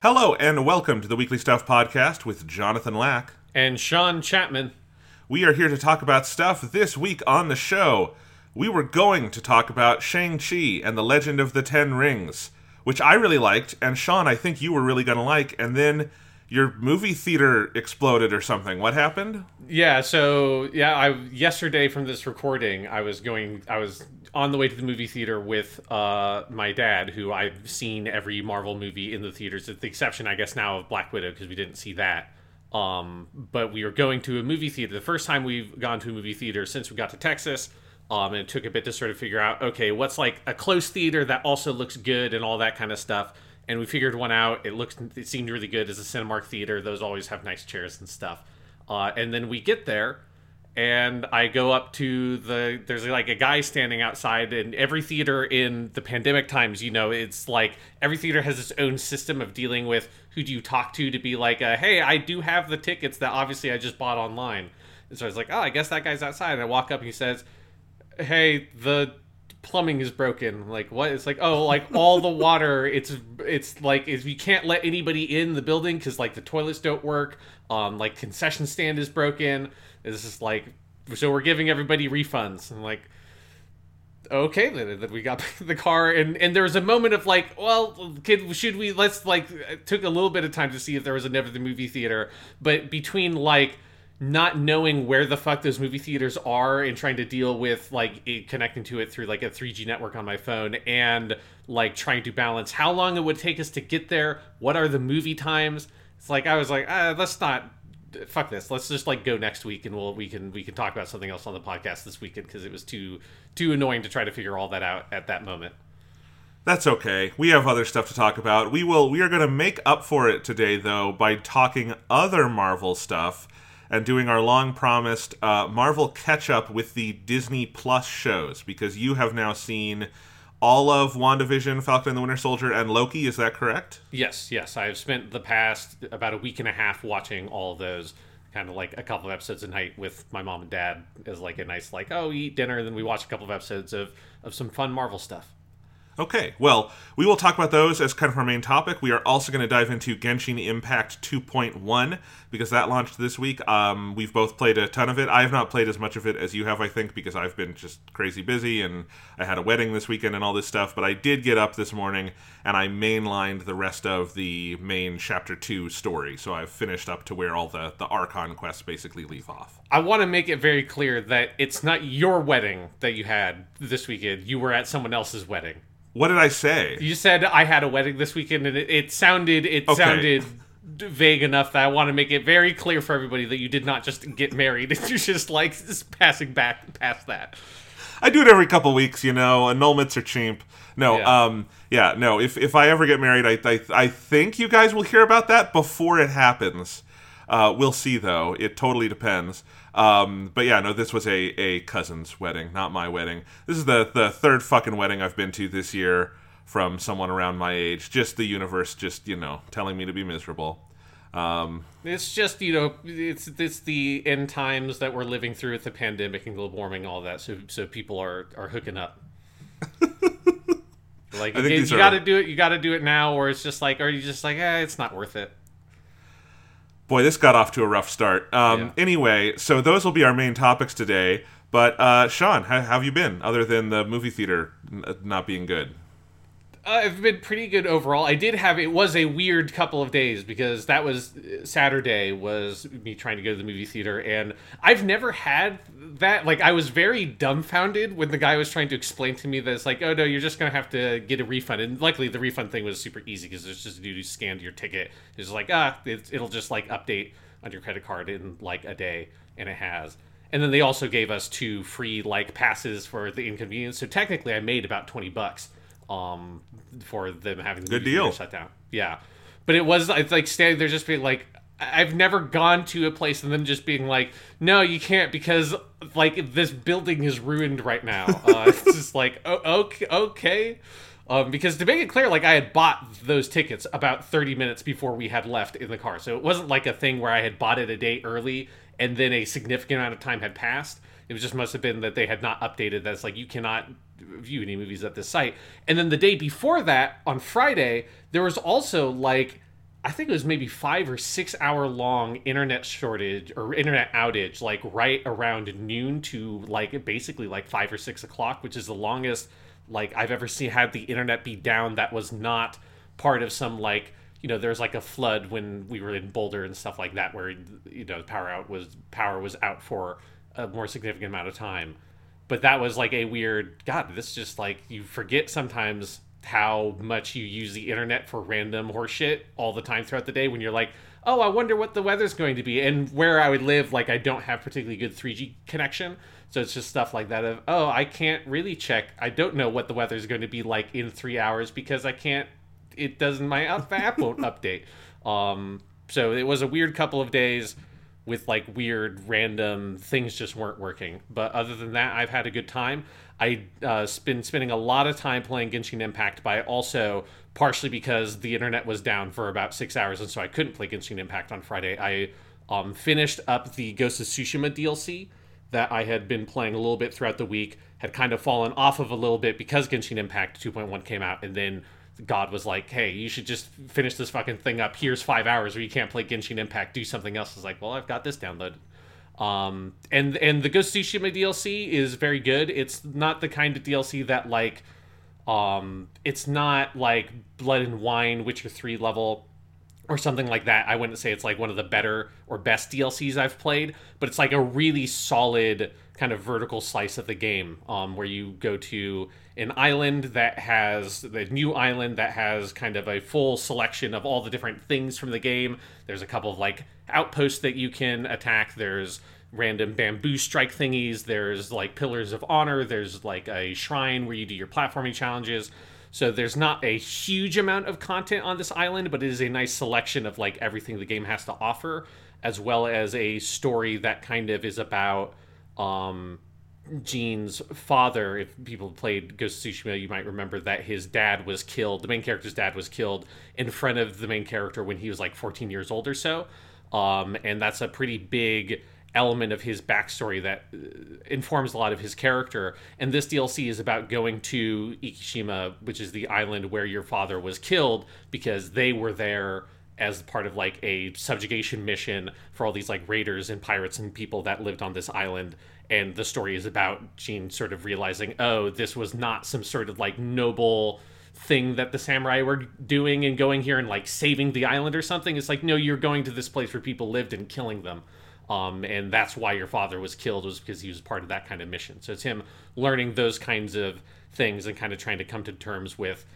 Hello and welcome to the Weekly Stuff Podcast with Jonathan Lack. and Sean Chapman. We are here to talk about stuff this week on the show. We were going to talk about Shang-Chi and the Legend of the Ten Rings, which I really liked, and Sean, I think you were really going to like, and then your movie theater exploded or something. What happened? Yeah, so yeah, I yesterday from this recording, I was going, I was on the way to the movie theater with uh, my dad, who I've seen every Marvel movie in the theaters, with the exception, I guess, now of Black Widow because we didn't see that. Um, but we were going to a movie theater. The first time we've gone to a movie theater since we got to Texas. Um, and it took a bit to sort of figure out, okay, what's like a close theater that also looks good and all that kind of stuff. And we figured one out. It looks, it seemed really good as a Cinemark theater. Those always have nice chairs and stuff. Uh, and then we get there, and I go up to the there's like a guy standing outside and every theater in the pandemic times you know it's like every theater has its own system of dealing with who do you talk to to be like uh, hey I do have the tickets that obviously I just bought online. And so I was like oh I guess that guy's outside. And I walk up and he says hey the plumbing is broken. I'm like what? It's like oh like all the water it's it's like if you can't let anybody in the building because like the toilets don't work um like concession stand is broken it's just like so we're giving everybody refunds. I'm like okay then, we got the car. And and there was a moment of like well kid should we let's like it took a little bit of time to see if there was another movie theater. But between like not knowing where the fuck those movie theaters are and trying to deal with like it connecting to it through like a 3G network on my phone and like trying to balance how long it would take us to get there what are the movie times it's like i was like ah, let's not fuck this let's just like go next week and we'll we can we can talk about something else on the podcast this weekend because it was too too annoying to try to figure all that out at that moment That's okay. We have other stuff to talk about. We will we are going to make up for it today though by talking other Marvel stuff and doing our long promised uh, Marvel catch up with the Disney Plus shows because you have now seen all of WandaVision, Falcon and the Winter Soldier and Loki, is that correct? Yes, yes. I've spent the past about a week and a half watching all of those, kind of like a couple of episodes a night with my mom and dad as like a nice like oh we eat dinner and then we watch a couple of episodes of of some fun Marvel stuff. Okay, well, we will talk about those as kind of our main topic. We are also going to dive into Genshin Impact 2.1 because that launched this week. Um, we've both played a ton of it. I have not played as much of it as you have, I think, because I've been just crazy busy and I had a wedding this weekend and all this stuff. But I did get up this morning and I mainlined the rest of the main Chapter 2 story. So I've finished up to where all the, the Archon quests basically leave off. I want to make it very clear that it's not your wedding that you had this weekend. You were at someone else's wedding. What did I say? You said I had a wedding this weekend, and it, it sounded it Okay. sounded vague enough that I want to make it very clear for everybody that you did not just get married. You're just like just passing back past that. I do it every couple weeks, you know. Annulments are cheap. No, Yeah. um, yeah, no. If if I ever get married, I I, I think you guys will hear about that before it happens. Uh, we'll see, though. It totally depends. Um, but yeah, no, this was a a cousin's wedding, not my wedding. This is the the third fucking wedding I've been to this year from someone around my age. Just the universe, just you know, telling me to be miserable. Um, It's just you know it's it's the end times that we're living through with the pandemic and global warming, all that. So so people are are hooking up. like you, are- got to do it. You got to do it now, or it's just like, or you just like, eh, it's not worth it. Boy, this got off to a rough start. Um, Yeah. Anyway, so those will be our main topics today. But uh, Sean, how, how have you been, other than the movie theater n- not being good? Uh, I've been pretty good overall. I did have it was a weird couple of days because that was Saturday was me trying to go to the movie theater and I've never had that. Like I was very dumbfounded when the guy was trying to explain to me that it's like oh no you're just gonna have to get a refund. And luckily the refund thing was super easy because it's just a dude who scanned your ticket. It's like ah it, it'll just like update on your credit card in like a day and it has. And then they also gave us two free like passes for the inconvenience. So technically I made about 20 bucks um for them having the Good deal. shut down. Yeah, but it was it's like standing there just being like, I've never gone to a place and then just being like, no, you can't because like this building is ruined right now. Uh, it's just like, oh, okay, okay. Um, because to make it clear, like I had bought those tickets about 30 minutes before we had left in the car, so it wasn't like a thing where I had bought it a day early and then a significant amount of time had passed. It was just must have been that they had not updated that it's like you cannot view any movies at this site. And then the day before that, on Friday, there was also like I think it was maybe five or six hour long internet shortage or internet outage, like right around noon to like basically like five or six o'clock, which is the longest like I've ever seen had the internet be down that was not part of some like you know there's like a flood when we were in Boulder and stuff like that where you know power out was power was out for a more significant amount of time but that was like a weird god this just like you forget sometimes how much you use the internet for random horseshit all the time throughout the day when you're like oh i wonder what the weather's going to be and where i would live like i don't have particularly good 3g connection. So it's just stuff like that of oh i can't really check. I don't know what the weather's going to be like in three hours because i can't it doesn't my app won't update. Um so it was a weird couple of days with like weird random things just weren't working. But other than that, I've had a good time. I uh, been spending a lot of time playing Genshin Impact, but also partially because the internet was down for about six hours, and so I couldn't play Genshin Impact on Friday. I um, finished up the Ghost of Tsushima DLC that I had been playing a little bit throughout the week. Had kind of fallen off of a little bit because Genshin Impact 2.1 came out, and then God was like, "Hey, you should just finish this fucking thing up. Here's five hours where you can't play Genshin Impact. Do something else." It's like, well, I've got this downloaded. Um, and and the Ghost of Tsushima DLC is very good. It's not the kind of DLC that like, um, it's not like Blood and Wine, Witcher three level, or something like that. I wouldn't say it's like one of the better or best DLCs I've played, but it's like a really solid kind of vertical slice of the game, um, where you go to an island that has the new island that has kind of a full selection of all the different things from the game. There's a couple of like outposts that you can attack. There's random bamboo strike thingies. There's like pillars of honor. There's like a shrine where you do your platforming challenges. So there's not a huge amount of content on this island, but it is a nice selection of like everything the game has to offer, as well as a story that kind of is about um Jin's father, if people played Ghost of Tsushima, you might remember that his dad was killed. The main character's dad was killed in front of the main character when he was like 14 years old or so. Um, and that's a pretty big element of his backstory that uh, informs a lot of his character. And this DLC is about going to Ikishima, which is the island where your father was killed, because they were there as part of like a subjugation mission for all these like raiders and pirates and people that lived on this island and the story is about Jin sort of realizing, oh, this was not some sort of like noble thing that the samurai were doing and going here and like saving the island or something. It's like, no, you're going to this place where people lived and killing them. Um, and that's why your father was killed was because he was part of that kind of mission. So it's him learning those kinds of things and kind of trying to come to terms with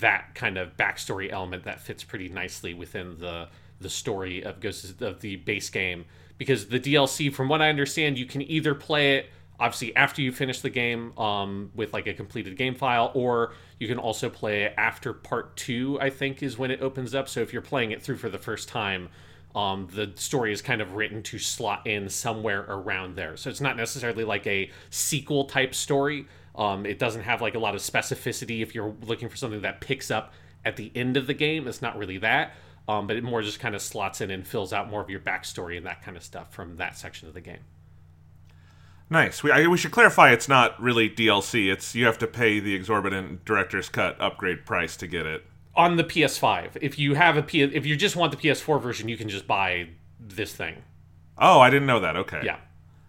that kind of backstory element that fits pretty nicely within the the story of Ghost of the base game because the DLC, from what I understand, you can either play it obviously after you finish the game um, with like a completed game file, or you can also play it after part two. I think is when it opens up. So if you're playing it through for the first time. Um, the story is kind of written to slot in somewhere around there. So it's not necessarily like a sequel type story. Um, it doesn't have like a lot of specificity. If you're looking for something that picks up at the end of the game, it's not really that um, but it more just kind of slots in and fills out more of your backstory and that kind of stuff from that section of the game. Nice. We, I, we should clarify it's not really DLC. It's you have to pay the exorbitant director's cut upgrade price to get it on the PS5. If you have a P, if you just want the PS4 version, you can just buy this thing. Oh, I didn't know that. Okay. Yeah.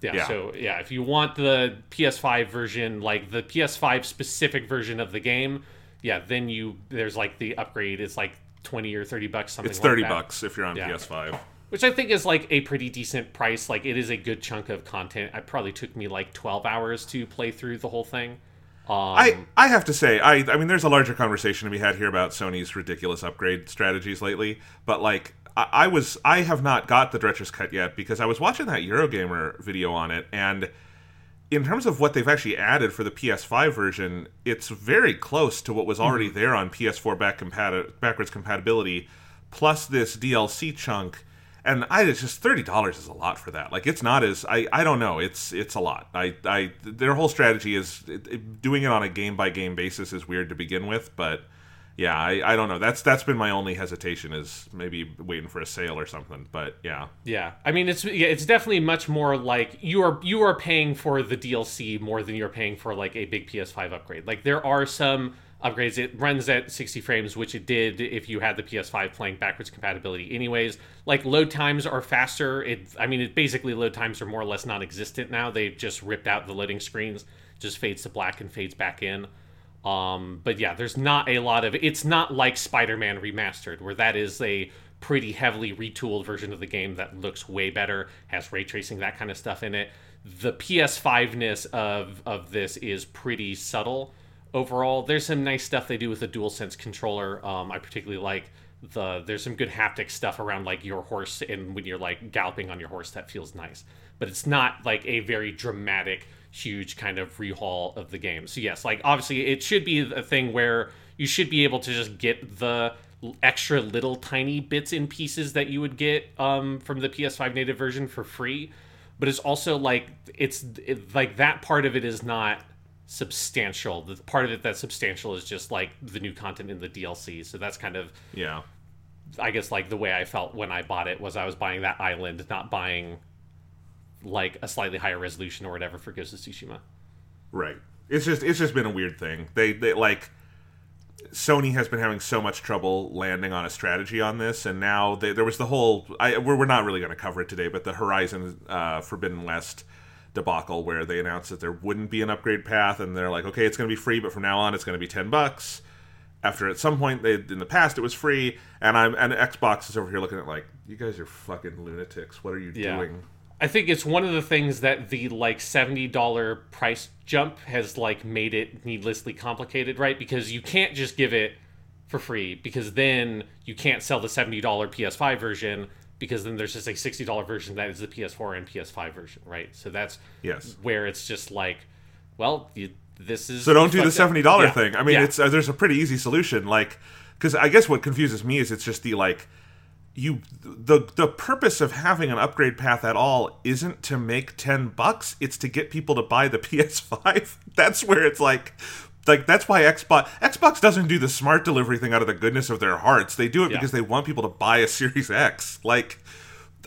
Yeah, yeah. So yeah, if you want the PS5 version, like the PS5 specific version of the game, yeah, then you there's like the upgrade. It's like 20 or 30 bucks something it's 30 like bucks if you're on yeah. ps5 which i think is like a pretty decent price like it is a good chunk of content it probably took me like 12 hours to play through the whole thing um, I, I have to say I I mean there's a larger conversation to be had here about Sony's ridiculous upgrade strategies lately but like I, I was I have not got the director's cut yet because I was watching that Eurogamer video on it and in terms of what they've actually added for the PS5 version, it's very close to what was already mm-hmm. there on PS4 back compati- backwards compatibility, plus this DLC chunk. and I it's just thirty dollars is a lot for that. Like it's not as I I don't know. It's it's a lot. I I their whole strategy is it, it, doing it on a game by game basis is weird to begin with, but yeah, I, I don't know. That's that's been my only hesitation is maybe waiting for a sale or something. But yeah, Yeah, I mean it's yeah, it's definitely much more like you are you are paying for the DLC more than you're paying for like a big PS5 upgrade. Like there are some upgrades. It runs at 60 frames, which it did if you had the PS5 playing backwards compatibility. Anyways, like load times are faster. It I mean it basically load times are more or less non-existent now. They've just ripped out the loading screens, just fades to black and fades back in. Um, but yeah, there's not a lot of. It's not like Spider-Man Remastered, where that is a pretty heavily retooled version of the game that looks way better, has ray tracing, that kind of stuff in it. The PS5ness of of this is pretty subtle overall. There's some nice stuff they do with the DualSense controller. Um, I particularly like the. There's some good haptic stuff around like your horse and when you're like galloping on your horse, that feels nice. But it's not like a very dramatic huge kind of rehaul of the game. So yes, like obviously it should be a thing where you should be able to just get the extra little tiny bits and pieces that you would get um, from the PS5 native version for free. But it's also like it's it, like that part of it is not substantial. The part of it that's substantial is just like the new content in the DLC. So that's kind of yeah, I guess like the way I felt when I bought it was I was buying that island, not buying like a slightly higher resolution or whatever for Ghost of Tsushima. right. It's just it's just been a weird thing. They they like Sony has been having so much trouble landing on a strategy on this, and now they, there was the whole. I, we're, we're not really going to cover it today, but the Horizon uh, Forbidden West debacle where they announced that there wouldn't be an upgrade path, and they're like, okay, it's going to be free, but from now on, it's going to be ten bucks. After at some point they in the past it was free, and I'm and Xbox is over here looking at like, you guys are fucking lunatics. What are you Yeah. doing? I think it's one of the things that the like seventy dollar price jump has like made it needlessly complicated, right? Because you can't just give it for free because then you can't sell the seventy dollar PS5 version because then there's just a sixty dollar version that is the PS4 and PS5 version, right? So that's Yes. where it's just like, well, you, this is So don't do the seventy dollar Yeah. thing. I mean, Yeah. it's uh, there's a pretty easy solution. Like, because I guess what confuses me is it's just the like, you the the purpose of having an upgrade path at all isn't to make ten bucks. It's to get people to buy the PS5. That's where it's like. Like that's why Xbox Xbox doesn't do the smart delivery thing out of the goodness of their hearts. They do it Yeah. because they want people to buy a Series X. Like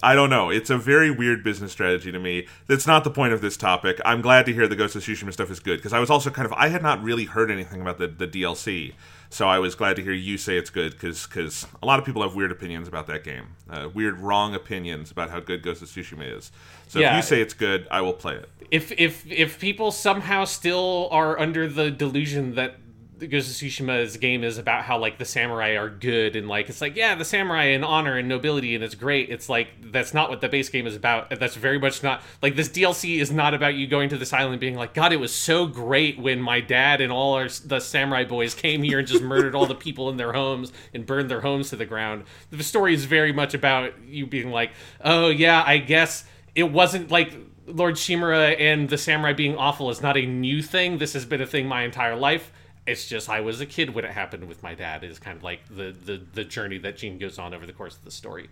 I don't know. It's a very weird business strategy to me. That's not the point of this topic. I'm glad to hear the Ghost of Tsushima stuff is good because I was also kind of I had not really heard anything about the, the DLC, so I was glad to hear you say it's good because because a lot of people have weird opinions about that game, uh, weird wrong opinions about how good Ghost of Tsushima is. So if you say it's good, I will play it. if if if people somehow still are under the delusion that Ghost of Tsushima's game is about how like the samurai are good and like it's like yeah the samurai and honor and nobility and it's great it's like that's not what the base game is about that's very much not like this DLC is not about you going to this island being like god it was so great when my dad and all our the samurai boys came here and just murdered all the people in their homes and burned their homes to the ground the story is very much about you being like oh yeah I guess it wasn't like Lord Shimura and the samurai being awful is not a new thing. This has been a thing my entire life. It's just I was a kid when it happened with my dad. Is kind of like the, the the journey that Jin goes on over the course of the story.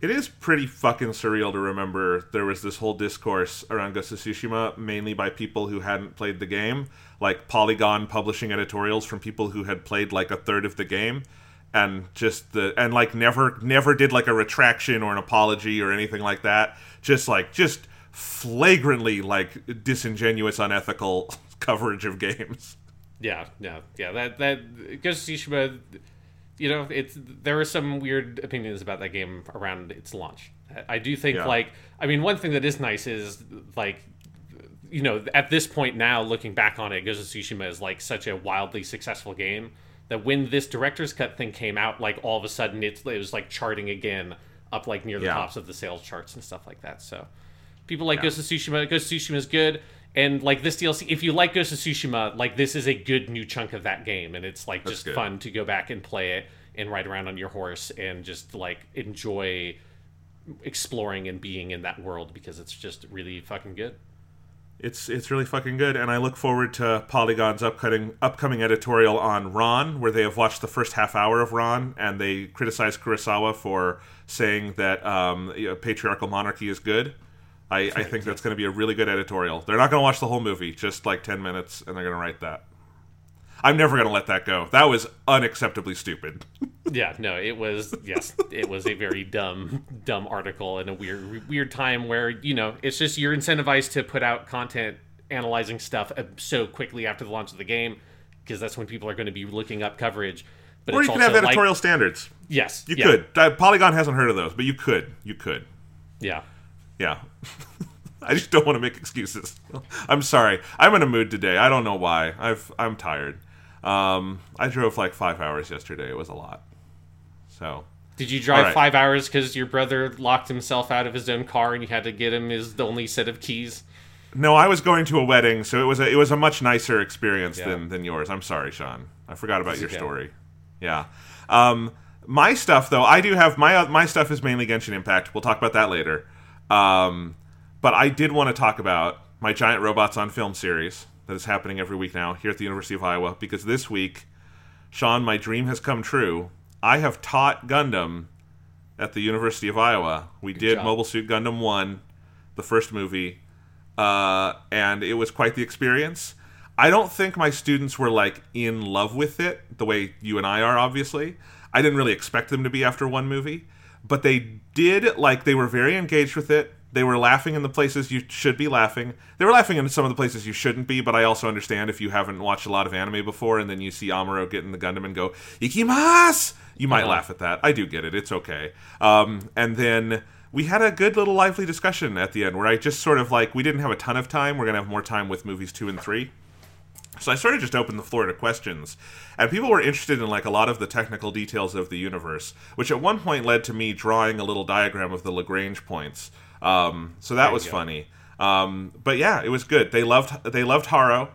It is pretty fucking surreal to remember there was this whole discourse around Ghost of Tsushima, mainly by people who hadn't played the game, like Polygon publishing editorials from people who had played like a third of the game, and just the and like never never did like a retraction or an apology or anything like that. Just like just flagrantly like disingenuous, unethical coverage of games. Yeah, yeah, yeah. That that Ghost of Tsushima, you know, it's there are some weird opinions about that game around its launch. I- do think Yeah. like I mean one thing that is nice is like you know at this point now looking back on it, Ghost of Tsushima is like such a wildly successful game that when this director's cut thing came out, like all of a sudden it's it was like charting again up like near the Yeah. tops of the sales charts and stuff like that. So people like Ghost of Tsushima. Ghost of Tsushima is good. And like this DLC, if you like Ghost of Tsushima, like this is a good new chunk of that game, and it's like just good. fun to go back and play it and ride around on your horse and just like enjoy exploring and being in that world because it's just really fucking good. it's it's really fucking good, and I look forward to Polygon's upcoming upcoming editorial on Ran, where they have watched the first half hour of Ran, and they criticize Kurosawa for saying that um, you know, patriarchal monarchy is good. I, I think that's going to be a really good editorial. They're not going to watch the whole movie, just like ten minutes, and they're going to write that. I'm never going to let that go. That was unacceptably stupid. Yeah, no, it was yes, it was a very dumb, dumb article in a weird, weird time where you know it's just you're incentivized to put out content analyzing stuff uh, so quickly after the launch of the game because that's when people are going to be looking up coverage. But Or you can have like- editorial standards. yes, You yeah, could. Uh, Polygon hasn't heard of those, but you could. You could. yeah. Yeah. I just don't want to make excuses. I'm sorry. I'm in a mood today. I don't know why. I've I'm tired. Um, I drove like five hours yesterday. It was a lot. So Did you drive right. five hours because your brother locked himself out of his own car and you had to get him his the only set of keys? no, I was going to a wedding, so it was a it was a much nicer experience Yeah. than than yours. I'm sorry, Sean. I forgot about your okay. story. Yeah. Um, my stuff though, I do have my my stuff is mainly Genshin Impact. We'll talk about that later. Um, but I did want to talk about my Giant Robots on Film series that is happening every week now here at the University of Iowa because this week, Sean, my dream has come true. I have taught Gundam at the University of Iowa. We did job. Mobile Suit Gundam 1, the first movie, uh, and it was quite the experience. I don't think my students were like in love with it the way you and I are, obviously. I didn't really expect them to be after one movie, but they did like they were very engaged with it. They were laughing in the places you should be laughing. They were laughing in some of the places you shouldn't be, but I also understand if you haven't watched a lot of anime before and then you see Amuro get in the Gundam and go, Ikimas! You might Uh-huh. laugh at that. I do get it. It's okay. Um, and then we had a good little lively discussion at the end where I just sort of like, we didn't have a ton of time. We're going to have more time with movies two and three. So I sort of just opened the floor to questions, and people were interested in like a lot of the technical details of the universe, which at one point led to me drawing a little diagram of the Lagrange points. Um, so that was go. funny. Um, but yeah, it was good. They loved they loved Haro.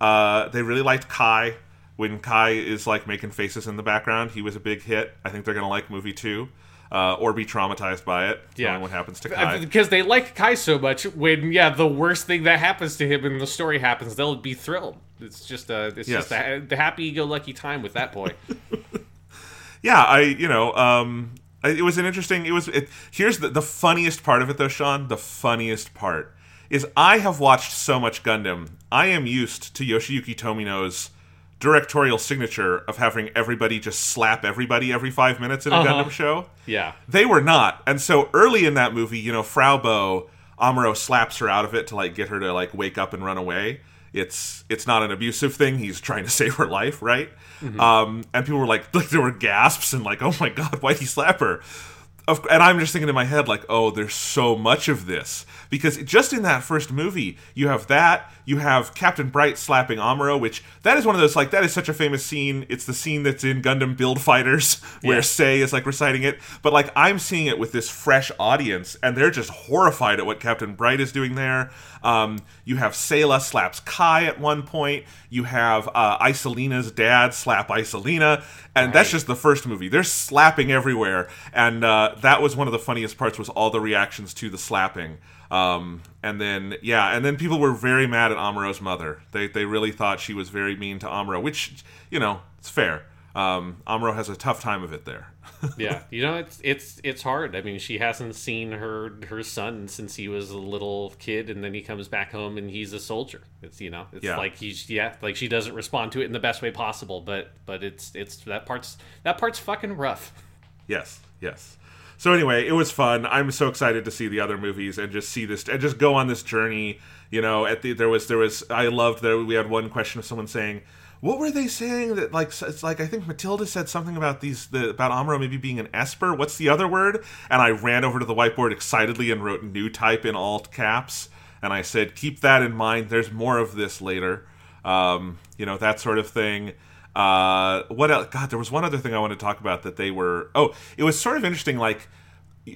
Uh, they really liked Kai. When Kai is like making faces in the background, he was a big hit. I think they're gonna like movie two, uh, or be traumatized by it. Yeah. what happens to Kai. Because they like Kai so much, when yeah, the worst thing that happens to him in the story happens, they'll be thrilled. It's just a, it's Yes. just a, the happy-go-lucky time with that boy. yeah, I you know, um, I- it was an interesting. It was. It, here's the the funniest part of it though, Sean. The funniest part is I have watched so much Gundam. I am used to Yoshiyuki Tomino's directorial signature of having everybody just slap everybody every five minutes in a Uh-huh. Gundam show. yeah, They were not. And so early in that movie, you know, Frau Bo, Amuro slaps her out of it to like get her to like wake up and run away. It's it's not an abusive thing. He's trying to save her life, right? Um, and people were like, like there were gasps and like, oh my god, why'd he slap her? Of, and I'm just thinking in my head like, oh, there's so much of this because just in that first movie, you have that, you have Captain Bright slapping Amuro, which that is one of those like that is such a famous scene. It's the scene that's in Gundam Build Fighters where Yeah. Sei is like reciting it, but like I'm seeing it with this fresh audience, and they're just horrified at what Captain Bright is doing there. Um, you have Sayla slaps Kai at one point. You have uh, Iselina's dad slap Iselina, and that's just the first movie. They're slapping everywhere, and uh, that was one of the funniest parts. Was all the reactions to the slapping. Um, and then yeah, and then people were very mad at Amuro's mother. They they really thought she was very mean to Amuro, which you know it's fair. Um, Amuro has a tough time of it there. yeah. You know, it's it's it's hard. I mean, she hasn't seen her her son since he was a little kid, and then he comes back home and he's a soldier. It's you know, it's Yeah. like he's yeah, like she doesn't respond to it in the best way possible. But but it's it's that part's that part's fucking rough. Yes, yes. So anyway, it was fun. I'm so excited to see the other movies and just see this and just go on this journey. You know, at the there was there was I loved that we had one question of someone saying, "What were they saying that like it's like I think Matilda said something about these the about Amuro maybe being an esper. What's the other word?" And I ran over to the whiteboard excitedly and wrote new type in alt caps. And I said, "Keep that in mind. There's more of this later." Um, you know that sort of thing. Uh, what else? God, there was one other thing I wanted to talk about that they were. Oh, it was sort of interesting. Like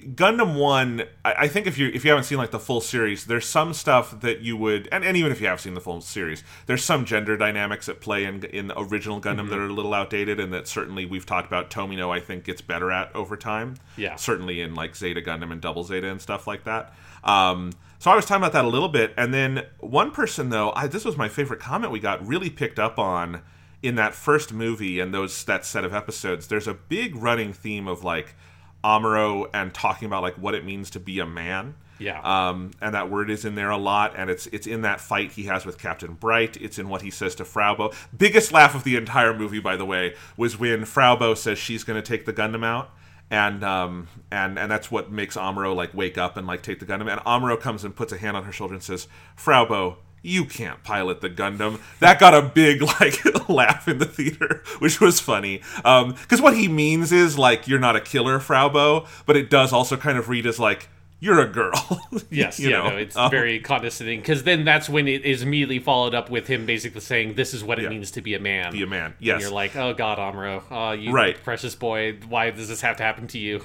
Gundam One, I, I think if you if you haven't seen like the full series, there's some stuff that you would, and, and even if you have seen the full series, there's some gender dynamics at play in in the original Gundam that are a little outdated, and that certainly we've talked about. Tomino, I think, gets better at over time. Yeah. certainly in like Zeta Gundam and Double Zeta and stuff like that. Um, So I was talking about that a little bit, and then one person though, I, this was my favorite comment we got, really picked up on in that first movie and those that set of episodes. There's a big running theme of like Amuro and talking about like what it means to be a man. Yeah. Um, and that word is in there a lot, and it's it's in that fight he has with Captain Bright. It's in what he says to Fraubo. Biggest laugh of the entire movie, by the way, was when Fraubo says she's going to take the Gundam out, and um, and and that's what makes Amuro like wake up and like take the Gundam. And Amuro comes and puts a hand on her shoulder and says, "Fraubo, you can't pilot the Gundam." That got a big like laugh in the theater, which was funny. Because what he means is like you're not a killer, Fraubo, but it does also kind of read as like you're a girl. Yes, You yeah, know, no, it's um, very condescending because then that's when it is immediately followed up with him basically saying, "This is what it Yeah. means to be a man." Be a man, And yes. you're like, "Oh God, Amuro, oh you Right. precious boy, why does this have to happen to you?"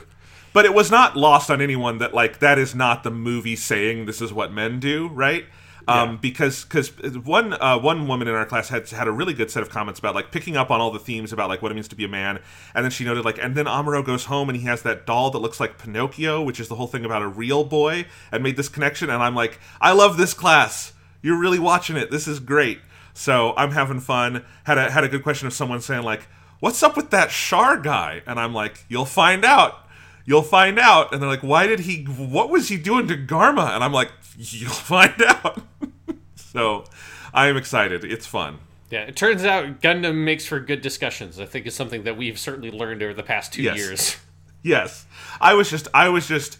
but it was not lost on anyone that like that is not the movie saying this is what men do, right? Um, Yeah. Because because one uh, one woman in our class had had a really good set of comments about like picking up on all the themes about like what it means to be a man, and then she noted like and then Amuro goes home and he has that doll that looks like Pinocchio, which is the whole thing about a real boy, and made this connection, and I'm like I love this class. You're really watching it. This is great. So I'm having fun. Had a had a good question of someone saying like, "What's up with that Char guy?" And I'm like, "You'll find out." You'll find out. And they're like, why did he, what was he doing to Garma? And I'm like, you'll find out. so I am excited. It's fun. Yeah, it turns out Gundam makes for good discussions. I think is something that we've certainly learned over the past two Yes. years. Yes. I was just, I was just,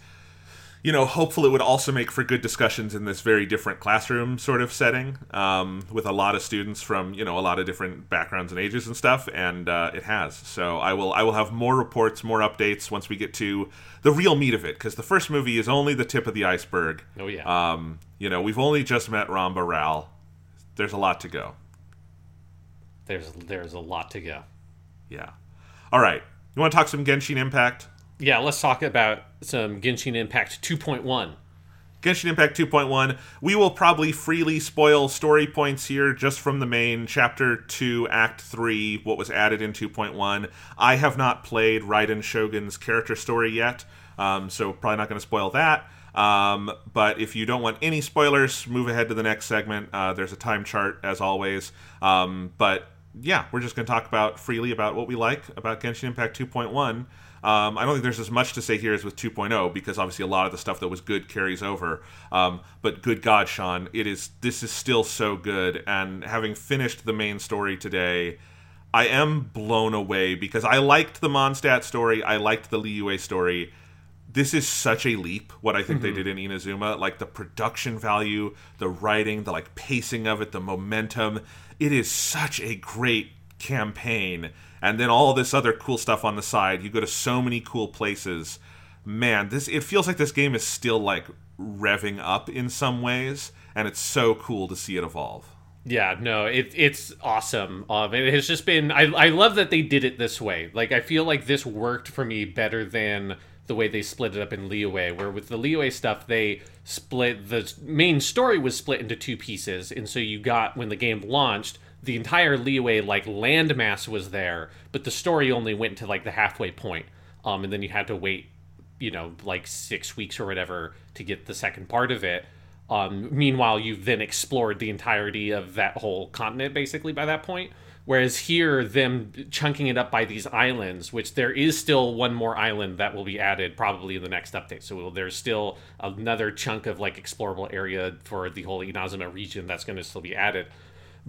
you know, hopeful it would also make for good discussions in this very different classroom sort of setting um, with a lot of students from, you know, a lot of different backgrounds and ages and stuff. And uh, it has. So I will, I will have more reports, more updates once we get to the real meat of it. Because the first movie is only the tip of the iceberg. Oh yeah. Um, you know, we've only just met Ramba Ral. There's a lot to go. there's there's a lot to go. Yeah. All right. You want to talk some Genshin Impact? Yeah, let's talk about some Genshin Impact 2.1. Genshin Impact 2.1. We will probably freely spoil story points here just from the main Chapter 2, Act 3, what was added in 2.1. I have not played Raiden Shogun's character story yet, um, so probably not going to spoil that. Um, but if you don't want any spoilers, move ahead to the next segment. Uh, there's a time chart, as always. Um, but yeah, we're just going to talk about freely about what we like about Genshin Impact 2.1. Um, I don't think there's as much to say here as with 2.0 because obviously a lot of the stuff that was good carries over. Um, but good God, Sean, it is this is still so good. And having finished the main story today, I am blown away because I liked the Mondstadt story, I liked the Liyue story. This is such a leap. What I think they did in Inazuma, like the production value, the writing, the like pacing of it, the momentum. It is such a great campaign and then all this other cool stuff on the side you go to so many cool places man this it feels like this game is still like revving up in some ways and it's so cool to see it evolve Yeah, no, it, it's awesome. Um, it has just been. I, I love that they did it this way. Like, I feel like this worked for me better than the way they split it up in Liyue, where with the Liyue stuff, they split the main story was split into two pieces, and so you got when the game launched, the entire Liyue like landmass was there, but the story only went to like the halfway point. Um, and then you had to wait, you know, like six weeks or whatever to get the second part of it. Um, meanwhile, you've then explored the entirety of that whole continent basically by that point. Whereas here, them chunking it up by these islands, which there is still one more island that will be added probably in the next update. So there's still another chunk of like explorable area for the whole Inazuma region that's going to still be added.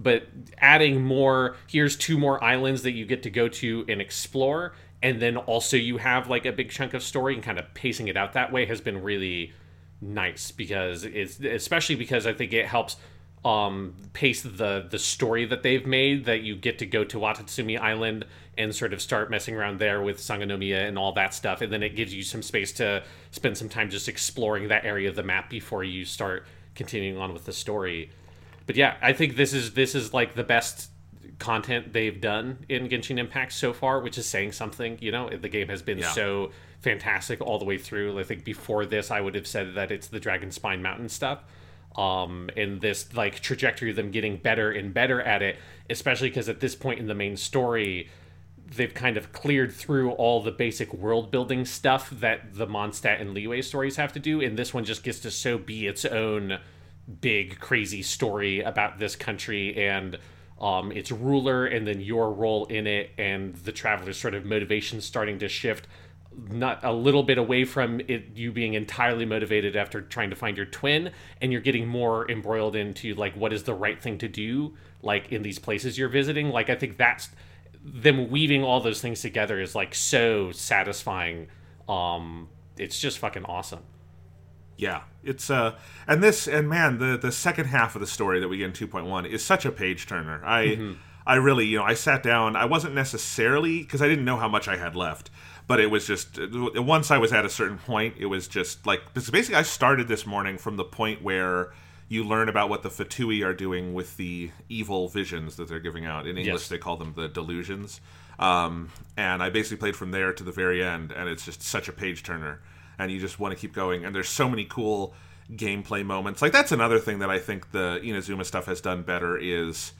But adding more, here's two more islands that you get to go to and explore. And then also you have like a big chunk of story and kind of pacing it out that way has been really nice because it's especially because I think it helps um pace the the story that they've made that you get to go to Watatsumi Island and sort of start messing around there with Sangonomiya and all that stuff and then it gives you some space to spend some time just exploring that area of the map before you start continuing on with the story. But yeah, I think this is this is like the best content they've done in Genshin Impact so far, which is saying something. You know, the game has been Yeah. so fantastic all the way through. I think before this, I would have said that it's the Dragon Spine Mountain stuff. Um, and this like trajectory of them getting better and better at it, especially because at this point in the main story, they've kind of cleared through all the basic world building stuff that the Mondstadt and Liyue stories have to do, and this one just gets to so be its own big crazy story about this country and um, its ruler, and then your role in it, and the traveler's sort of motivation starting to shift not a little bit away from it you being entirely motivated after trying to find your twin and you're getting more embroiled into like what is the right thing to do like in these places you're visiting? Like i think that's them weaving all those things together is like so satisfying. Um it's just fucking awesome Yeah, it's uh, and this and man, the the second half of the story that we get in two point one is such a page turner. I I really you know I sat down. I wasn't necessarily because I didn't know how much I had left, but it was just uh, once I was at a certain point, it was just like. Basically, I started this morning from the point where you learn about what the Fatui are doing with the evil visions that they're giving out. In English, Yes. they call them the delusions. Um, and I basically played from there to the very end, and it's just such a page turner. And you just want to keep going. And there's so many cool gameplay moments. Like that's another thing that I think the Inazuma stuff has done better is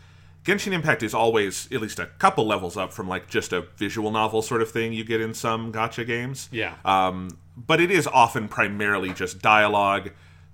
Genshin Impact is always at least a couple levels up from like just a visual novel sort of thing you get in some gacha games. Yeah. Um, but it is often primarily just dialogue,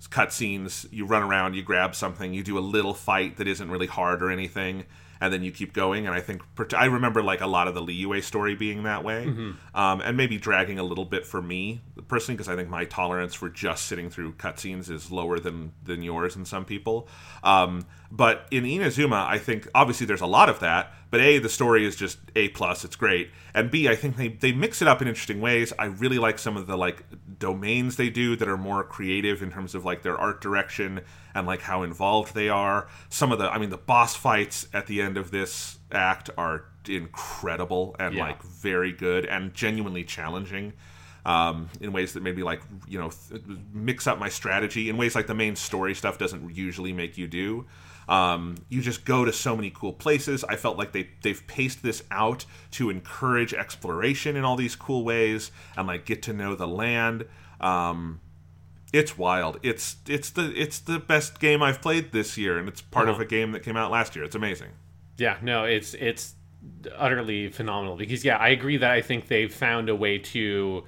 cutscenes. You run around, you grab something, you do a little fight that isn't really hard or anything, and then you keep going. And I think I remember like a lot of the Liyue story being that way, um, and maybe dragging a little bit for me personally because I think my tolerance for just sitting through cutscenes is lower than than yours and some people. Um, but in Inazuma, I think obviously there's a lot of that. But a, the story is just a plus. It's great, and b, I think they they mix it up in interesting ways. I really like some of the like domains they do that are more creative in terms of like their art direction and like how involved they are. Some of the, I mean, the boss fights at the end of this act are incredible and Yeah. like very good and genuinely challenging um, in ways that maybe like you know th- mix up my strategy in ways like the main story stuff doesn't usually make you do. Um, you just go to so many cool places. I felt like they they've paced this out to encourage exploration in all these cool ways and like get to know the land. Um, it's wild. It's it's the it's the best game I've played this year, and it's part of Uh-huh. a game that came out last year. It's amazing. Yeah, no, it's it's utterly phenomenal because yeah, I agree that I think they've found a way to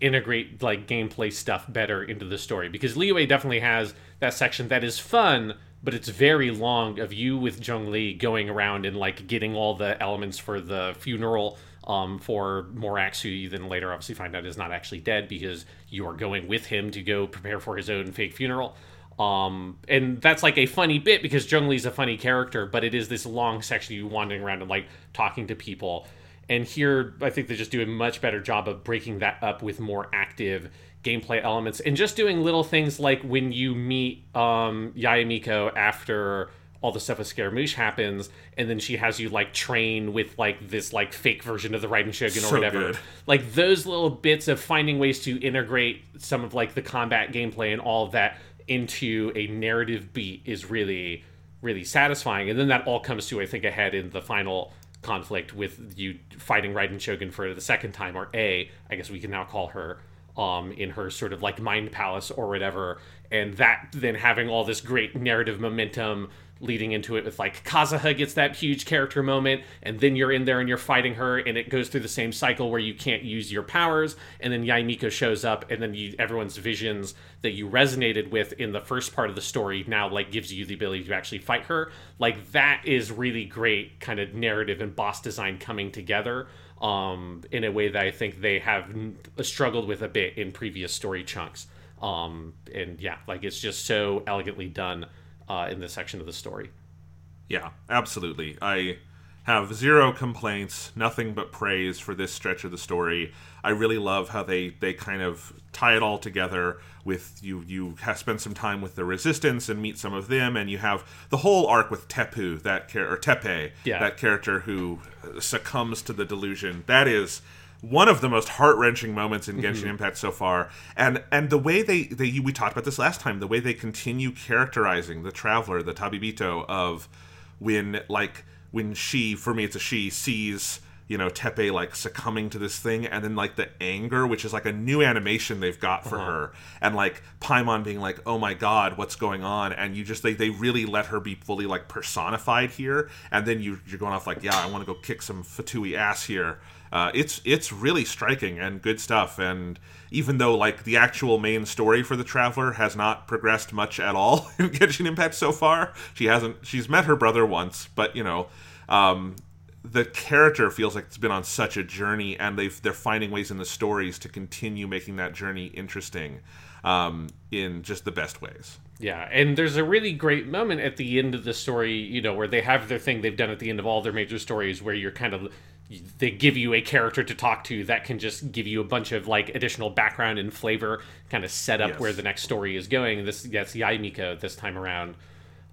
integrate like gameplay stuff better into the story because Liyue definitely has that section that is fun, but it's very long of you with Zhongli going around and like getting all the elements for the funeral um, for Morax, who you then later obviously find out is not actually dead because you are going with him to go prepare for his own fake funeral. Um, and that's like a funny bit because Zhongli's a funny character, but it is this long section you wandering around and like talking to people. And here, I think they just do a much better job of breaking that up with more active gameplay elements and just doing little things like when you meet um, Yae Miko after all the stuff with Scaramouche happens, and then she has you like train with like this like fake version of the Raiden Shogun or whatever good. like those little bits of finding ways to integrate some of like the combat gameplay and all of that into a narrative beat is really really satisfying and then that all comes to i think ahead in the final conflict with you fighting Raiden Shogun for the second time or a i guess we can now call her um in her sort of like mind palace or whatever and that then having all this great narrative momentum leading into it with like Kazuha gets that huge character moment, and then you're in there and you're fighting her, and it goes through the same cycle where you can't use your powers, and then Yae Miko shows up, and then you, everyone's visions that you resonated with in the first part of the story now like gives you the ability to actually fight her. Like that is really great kind of narrative and boss design coming together um, in a way that I think they have struggled with a bit in previous story chunks. Um, and yeah, like it's just so elegantly done uh, in this section of the story. Yeah, absolutely. I have zero complaints, nothing but praise for this stretch of the story. I really love how they they kind of tie it all together with you you have spend some time with the resistance and meet some of them and you have the whole arc with Tepu, that char- or Teppei, Yeah. that character who uh, succumbs to the delusion. That is one of the most heart-wrenching moments in Genshin mm-hmm. Impact so far. And and the way they they we talked about this last time, the way they continue characterizing the traveler, the Tabibito of when like when she for me it's a she sees you know Teppei like succumbing to this thing, and then like the anger, which is like a new animation they've got for uh-huh. her, and like Paimon being like, "Oh my god, what's going on?" And you just they they really let her be fully like personified here, and then you you're going off like, "Yeah, I want to go kick some Fatui ass here." Uh, it's it's really striking and good stuff, and even though like the actual main story for the traveler has not progressed much at all in Genshin Impact so far, she hasn't. She's met her brother once, but you know. Um, the character feels like it's been on such a journey, and they've they're finding ways in the stories to continue making that journey interesting um, in just the best ways. Yeah, and there's a really great moment at the end of the story, you know, where they have their thing they've done at the end of all their major stories, where you're kind of they give you a character to talk to that can just give you a bunch of like additional background and flavor, kind of set up Yes. where the next story is going. This that's Yae Miko this time around.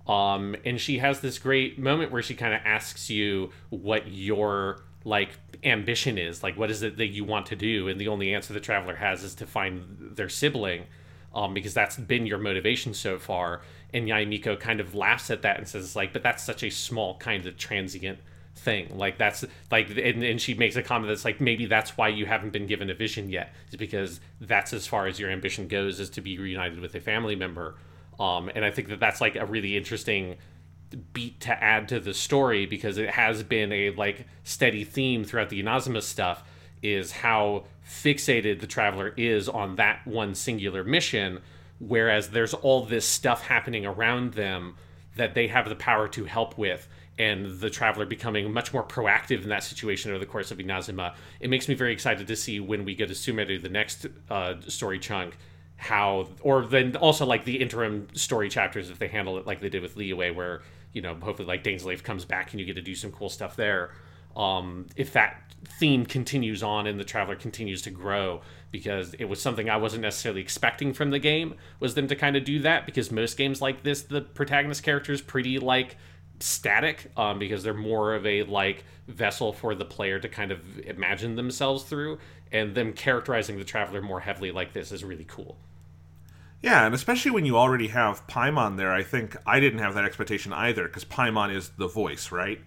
Um, and she has this great moment where she kind of asks you what your like ambition is, like what is it that you want to do, and the only answer the traveler has is to find their sibling, um, because that's been your motivation so far. And Yae Miko kind of laughs at that and says like, but that's such a small kind of transient thing. Like that's like, and, and she makes a comment that's like, maybe that's why you haven't been given a vision yet, is because that's as far as your ambition goes, is to be reunited with a family member. Um, and I think that that's like a really interesting beat to add to the story because it has been a like steady theme throughout the Inazuma stuff is how fixated the traveler is on that one singular mission whereas there's all this stuff happening around them that they have the power to help with and the traveler becoming much more proactive in that situation over the course of Inazuma. It makes me very excited to see when we go to Sumeru, the next uh, story chunk, how or then also like the interim story chapters if they handle it like they did with Liyue where you know hopefully like Dane's Dainsleif comes back and you get to do some cool stuff there um if that theme continues on and the traveler continues to grow because it was something I wasn't necessarily expecting from the game was them to kind of do that because most games like this the protagonist character is pretty like static um, because they're more of a like vessel for the player to kind of imagine themselves through and them characterizing the traveler more heavily like this is really cool Yeah, and especially when you already have Paimon there, I think I didn't have that expectation either because Paimon is the voice, right?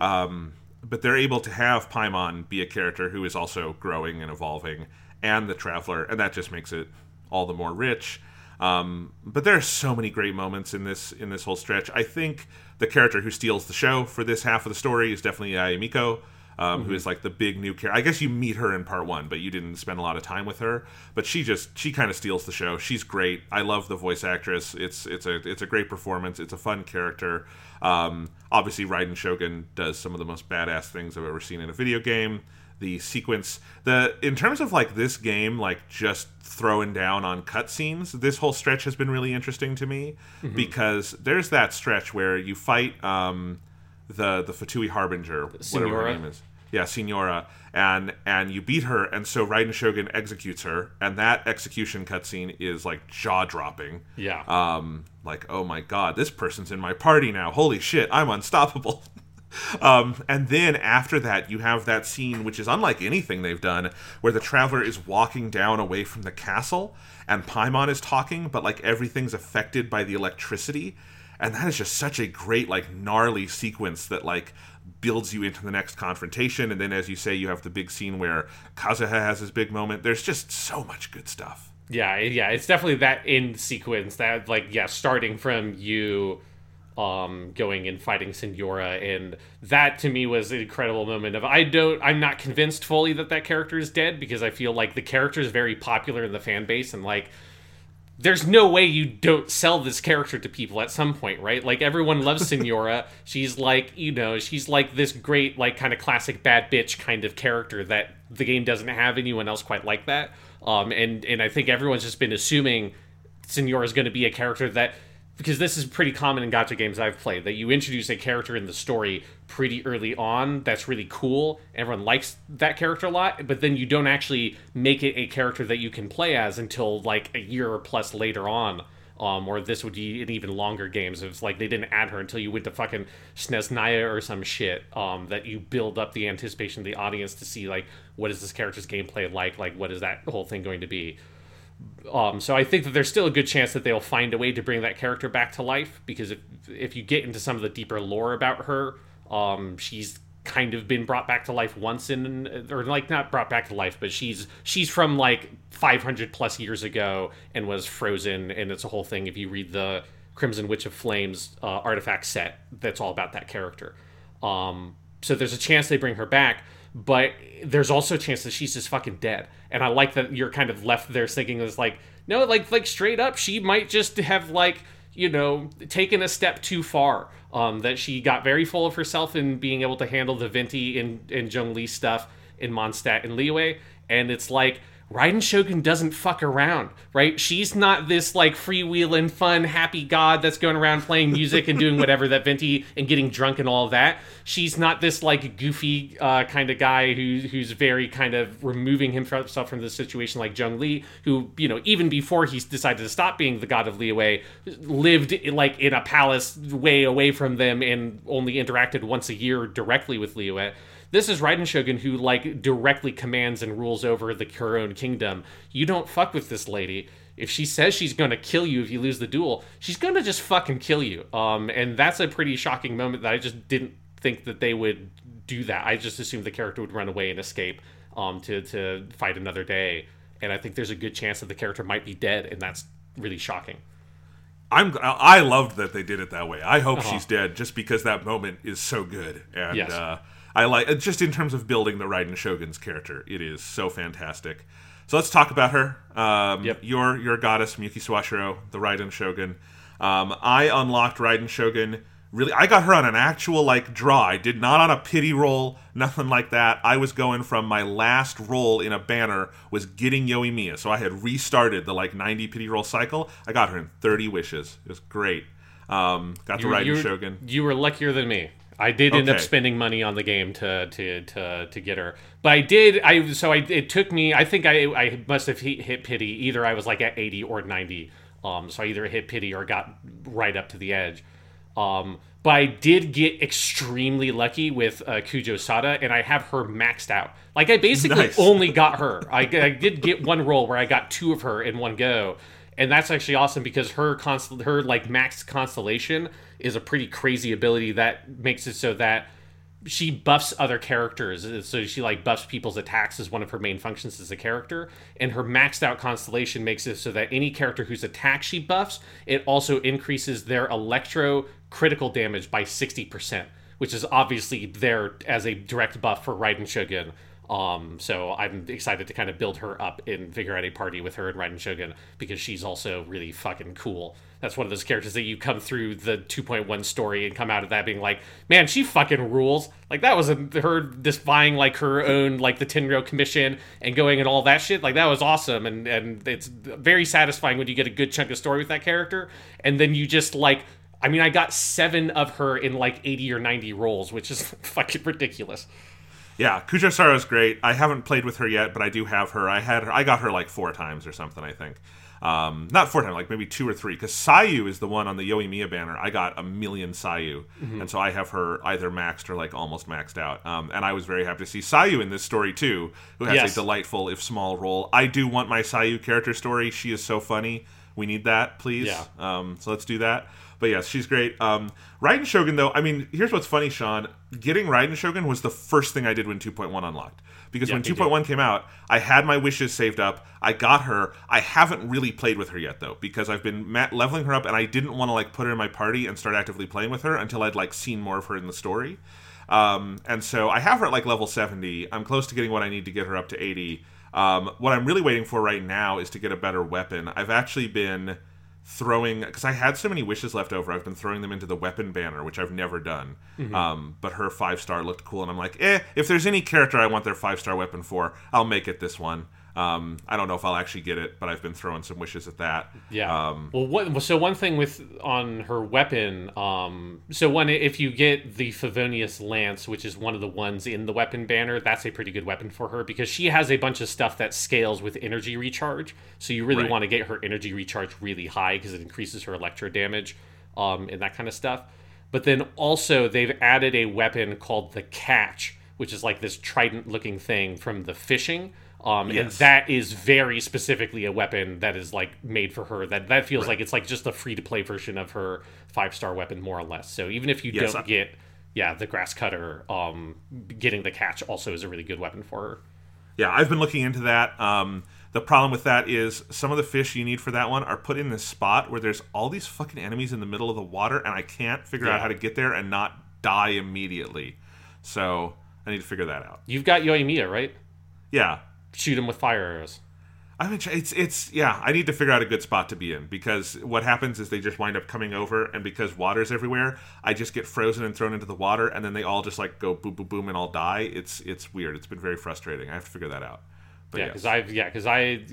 Um, but they're able to have Paimon be a character who is also growing and evolving, and the Traveler, and that just makes it all the more rich. Um, but there are so many great moments in this in this whole stretch. I think the character who steals the show for this half of the story is definitely Yae Miko um, who is like the big new character. I guess you meet her in part one, but you didn't spend a lot of time with her. But she just she kind of steals the show. She's great. I love the voice actress. It's it's a it's a great performance. It's a fun character. Um, obviously, Raiden Shogun does some of the most badass things I've ever seen in a video game. The sequence, the in terms of like this game, like just throwing down on cutscenes, this whole stretch has been really interesting to me because there's that stretch where you fight um, the the Fatui Harbinger, whatever her name is. Yeah, Signora, and and you beat her, and so Raiden Shogun executes her, and that execution cutscene is like jaw dropping. Yeah. Um, like oh my god, this person's in my party now. Holy shit, I'm unstoppable. Um, and then after that, you have that scene, which is unlike anything they've done, where the traveler is walking down away from the castle, and Paimon is talking, but like everything's affected by the electricity, and that is just such a great, like gnarly sequence that like builds you into the next confrontation. And then, as you say, you have the big scene where Kazuha has his big moment. There's just so much good stuff. Yeah, yeah, it's definitely that in sequence that like yeah, starting from you um going and fighting Signora and that to me was an incredible moment of I don't I'm not convinced fully that that character is dead because I feel like the character is very popular in the fan base and like there's no way you don't sell this character to people at some point, right? Like everyone loves Signora. she's like, you know, she's like this great, like kind of classic bad bitch kind of character that the game doesn't have anyone else quite like that. Um, and and I think everyone's just been assuming Signora is going to be a character that because this is pretty common in gacha games I've played that you introduce a character in the story pretty early on that's really cool. Everyone likes that character a lot, but then you don't actually make it a character that you can play as until like a year or plus later on. Um, or this would be in even longer games. It's like they didn't add her until you went to fucking Snezhnaya or some shit. Um, that you build up the anticipation of the audience to see like what is this character's gameplay like? Like what is that whole thing going to be? Um, so I think that there's still a good chance that they'll find a way to bring that character back to life because if if you get into some of the deeper lore about her, um, she's kind of been brought back to life once in or like not brought back to life but she's she's from like 500 plus years ago and was frozen and it's a whole thing if you read the crimson witch of flames uh, artifact set that's all about that character. Um, so there's a chance they bring her back but there's also a chance that she's just fucking dead. And i like that you're kind of left there thinking it's like no like like straight up she might just have like you know taken a step too far um, that she got very full of herself in being able to handle the Venti and, and Zhongli stuff in Mondstadt and Liyue, And it's like, Raiden Shogun doesn't fuck around, right? She's not this like freewheeling, fun, happy god that's going around playing music and doing whatever that Venti and getting drunk and all that. She's not this like goofy uh, kind of guy who, who's very kind of removing himself from the situation like Zhongli, who, you know, even before he decided to stop being the god of Liyue, lived like in a palace way away from them and only interacted once a year directly with Liyue. This is Raiden Shogun who like directly commands and rules over the Kuron kingdom. You don't fuck with this lady. If she says she's gonna kill you if you lose the duel, she's gonna just fucking kill you. Um, and that's a pretty shocking moment that I just didn't think that they would do that. I just assumed the character would run away and escape um, to to fight another day. And I think there's a good chance that the character might be dead, and that's really shocking. I'm I loved that they did it that way. I hope she's dead just because that moment is so good. And Yes. uh, I like uh, just in terms of building the Raiden Shogun's character, it is so fantastic. So let's talk about her. Um, Yep. Your your goddess Miyuki Sawashiro, the Raiden Shogun. Um, I unlocked Raiden Shogun. Really, I got her on an actual like draw. I did not on a pity roll, nothing like that. I was going from my last roll in a banner was getting Yoimiya, so I had restarted the like 90 pity roll cycle. I got her in 30 wishes. It was great. Um, got the You, Raiden you, Shogun. you were luckier than me. I did end up spending money on the game to to to to get her, but I did. I so I it took me. I think I I must have hit, hit pity. Either I was like at eighty or ninety. Um, so I either hit pity or got right up to the edge. Um, but I did get extremely lucky with uh, Kujo Sara, and I have her maxed out. Like I basically Nice. only got her. I, I did get one roll where I got two of her in one go, and that's actually awesome because her constel- her like max constellation is a pretty crazy ability that makes it so that she buffs other characters. So she like buffs people's attacks as one of her main functions as a character. And her maxed out constellation makes it so that any character whose attack she buffs it also increases their electro critical damage by 60% which is obviously there as a direct buff for Raiden Shogun um, so I'm excited to kind of build her up in figure out a party with her and Raiden Shogun because she's also really fucking cool. That's one of those characters that you come through the 2.1 story and come out of that being like, man, she fucking rules. Like that was a, her defying like her own like the Tenryo Commission and going and all that shit. Like that was awesome and and it's very satisfying when you get a good chunk of story with that character and then you just like. I mean, I got seven of her in like 80 or 90 rolls, which is fucking ridiculous. Yeah, Kujo Sara is great. I haven't played with her yet, but I do have her. I had her. I got her like four times or something. I think. Um, not four times, like maybe two or three. Because Sayu is the one on the Yoimiya banner. I got a million Sayu, and so I have her either maxed or like almost maxed out. Um, and I was very happy to see Sayu in this story too, who has Yes. a delightful, if small, role. I do want my Sayu character story. She is so funny. We need that, please. Yeah. Um, so let's do that. But yes, she's great. Um, Raiden Shogun, though, I mean, here's what's funny, Sean. Getting Raiden Shogun was the first thing I did when 2.1 unlocked. Because when me too. 2.1 came out, I had my wishes saved up. I got her. I haven't really played with her yet, though, because I've been leveling her up, and I didn't want to like put her in my party and start actively playing with her until I'd like seen more of her in the story. Um, and so I have her at like level 70. I'm close to getting what I need to get her up to 80. Um, what I'm really waiting for right now is to get a better weapon. I've actually been throwing because I had so many wishes left over. I've been throwing them into the weapon banner, which I've never done. Um, but her five star looked cool, and I'm like, eh, if there's any character I want their five star weapon for, I'll make it this one. Um, I don't know if I'll actually get it, but I've been throwing some wishes at that. Yeah. Um, well, what, so one thing with on her weapon, um, so one if you get the Favonius Lance, which is one of the ones in the weapon banner, that's a pretty good weapon for her because she has a bunch of stuff that scales with energy recharge. So you really Right. want to get her energy recharge really high because it increases her electro damage, um, and that kind of stuff. But then also they've added a weapon called the Catch, which is like this trident-looking thing from the fishing. Um, and that is very specifically a weapon that is like made for her. That that feels like it's like just a free to play version of her five star weapon, more or less. So even if you Yes, don't I- get yeah, the grass cutter, um, getting the catch also is a really good weapon for her. Yeah, I've been looking into that. Um, the problem with that is some of the fish you need for that one are put in this spot where there's all these fucking enemies in the middle of the water, and I can't figure out how to get there and not die immediately. So I need to figure that out. You've got Yoimiya, right? Yeah, Shoot him with fire arrows. I mean, it's it's yeah. I need to figure out a good spot to be in because what happens is they just wind up coming over, and because water's everywhere, I just get frozen and thrown into the water, and then they all just like go boom, boom, boom, and all die. It's it's weird. It's been very frustrating. I have to figure that out. But Yeah, yes. because I've yeah, because I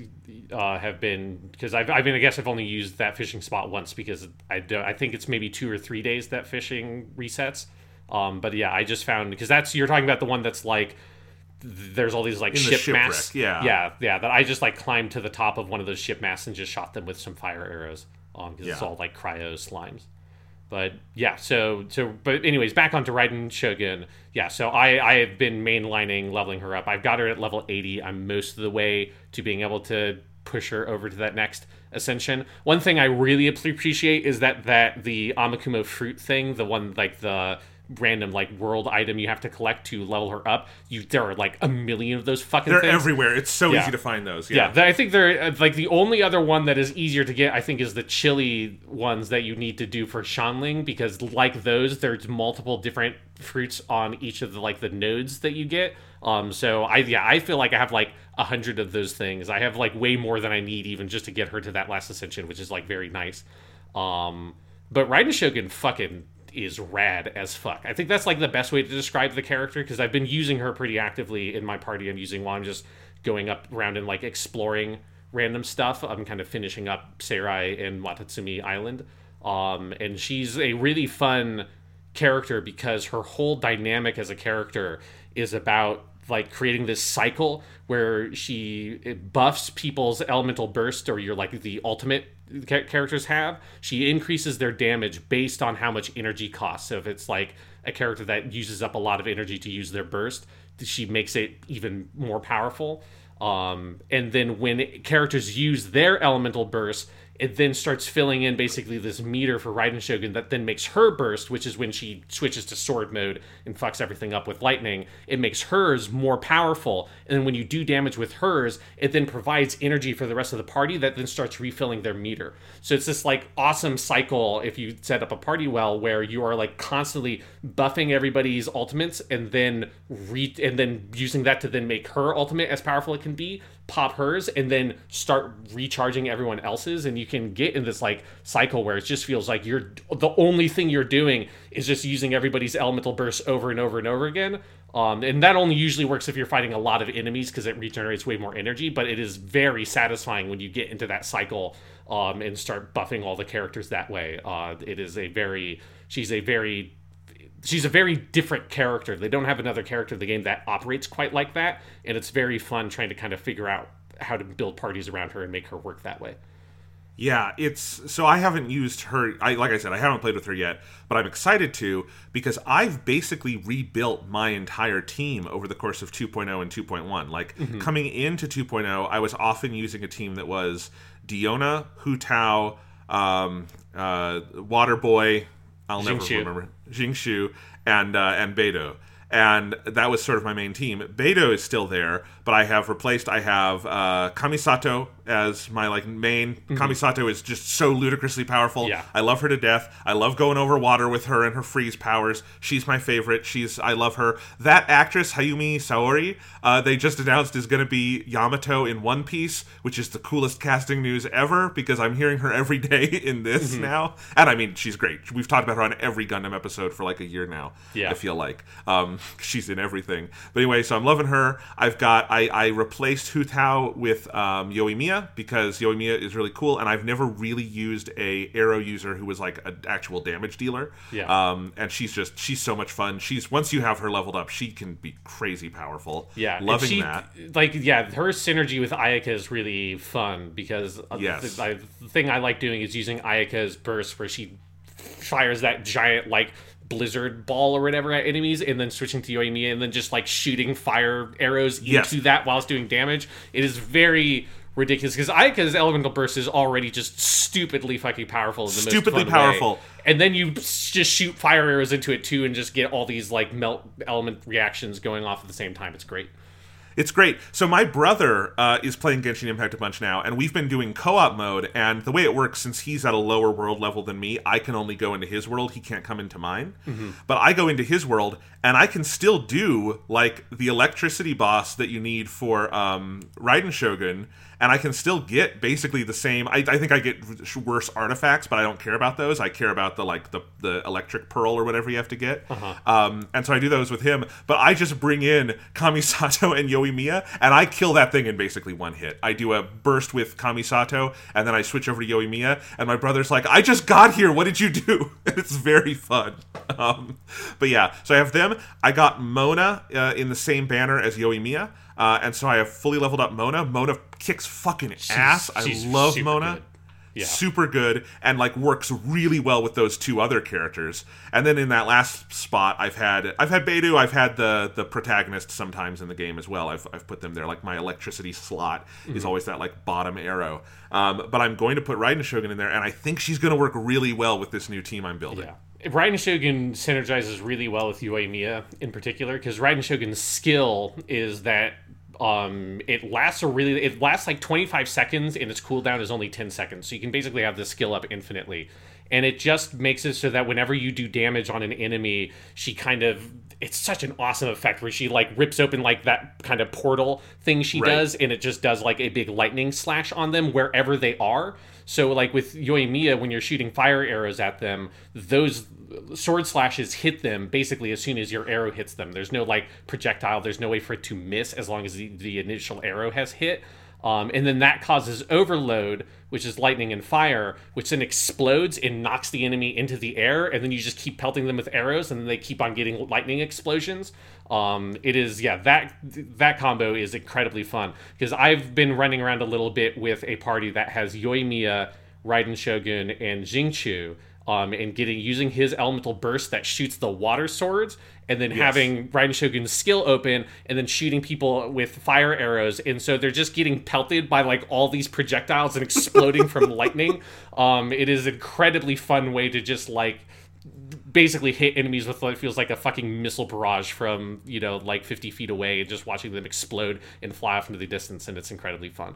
uh, have been because I've I mean I guess I've only used that fishing spot once because I do, I think it's maybe two or three days that fishing resets. Um, but yeah, I just found because that's you're talking about the one that's like there's all these like the ship shipwreck, masts. yeah. yeah, yeah. That I just like climbed to the top of one of those ship masts and just shot them with some fire arrows. Um, because it's all like cryo slimes. But yeah, so so but anyways, back onto Raiden Shogun. Yeah, so I I have been mainlining leveling her up. I've got her at level 80. I'm most of the way to being able to push her over to that next ascension. One thing I really appreciate is that that the Amakumo fruit thing, the one like the random like world item you have to collect to level her up. You there are like a million of those fucking they're things. everywhere. It's so Yeah. easy to find those. Yeah, Yeah, I think they're uh, like the only other one that is easier to get. I think is the chili ones that you need to do for Xiangling because like those, there's multiple different fruits on each of the like the nodes that you get. Um, so I yeah, I feel like I have like a hundred of those things. I have like way more than I need even just to get her to that last ascension, which is like very nice. Um, but Raiden Shogun fucking is rad as fuck. I think that's like the best way to describe the character because I've been using her pretty actively in my party. I'm using while I'm just going up around and like exploring random stuff. I'm kind of finishing up Seirai and Watatsumi Island. Um, and she's a really fun character because her whole dynamic as a character is about like creating this cycle where she buffs people's elemental burst or you're like the ultimate cha- characters have she increases their damage based on how much energy costs. So if it's like a character that uses up a lot of energy to use their burst she makes it even more powerful. Um, and then when characters use their elemental burst it then starts filling in basically this meter for Raiden Shogun that then makes her burst, which is when she switches to sword mode and fucks everything up with lightning. It makes hers more powerful, and then when you do damage with hers, it then provides energy for the rest of the party that then starts refilling their meter. So it's this like awesome cycle if you set up a party well, where you are like constantly buffing everybody's ultimates and then re and then using that to then make her ultimate as powerful it can be pop hers and then start recharging everyone else's. And you can get in this like cycle where it just feels like you're the only thing you're doing is just using everybody's elemental bursts over and over and over again. Um, and that only usually works if you're fighting a lot of enemies because it regenerates way more energy but it is very satisfying when you get into that cycle um, and start buffing all the characters that way. Uh, it is a very she's a very she's a very different character. They don't have another character in the game that operates quite like that, and it's very fun trying to kind of figure out how to build parties around her and make her work that way. Yeah, it's so I haven't used her. I like I said, I haven't played with her yet, but I'm excited to because I've basically rebuilt my entire team over the course of 2.0 and 2.1. Like coming into 2.0, I was often using a team that was Diona, Hu Tao, um, uh, Waterboy. I'll never Xingqiu. remember Xingqiu and uh, and Beidou. And that was sort of my main team. Beidou is still there, but I have replaced. I have uh, Kamisato as my like main. Kamisato is just so ludicrously powerful. Yeah. I love her to death. I love going over water with her and her freeze powers. She's my favorite. She's I love her. That actress Hayami Saori, uh, they just announced is going to be Yamato in One Piece, which is the coolest casting news ever because I'm hearing her every day in this now. And I mean, she's great. We've talked about her on every Gundam episode for like a year now. Yeah. I feel like um, she's in everything. But anyway, so I'm loving her. I've got I, I replaced Hu Tao with um, Yoimiya because Yoimiya is really cool, and I've never really used a arrow user who was like an actual damage dealer. Yeah. Um, and she's just she's so much fun. She's once you have her leveled up, she can be crazy powerful. Yeah, loving she- that. Like, yeah, her synergy with Ayaka is really fun because uh, Yes. the, the thing I like doing is using Ayaka's burst where she fires that giant like blizzard ball or whatever at enemies, and then switching to Yoimiya and then just like shooting fire arrows Yes. into that whilst doing damage. It is very ridiculous because Ayaka's elemental burst is already just stupidly fucking powerful. In the Stupidly powerful. way. and then you just shoot fire arrows into it too, and just get all these like melt element reactions going off at the same time. It's great. It's great. So my brother uh, is playing Genshin Impact a bunch now, and we've been doing co-op mode. And the way it works, since he's at a lower world level than me, I can only go into his world. He can't come into mine. But I go into his world, and I can still do like the electricity boss that you need for um, Raiden Shogun, and I can still get basically the same. I, I think I get worse artifacts, but I don't care about those. I care about the like the the electric pearl or whatever you have to get. Um, and so I do those with him. But I just bring in Kamisato and Yoimiya, and I kill that thing in basically one hit. I do a burst with Kamisato, and then I switch over to Yoimiya, and my brother's like, "I just got here. What did you do?" It's very fun. Um, but yeah, so I have them. I got Mona uh, in the same banner as Yoimiya. Uh, and so I have fully leveled up Mona. Mona kicks fucking ass. I love Mona. good. Yeah. Super good and like works really well with those two other characters. And then in that last spot, I've had I've had Beidou, I've had the the protagonist sometimes in the game as well. I've, I've put them there. Like my electricity slot Mm-hmm. is always that like bottom arrow. Um, but I'm going to put Raiden Shogun in there, and I think she's going to work really well with this new team I'm building. Yeah. Raiden Shogun synergizes really well with Yoimiya in particular because Raiden Shogun's skill is that um, it lasts a really it lasts like 25 seconds and its cooldown is only 10 seconds. So you can basically have the skill up infinitely. And it just makes it so that whenever you do damage on an enemy, she kind of it's such an awesome effect where she like rips open like that kind of portal thing she Right. does and it just does like a big lightning slash on them wherever they are. So like with Yoimiya, when you're shooting fire arrows at them, those sword slashes hit them basically as soon as your arrow hits them. There's no like projectile. There's no way for it to miss as long as the, the initial arrow has hit. Um, and then that causes overload, which is lightning and fire, which then explodes and knocks the enemy into the air. And then you just keep pelting them with arrows, and then they keep on getting lightning explosions. Um, it is yeah that that combo is incredibly fun because I've been running around a little bit with a party that has Yoimiya, Raiden Shogun, and Xingqiu. Um, and getting using his elemental burst that shoots the water swords, and then having Raiden Shogun's skill open, and then shooting people with fire arrows, and so they're just getting pelted by like all these projectiles and exploding from lightning. Um, it is an incredibly fun way to just like basically hit enemies with what feels like a fucking missile barrage from you know like 50 feet away and just watching them explode and fly off into the distance and it's incredibly fun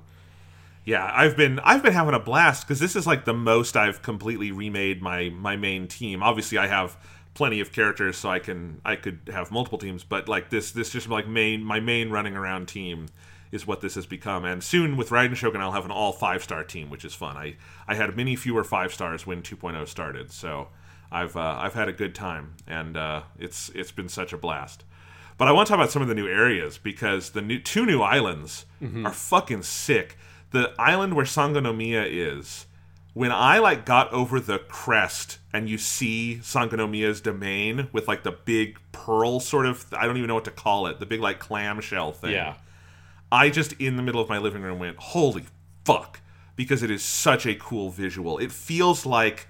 Yeah, I've been I've been having a blast because this is like the most I've completely remade my my main team. Obviously, I have plenty of characters, so I can I could have multiple teams. But like this this just like main my main running around team is what this has become. And soon with Raiden Shogun, I'll have an all five star team, which is fun. I I had many fewer five stars when 2.0 started, so I've uh, I've had a good time, and uh, it's it's been such a blast. But I want to talk about some of the new areas because the new two new islands are fucking sick. The island where Sangonomiya is, when I like got over the crest and you see Sangonomiya's domain with like the big pearl sort of I don't even know what to call it, the big like clamshell thing. yeah I just in the middle of my living room went, "Holy fuck." Because it is such a cool visual. It feels like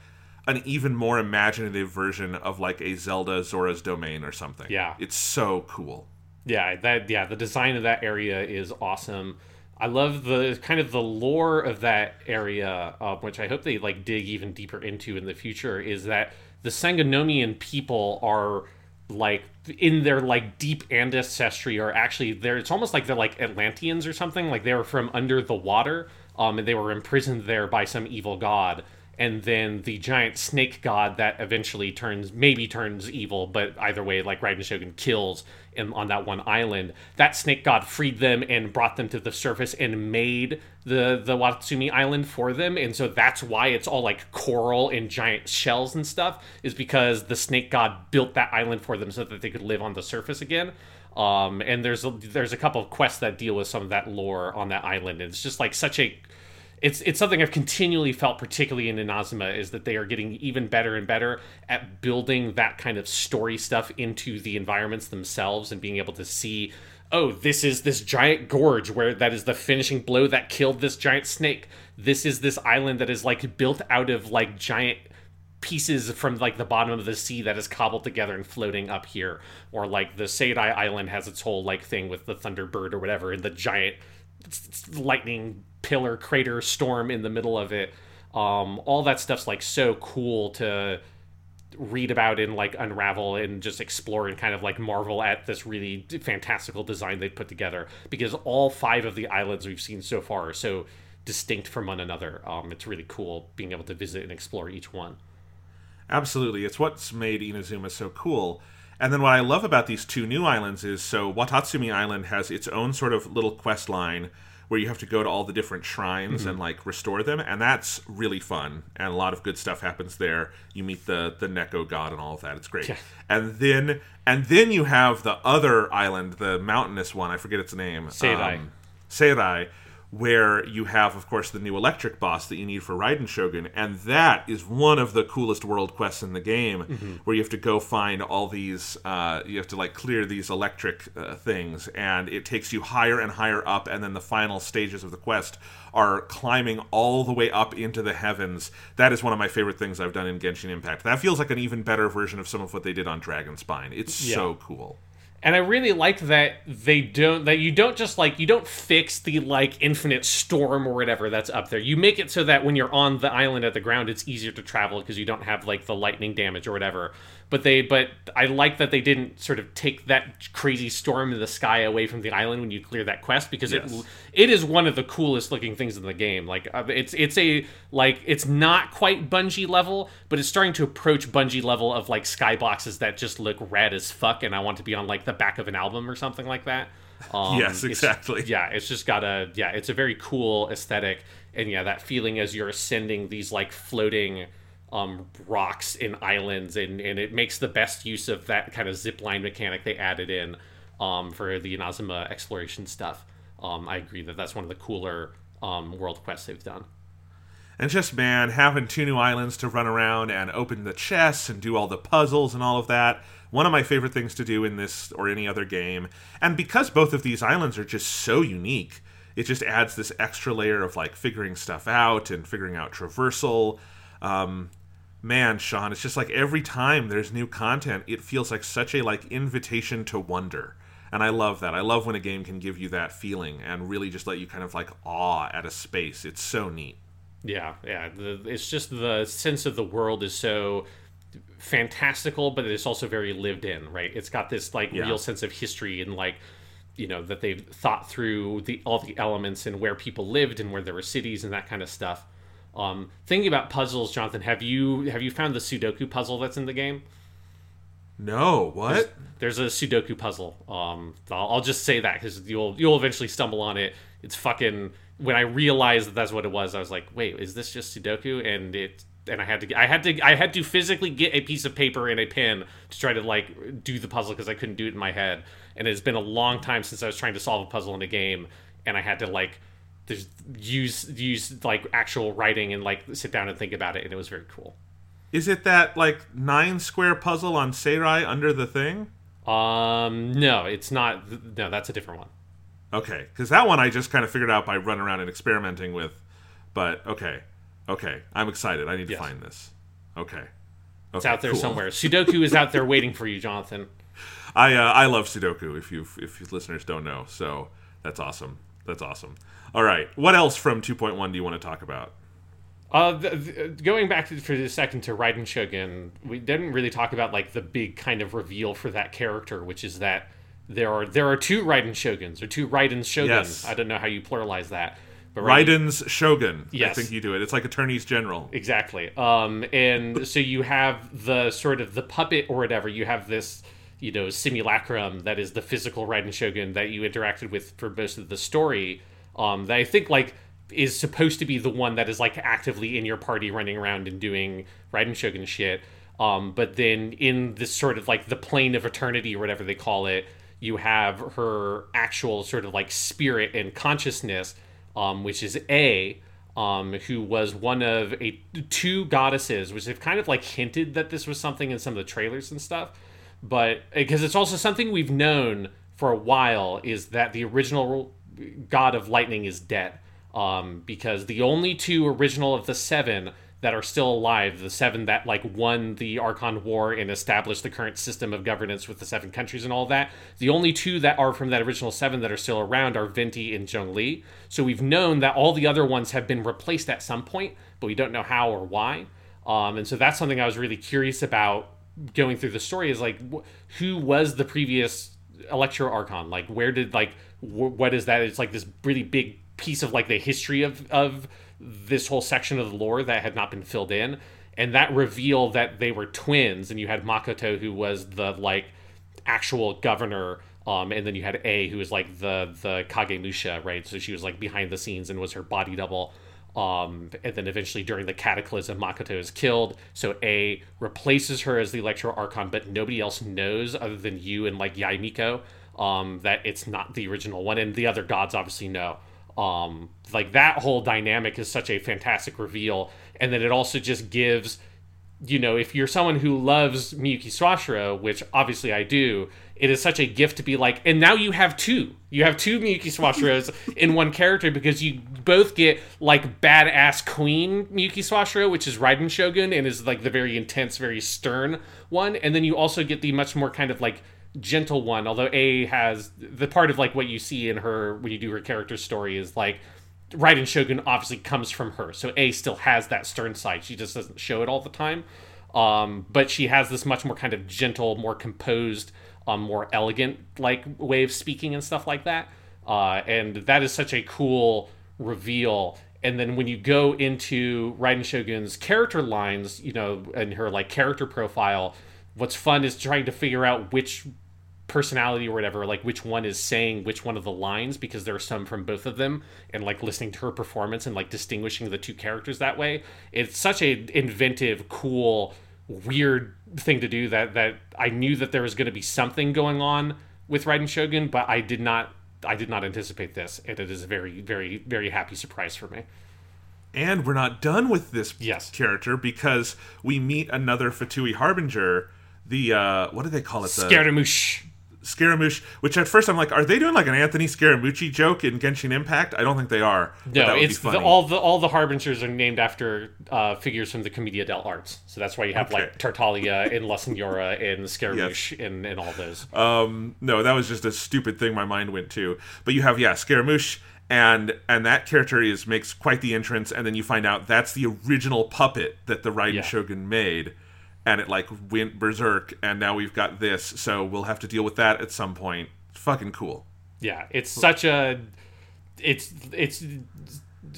an even more imaginative version of like a Zelda Zora's Domain or something. Yeah. It's so cool. yeah that yeah the design of that area is awesome i love the kind of the lore of that area uh, which i hope they like dig even deeper into in the future is that the sangonomian people are like in their like deep ancestry are actually there it's almost like they're like atlanteans or something like they were from under the water um, and they were imprisoned there by some evil god and then the giant snake god that eventually turns maybe turns evil but either way like raiden shogun kills in, on that one island. That snake god freed them and brought them to the surface and made the the Watatsumi island for them. And so that's why it's all like coral and giant shells and stuff is because the snake god built that island for them so that they could live on the surface again. Um, and there's a, there's a couple of quests that deal with some of that lore on that island. And it's just like such a it's it's something I've continually felt, particularly in Inazuma, is that they are getting even better and better at building that kind of story stuff into the environments themselves and being able to see, oh, this is this giant gorge where that is the finishing blow that killed this giant snake. This is this island that is like built out of like giant pieces from like the bottom of the sea that is cobbled together and floating up here or like the Seirai island has its whole like thing with the thunderbird or whatever and the giant lightning pillar crater storm in the middle of it. Um, all that stuff's like so cool to read about and like unravel and just explore and kind of like marvel at this really fantastical design they put together because all five of the islands we've seen so far are so distinct from one another. Um, it's really cool being able to visit and explore each one. Absolutely. It's what's made Inazuma so cool. And then what I love about these two new islands is so Watatsumi Island has its own sort of little quest line where you have to go to all the different shrines Mm-hmm. and like restore them and that's really fun and a lot of good stuff happens there you meet the the neko god and all of that it's great Yeah. and then and then you have the other island the mountainous one i forget its name Seirai. Um, Seirai, where you have, of course, the new electric boss that you need for Raiden Shogun, and that is one of the coolest world quests in the game, Mm-hmm. where you have to go find all these, uh, you have to like clear these electric uh, things, and it takes you higher and higher up, and then the final stages of the quest are climbing all the way up into the heavens. That is one of my favorite things I've done in Genshin Impact. That feels like an even better version of some of what they did on Dragon Spine. It's so cool. And I really like that they don't that you don't just like you don't fix the like infinite storm or whatever that's up there. You make it so that when you're on the island at the ground, it's easier to travel because you don't have like the lightning damage or whatever. But they but I like that they didn't sort of take that crazy storm in the sky away from the island when you clear that quest because Yes. it it is one of the coolest looking things in the game. Like uh, it's it's a like it's not quite Bungie level, but it's starting to approach Bungie level of like skyboxes that just look rad as fuck, and I want to be on like the back of an album or something like that. Um, Yes, it's- exactly. Yeah, it's just got a yeah, it's a very cool aesthetic, and yeah, that feeling as you're ascending these like floating um rocks and islands and and it makes the best use of that kind of zip line mechanic they added in um for the Inazuma exploration stuff um i agree that that's one of the cooler um world quests they've done And just, man, having two new islands to run around and open the chests and do all the puzzles and all of that. One of my favorite things to do in this or any other game. And because both of these islands are just so unique, it just adds this extra layer of like figuring stuff out and figuring out traversal. Um, man, Sean, it's just like every time there's new content, it feels like such a like invitation to wonder. And I love that. I love when a game can give you that feeling and really just let you kind of like awe at a space. It's so neat. Yeah, yeah. The, it's just the sense of the world is so fantastical, but it's also very lived in, right? It's got this like Yeah. real sense of history and like you know that they've thought through the all the elements and where people lived and where there were cities and that kind of stuff. Um, thinking about puzzles, Jonathan, have you have you found the Sudoku puzzle that's in the game? No, what? There's a Sudoku puzzle. Um, I'll, I'll just say that because you'll you'll eventually stumble on it. It's fucking. When I realized that that's what it was, I was like, "Wait, is this just Sudoku?" And it and I had to I had to I had to physically get a piece of paper and a pen to try to like do the puzzle because I couldn't do it in my head. And it's been a long time since I was trying to solve a puzzle in a game, and I had to like use use like actual writing and like sit down and think about it, and it was very cool. Is it that like nine square puzzle on Seirai under the thing? Um, no, it's not. No, that's a different one. Okay, because that one I just kind of figured out by running around and experimenting with. But okay, okay, I'm excited. I need to Yes. find this. Okay, It's out there somewhere. Sudoku is out there waiting for you, Jonathan. I uh, I love Sudoku. If you if listeners don't know, so that's awesome. That's awesome. All right, what else from 2.1 do you want to talk about? Uh, th- th- going back to, for a second to Raiden Shogun, we didn't really talk about like the big kind of reveal for that character, which is that there are there are two Raiden Shoguns or two Raiden Shoguns. Yes. I don't know how you pluralize that, but Raiden- Raiden's Shogun. I think you do it. It's like attorneys general. Exactly. Um, and so you have the sort of the puppet or whatever. You have this, you know, simulacrum that is the physical Raiden Shogun that you interacted with for most of the story. Um, that I think like is supposed to be the one that is like actively in your party, running around and doing Raiden Shogun shit. Um, but then in this sort of like the plane of eternity or whatever they call it, you have her actual sort of like spirit and consciousness, um, which is Ei um, who was one of a two goddesses, which have kind of like hinted that this was something in some of the trailers and stuff. But because it's also something we've known for a while is that the original god of lightning is dead. Um, because the only two original of the seven that are still alive, the seven that like won the Archon War and established the current system of governance with the seven countries and all that. The only two that are from that original seven that are still around are Venti and Zhongli. So we've known that all the other ones have been replaced at some point, but we don't know how or why. Um, and so that's something I was really curious about going through the story is like wh- who was the previous Electro Archon? Like where did like what is that? It's like this really big piece of like the history of of this whole section of the lore that had not been filled in, and that reveal that they were twins, and you had Makoto who was the like actual governor. Um, and then you had Ei, who was like the the Kagemusha, right? So she was like behind the scenes and was her body double. Um, and then eventually during the cataclysm, Makoto is killed. So Ei replaces her as the Electro Archon, but nobody else knows other than you and like Yaimiko um, that it's not the original one, and the other gods obviously know. Um, like that whole dynamic is such a fantastic reveal, and then it also just gives you know, if you're someone who loves Miyuki Sawashiro, which obviously I do, it is such a gift to be like, and now you have two. You have two Miyuki Sawashiros in one character because you both get like badass queen Miyuki Sawashiro, which is Raiden Shogun and is like the very intense, very stern one, and then you also get the much more kind of like gentle one. Although Ei has the part of like what you see in her when you do her character story is like Raiden Shogun obviously comes from her, so Ei still has that stern side. She just doesn't show it all the time. Um, but she has this much more kind of gentle, more composed, um, more elegant like way of speaking and stuff like that. Uh, and that is such a cool reveal. And then when you go into Raiden Shogun's character lines, you know, and her like character profile, what's fun is trying to figure out which personality or whatever like which one is saying which one of the lines because there are some from both of them and like listening to her performance and like distinguishing the two characters that way it's such a inventive cool weird thing to do that that I knew that there was going to be something going on with Raiden Shogun but I did not I did not anticipate this and it is a very very very happy surprise for me And we're not done with this Yes. character because we meet another Fatui Harbinger. The uh, what do they call it? The Scaramouche Scaramouche. Which at first I'm like, are they doing like an Anthony Scaramucci joke in Genshin Impact? I don't think they are. No, it's the, all the all the harbingers are named after uh, figures from the Commedia dell'arte. So that's why you have Okay. like Tartaglia and La Signora and Scaramouche and, and all those. Um, no, that was just a stupid thing my mind went to. But you have yeah, Scaramouche, and and that character is makes quite the entrance, and then you find out that's the original puppet that the Raiden Yeah. Shogun made, and it like went berserk, and now we've got this, so we'll have to deal with that at some point. Fucking cool. Yeah, it's such a it's it's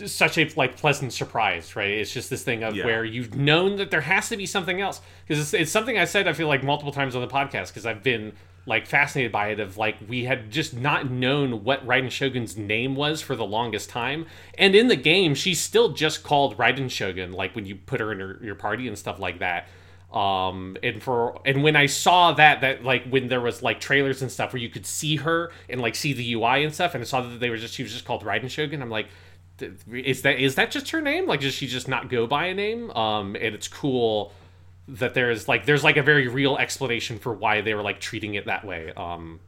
such a like pleasant surprise, right? It's just this thing of Yeah. where you've known that there has to be something else because it's, it's something I said I feel like multiple times on the podcast because I've been like fascinated by it of like we had just not known what Raiden Shogun's name was for the longest time and in the game she's still just called Raiden Shogun like when you put her in her, your party and stuff like that um and for and when i saw that that like when there was like trailers and stuff where you could see her and like see the ui and stuff and i saw that they were just she was just called raiden shogun i'm like is that is that just her name? Like does she just not go by a name? Um and it's cool that there's like there's like a very real explanation for why they were like treating it that way. Um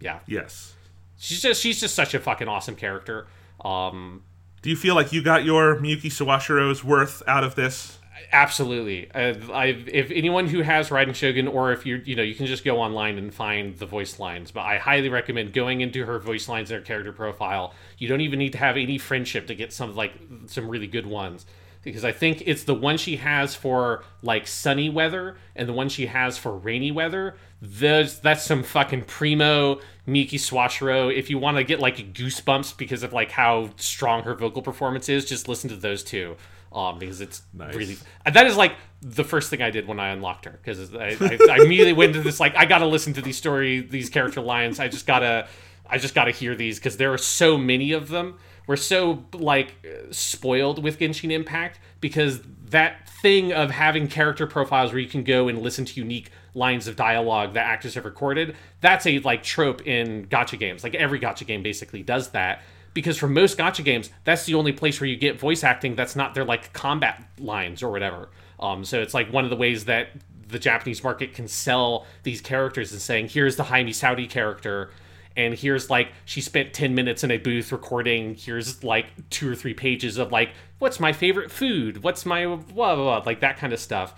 yeah. Yes. she's just she's just such a fucking awesome character. Um Do you feel like you got your Miyuki Sawashiro's worth out of this? Absolutely. If anyone who has Raiden Shogun, or if you're, you know, you can just go online and find the voice lines. But I highly recommend going into her voice lines and her character profile. You don't even need to have any friendship to get some like some really good ones, because I think it's the one she has for like sunny weather and the one she has for rainy weather. Those that's some fucking primo Miyuki Sawashiro. If you want to get like goosebumps because of like how strong her vocal performance is, just listen to those two um, because it's Nice. really and that is like the first thing I did when I unlocked her because I, I, I immediately went into this like I gotta listen to these story these character lines. I just gotta I just gotta hear these because there are so many of them. We're so like spoiled with Genshin Impact because that thing of having character profiles where you can go and listen to unique lines of dialogue that actors have recorded that's a like trope in gacha games. Like every gacha game basically does that because for most gacha games that's the only place where you get voice acting that's not their like combat lines or whatever. Um, so it's like one of the ways that the japanese market can sell these characters and saying here's the jaime saudi character and here's like she spent 10 minutes in a booth recording. Here's like two or three pages of like what's my favorite food? What's my blah blah, blah like that kind of stuff.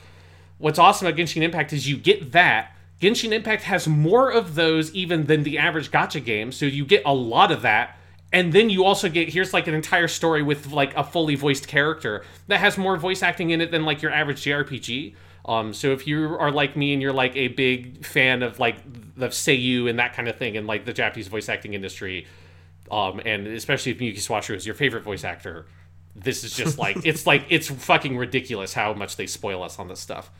What's awesome about genshin impact is you get that. Genshin impact has more of those even than the average gacha game so you get a lot of that and then you also get here's like an entire story with like a fully voiced character that has more voice acting in it than like your average jrpg um, so if you are like me and you're like a big fan of like the Seiyu and that kind of thing and like the Japanese voice acting industry, um, and especially if Miyuki Sawashiro is your favorite voice actor, this is just like it's like it's fucking ridiculous how much they spoil us on this stuff.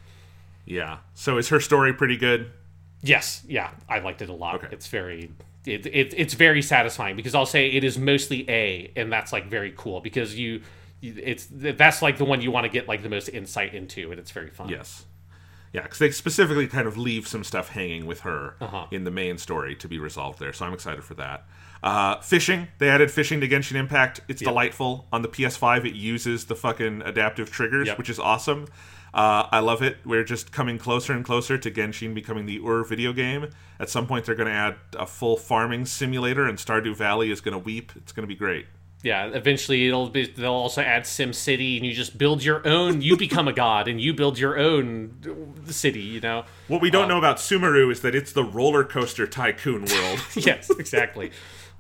Yeah. So is her story pretty good? Yes, yeah, I liked it a lot. Okay. It's very it, it it's very satisfying because I'll say it is mostly Ei, and that's like very cool because you it's that's like the one you want to get like the most insight into, and it's very fun. Yes. Yeah, because they specifically kind of leave some stuff hanging with her Uh-huh. in the main story to be resolved there. So I'm excited for that. Uh, fishing, they added fishing to Genshin Impact. It's delightful. On the PS5, it uses the fucking adaptive triggers, Yep. which is awesome. Uh, I love it. We're just coming closer and closer to Genshin becoming the Ur video game. At some point, they're going to add a full farming simulator, and Stardew Valley is going to weep. It's going to be great. yeah eventually it'll be they'll also add sim city and you just build your own you become a god and you build your own city you know What we don't know about Sumeru is that it's the roller coaster tycoon world. yes exactly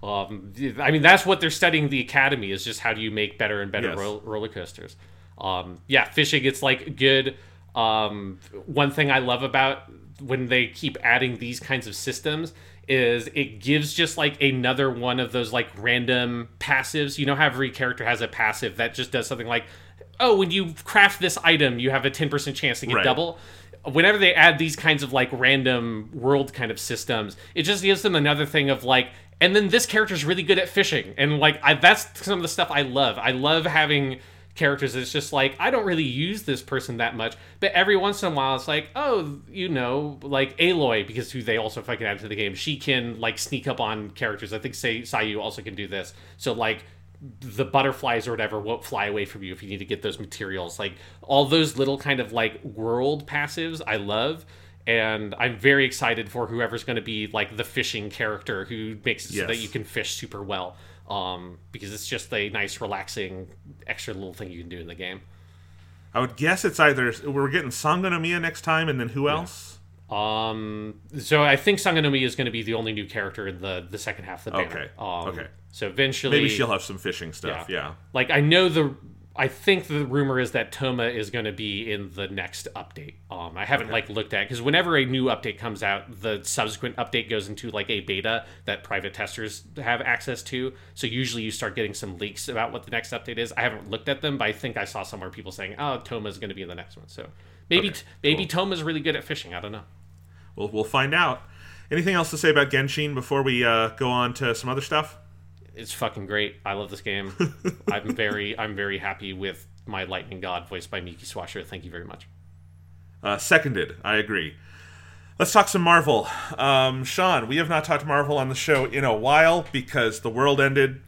um, i mean that's what they're studying the academy is just how do you make better and better Yes. ro- roller coasters um, yeah fishing it's like good um, one thing i love about when they keep adding these kinds of systems is it gives just like another one of those like random passives you know how every character has a passive that just does something like oh when you craft this item you have a 10% chance to get Right. double whenever they add these kinds of like random world kind of systems, it just gives them another thing of like, and then this character's really good at fishing, and like I, that's some of the stuff I love. I love having characters it's just like I don't really use this person that much, but every once in a while it's like, oh, you know, like Aloy because who they also fucking add to the game, she can like sneak up on characters. I think say Sayu also can do this. So like the butterflies or whatever won't fly away from you if you need to get those materials. Like all those little kind of like world passives, I love. And I'm very excited for whoever's going to be like the fishing character who makes it so that you can fish super well. Um, because it's just a nice, relaxing, extra little thing you can do in the game. I would guess it's either we're getting Sangonomiya next time, and then who else? Um, so I think Sangonomiya is going to be the only new character in the the second half of the banner. Okay, Um, okay. So eventually, Maybe she'll have some fishing stuff. Yeah. Like I know the I think the rumor is that Thoma is going to be in the next update. Um I haven't like looked at cuz whenever a new update comes out, the subsequent update goes into like a beta that private testers have access to. So usually you start getting some leaks about what the next update is. I haven't looked at them, but I think I saw somewhere people saying, "Oh, Thoma is going to be in the next one." So maybe Okay, maybe cool. Thoma's really good at fishing. I don't know. We'll we'll find out. Anything else to say about Genshin before we uh, go on to some other stuff? It's fucking great. I love this game. I'm very I'm very happy with my lightning god voiced by Miyuki Sawashiro. Thank you very much. Uh, seconded. I agree. Let's talk some Marvel. Um, Sean, we have not talked Marvel on the show in a while because the world ended.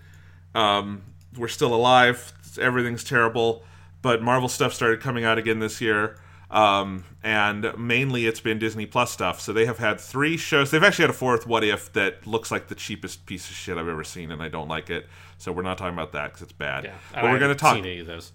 Um, we're still alive. Everything's terrible, but Marvel stuff started coming out again this year. Um, and mainly it's been Disney Plus stuff. So they have had three shows. They've actually had a fourth What If that looks like the cheapest piece of shit I've ever seen, and I don't like it. So we're not talking about that because it's bad. Yeah, but we're going to talk. Seen any of those?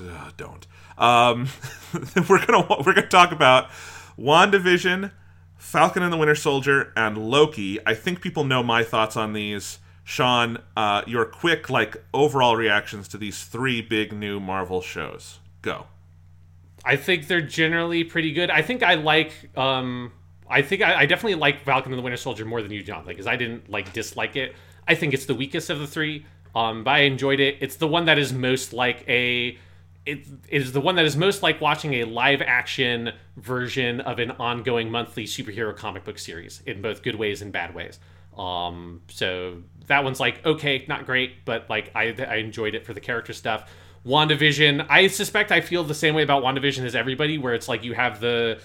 Uh, don't. Um, we're gonna we're gonna talk about WandaVision, Falcon and the Winter Soldier, and Loki. I think people know my thoughts on these. Sean, uh, your quick like overall reactions to these three big new Marvel shows. Go. I think they're generally pretty good. I think I like. Um, I think I, I definitely like Falcon and the Winter Soldier more than you, John, because I didn't like dislike it. I think it's the weakest of the three. Um, but I enjoyed it. It's the one that is most like a. It is the one that is most like watching a live action version of an ongoing monthly superhero comic book series in both good ways and bad ways. Um, so that one's like okay, not great, but like I I enjoyed it for the character stuff. WandaVision, I suspect I feel the same way about WandaVision as everybody, where it's like you have the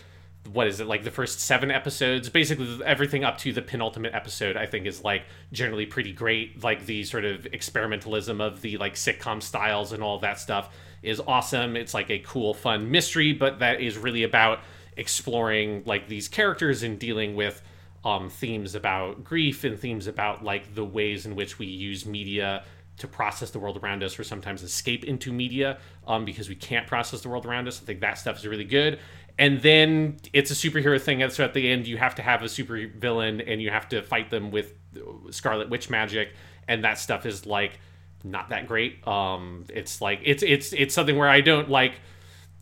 what is it like the first seven episodes? Basically everything up to the penultimate episode i think is like generally pretty great. Like the sort of experimentalism of the like sitcom styles and all that stuff is awesome. It's like a cool fun mystery but that is really about exploring like these characters and dealing with um, themes about grief and themes about like the ways in which we use media to process the world around us or sometimes escape into media um, because we can't process the world around us. I think that stuff is really good. And then it's a superhero thing. So at the end, you have to have a super villain and you have to fight them with Scarlet Witch magic. And that stuff is like not that great. Um, it's like it's it's it's something where I don't like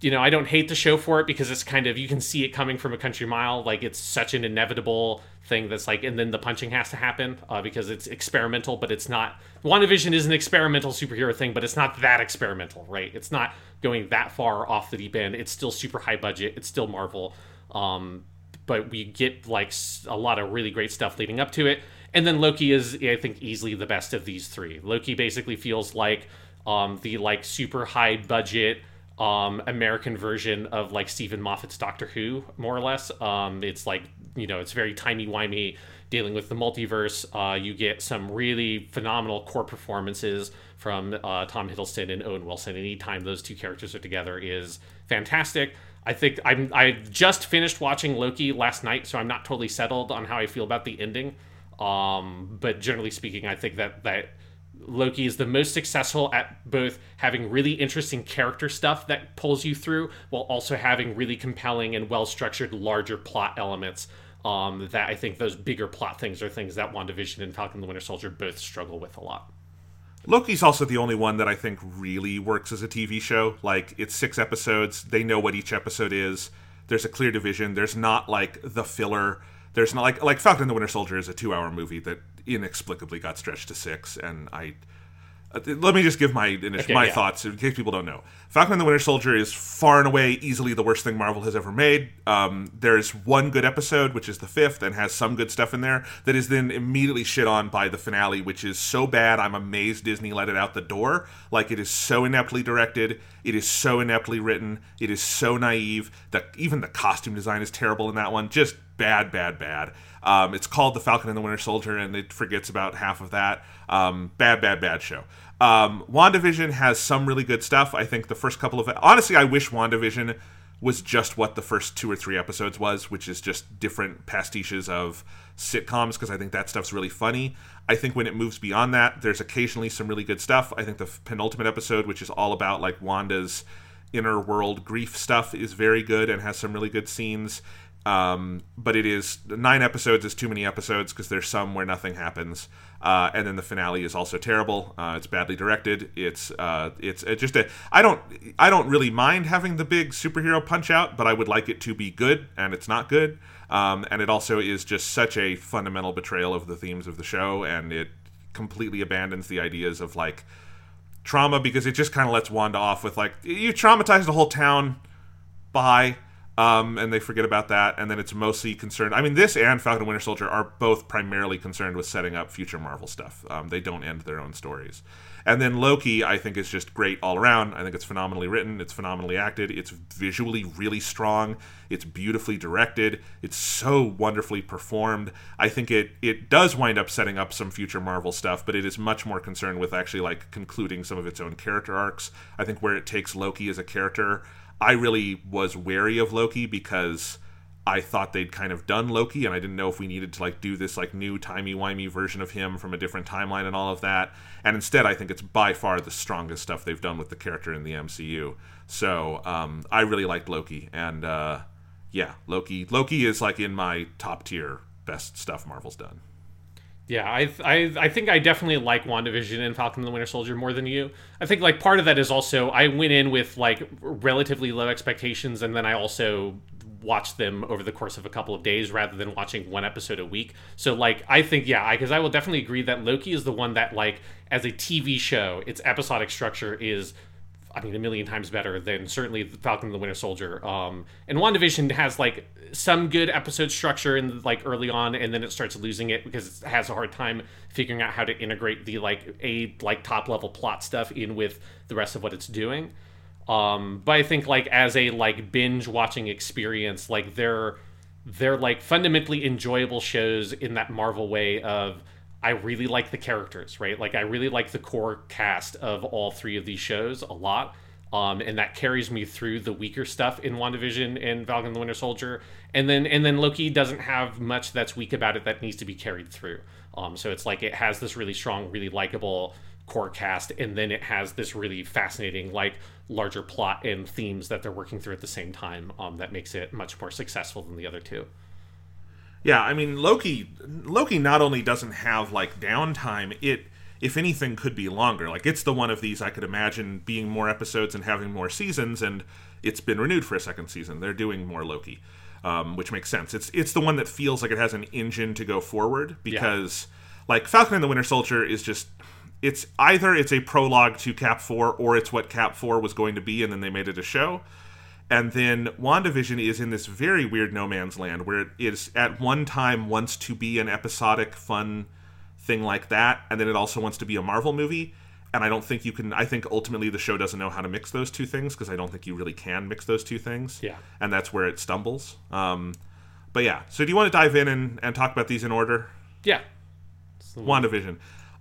you know, I don't hate the show for it because it's kind of you can see it coming from a country mile. Like it's such an inevitable thing that's like, and then the punching has to happen uh, because it's experimental, but it's not. WandaVision is an experimental superhero thing, but it's not that experimental, right? It's not going that far off the deep end. It's still super high budget. It's still Marvel, um, but we get like a lot of really great stuff leading up to it. And then Loki is, I think, easily the best of these three. Loki basically feels like um, the like super high budget um, American version of like Steven Moffat's Doctor Who, more or less. Um, it's like you know, it's very timey wimey, dealing with the multiverse. Uh, you get some really phenomenal core performances from uh, Tom Hiddleston and Owen Wilson. Anytime those two characters are together is fantastic. I think I'm I just finished watching Loki last night, so I'm not totally settled on how I feel about the ending. Um, but generally speaking, I think that that Loki is the most successful at both having really interesting character stuff that pulls you through while also having really compelling and well structured larger plot elements. Um, that I think those bigger plot things are things that WandaVision and Falcon the Winter Soldier both struggle with a lot. Loki's also the only one that I think really works as a TV show. Like, it's six episodes, they know what each episode is, there's a clear division, there's not like the filler. There's not like like Falcon the Winter Soldier is a two hour movie that inexplicably got stretched to six, and I. Let me just give my Okay, my yeah. thoughts in case people don't know. Falcon and the Winter Soldier is far and away easily the worst thing Marvel has ever made. Um, there's one good episode, which is the fifth, and has some good stuff in there that is then immediately shit on by the finale, which is so bad. I'm amazed Disney let it out the door. Like it is so ineptly directed, it is so ineptly written, it is so naive. That even the costume design is terrible in that one. Just bad, bad, bad. Um, it's called The Falcon and the Winter Soldier, and it forgets about half of that. Um, bad, bad, bad show. Um, WandaVision has some really good stuff. I think the first couple of honestly, I wish WandaVision was just what the first two or three episodes was, which is just different pastiches of sitcoms because I think that stuff's really funny. I think when it moves beyond that, there's occasionally some really good stuff. I think the penultimate episode, which is all about like Wanda's inner world grief stuff, is very good and has some really good scenes. Um, but it is nine episodes is too many episodes because there's some where nothing happens, uh, and then the finale is also terrible. Uh, it's badly directed. It's uh, it's just a I don't I don't really mind having the big superhero punch out, but I would like it to be good, and it's not good. Um, and it also is just such a fundamental betrayal of the themes of the show, and it completely abandons the ideas of like trauma because it just kind of lets Wanda off with like you traumatized the whole town, bye. Um, and they forget about that, and then it's mostly concerned. I mean, this and Falcon and Winter Soldier are both primarily concerned with setting up future Marvel stuff. Um, they don't end their own stories. And then Loki, I think, is just great all around. I think it's phenomenally written, it's phenomenally acted, it's visually really strong, it's beautifully directed, it's so wonderfully performed. I think it it does wind up setting up some future Marvel stuff, but it is much more concerned with actually like concluding some of its own character arcs. I think where it takes Loki as a character, I really was wary of Loki because I thought they'd kind of done Loki, and I didn't know if we needed to like do this like new timey wimey version of him from a different timeline and all of that. And instead, I think it's by far the strongest stuff they've done with the character in the MCU. So um, I really liked Loki, and uh, yeah, Loki. Loki is like in my top tier best stuff Marvel's done. Yeah, I, I I think I definitely like WandaVision and Falcon and the Winter Soldier more than you. I think like part of that is also I went in with like relatively low expectations and then I also watched them over the course of a couple of days rather than watching one episode a week. So like I think yeah, because I will definitely agree that Loki is the one that like as a TV show, its episodic structure is I mean, a million times better than certainly Falcon and the Winter Soldier. Um, and WandaVision has like some good episode structure in like early on, and then it starts losing it because it has a hard time figuring out how to integrate the like a like top level plot stuff in with the rest of what it's doing. Um, but I think like as a like binge watching experience, like they're they're like fundamentally enjoyable shows in that Marvel way of I really like the characters, right? Like I really like the core cast of all three of these shows a lot. Um, and that carries me through the weaker stuff in WandaVision and Falcon the Winter Soldier. And then and then Loki doesn't have much that's weak about it that needs to be carried through. Um, so it's like it has this really strong, really likable core cast, and then it has this really fascinating, like larger plot and themes that they're working through at the same time. Um, that makes it much more successful than the other two. Yeah, I mean Loki. Loki not only doesn't have like downtime, it if anything could be longer. Like it's the one of these I could imagine being more episodes and having more seasons, and it's been renewed for a second season. They're doing more Loki, um, which makes sense. It's it's the one that feels like it has an engine to go forward because like Falcon and the Winter Soldier is just it's either it's a prologue to Cap Four or it's what Cap Four was going to be, and then they made it a show. And then WandaVision is in this very weird no man's land where it is at one time wants to be an episodic, fun thing like that, and then it also wants to be a Marvel movie. And I don't think you can. I think ultimately the show doesn't know how to mix those two things because I don't think you really can mix those two things. Yeah. And that's where it stumbles. Um, but yeah. So do you want to dive in and, and talk about these in order? Yeah. WandaVision.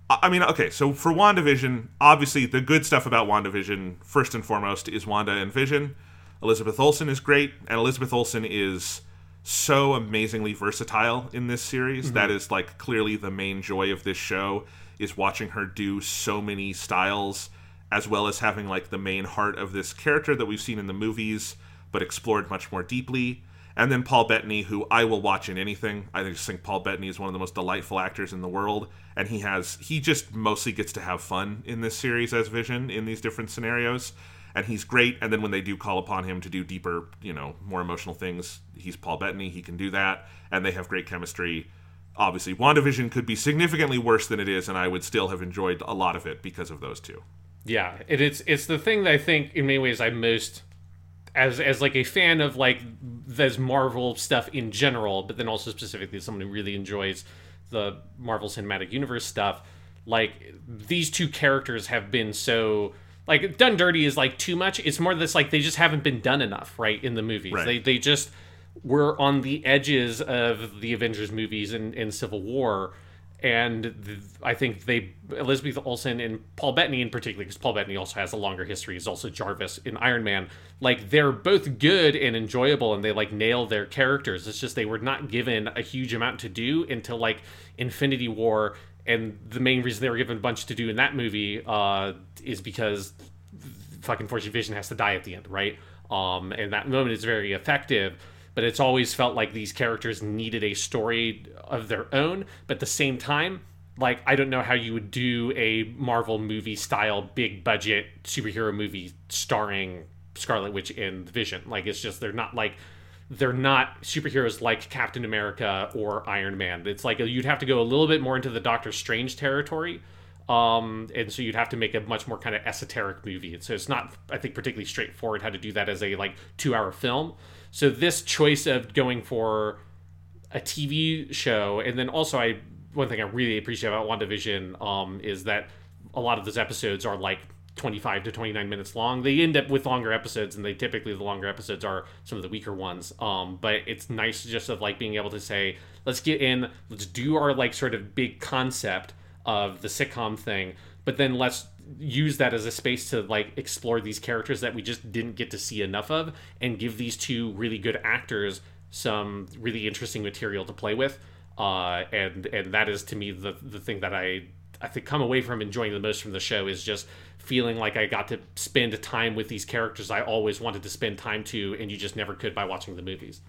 I I mean, okay, so for WandaVision, obviously the good stuff about WandaVision, first and foremost, is Wanda and Vision. Elizabeth Olsen is great, and Elizabeth Olsen is so amazingly versatile in this series. That is like clearly the main joy of this show is watching her do so many styles as well as having like the main heart of this character that we've seen in the movies but explored much more deeply. And then Paul Bettany, who I will watch in anything. I just think Paul Bettany is one of the most delightful actors in the world, and he has he just mostly gets to have fun in this series as Vision in these different scenarios, and he's great. And then when they do call upon him to do deeper, you know, more emotional things, he's Paul Bettany. He can do that, and they have great chemistry. Obviously, WandaVision could be significantly worse than it is, and I would still have enjoyed a lot of it because of those two. Yeah, it, it's it's the thing that I think in many ways I most as as like a fan of like this Marvel stuff in general, but then also specifically someone who really enjoys the Marvel Cinematic Universe stuff. Like these two characters have been so like done dirty is like too much. It's more this like they just haven't been done enough, right? In the movies, Right. they they just were on the edges of the Avengers movies and, and Civil War. And I think they Elizabeth Olsen and Paul Bettany in particular, because Paul Bettany also has a longer history. He's also Jarvis in Iron Man. Like they're both good and enjoyable, and they like nail their characters. It's just they were not given a huge amount to do until like Infinity War, and the main reason they were given a bunch to do in that movie uh, is because fucking Fortune Vision has to die at the end, right? Um, and that moment is very effective, but it's always felt like these characters needed a story of their own. But at the same time, like I don't know how you would do a Marvel movie style big budget superhero movie starring Scarlet Witch and Vision. Like it's just they're not like they're not superheroes like Captain America or Iron Man. It's like you'd have to go a little bit more into the Doctor Strange territory. Um, and so you'd have to make a much more kind of esoteric movie. So it's not, I think, particularly straightforward how to do that as a like two hour film. So this choice of going for a TV show, and then also I one thing I really appreciate about WandaVision um, is that a lot of those episodes are like 25 to 29 minutes long. They end up with longer episodes, and they typically the longer episodes are some of the weaker ones. Um, but it's nice just of like being able to say, let's get in, let's do our like sort of big concept of the sitcom thing, but then let's use that as a space to like explore these characters that we just didn't get to see enough of and give these two really good actors some really interesting material to play with uh, and and that is to me the the thing that I I think come away from enjoying the most from the show is just feeling like I got to spend time with these characters I always wanted to spend time to and you just never could by watching the movies.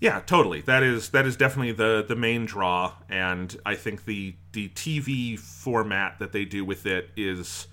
Yeah, totally. That is that is definitely the the main draw, and I think the the TV format that they do with it is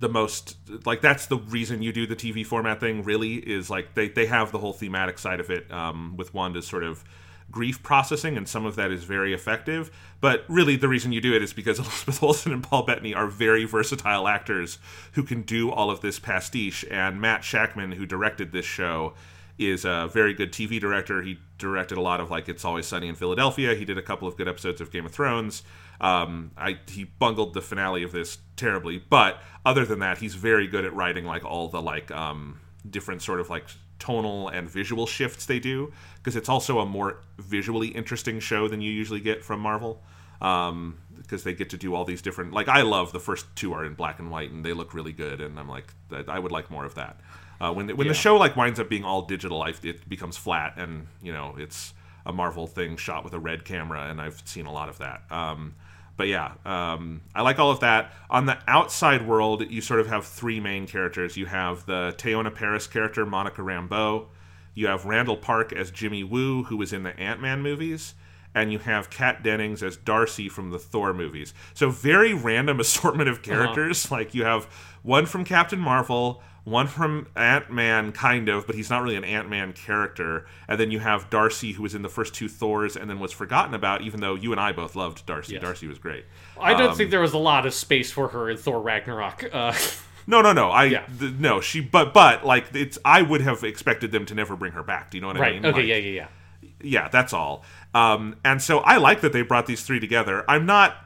the most like that's the reason you do the TV format thing. Really, is like they they have the whole thematic side of it um, with Wanda's sort of grief processing, and some of that is very effective. But really, the reason you do it is because Elizabeth Olsen and Paul Bettany are very versatile actors who can do all of this pastiche. And Matt Shakman, who directed this show, is a very good TV director. He directed a lot of like It's Always Sunny in Philadelphia. He did a couple of good episodes of Game of Thrones. Um, I he bungled the finale of this terribly, but other than that, he's very good at writing like all the like um, different sort of like tonal and visual shifts they do because it's also a more visually interesting show than you usually get from Marvel. Um, because they get to do all these different. Like I love the first two are in black and white and they look really good, and I'm like, I would like more of that. Uh, when when Yeah. the show like winds up being all digital, I, it becomes flat, and you know it's a Marvel thing shot with a red camera, and I've seen a lot of that. Um, but yeah, um, I like all of that. On the outside world, you sort of have three main characters. You have the Teyonah Parris character, Monica Rambeau. You have Randall Park as Jimmy Woo, who was in the Ant Man movies. And you have Kat Dennings as Darcy from the Thor movies. So, very random assortment of characters. Like, you have one from Captain Marvel, one from Ant Man, kind of, but he's not really an Ant Man character. And then you have Darcy, who was in the first two Thors and then was forgotten about, even though you and I both loved Darcy. Yes. Darcy was great. I don't Um, think there was a lot of space for her in Thor Ragnarok. Uh, No, no, no. I Yeah. th- no. She, but but like it's. I would have expected them to never bring her back. Do you know what I right. mean? Okay. Like, yeah. Yeah. Yeah. yeah, that's all. Um, and so I like that they brought these three together. I'm not.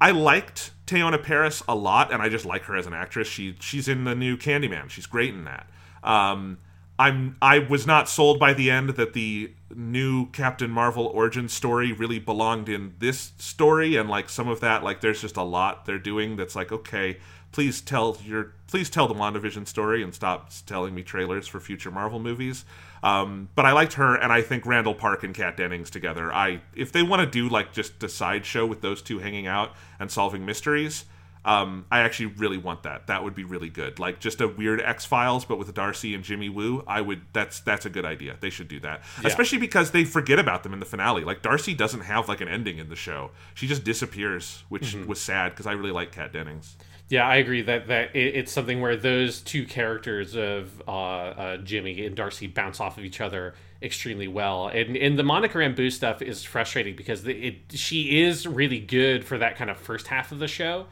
I liked Teyonah Parris a lot, and I just like her as an actress. She she's in the new Candyman. She's great in that. Um, I'm I was not sold by the end that the new Captain Marvel origin story really belonged in this story, and like some of that, like there's just a lot they're doing that's like okay. Please tell your please tell the WandaVision story and stop telling me trailers for future Marvel movies. Um, but I liked her, and I think Randall Park and Kat Dennings together. I if they want to do like just a sideshow with those two hanging out and solving mysteries, um, I actually really want that. That would be really good. Like just a weird X Files, but with Darcy and Jimmy Woo. I would. That's that's a good idea. They should do that, especially because they forget about them in the finale. Like Darcy doesn't have like an ending in the show. She just disappears, which was sad because I really like Kat Dennings. Yeah, I agree that that it, it's something where those two characters of uh, uh, Jimmy and Darcy bounce off of each other extremely well, and and the Monica Rambeau stuff is frustrating because it she is really good for that kind of first half of the show,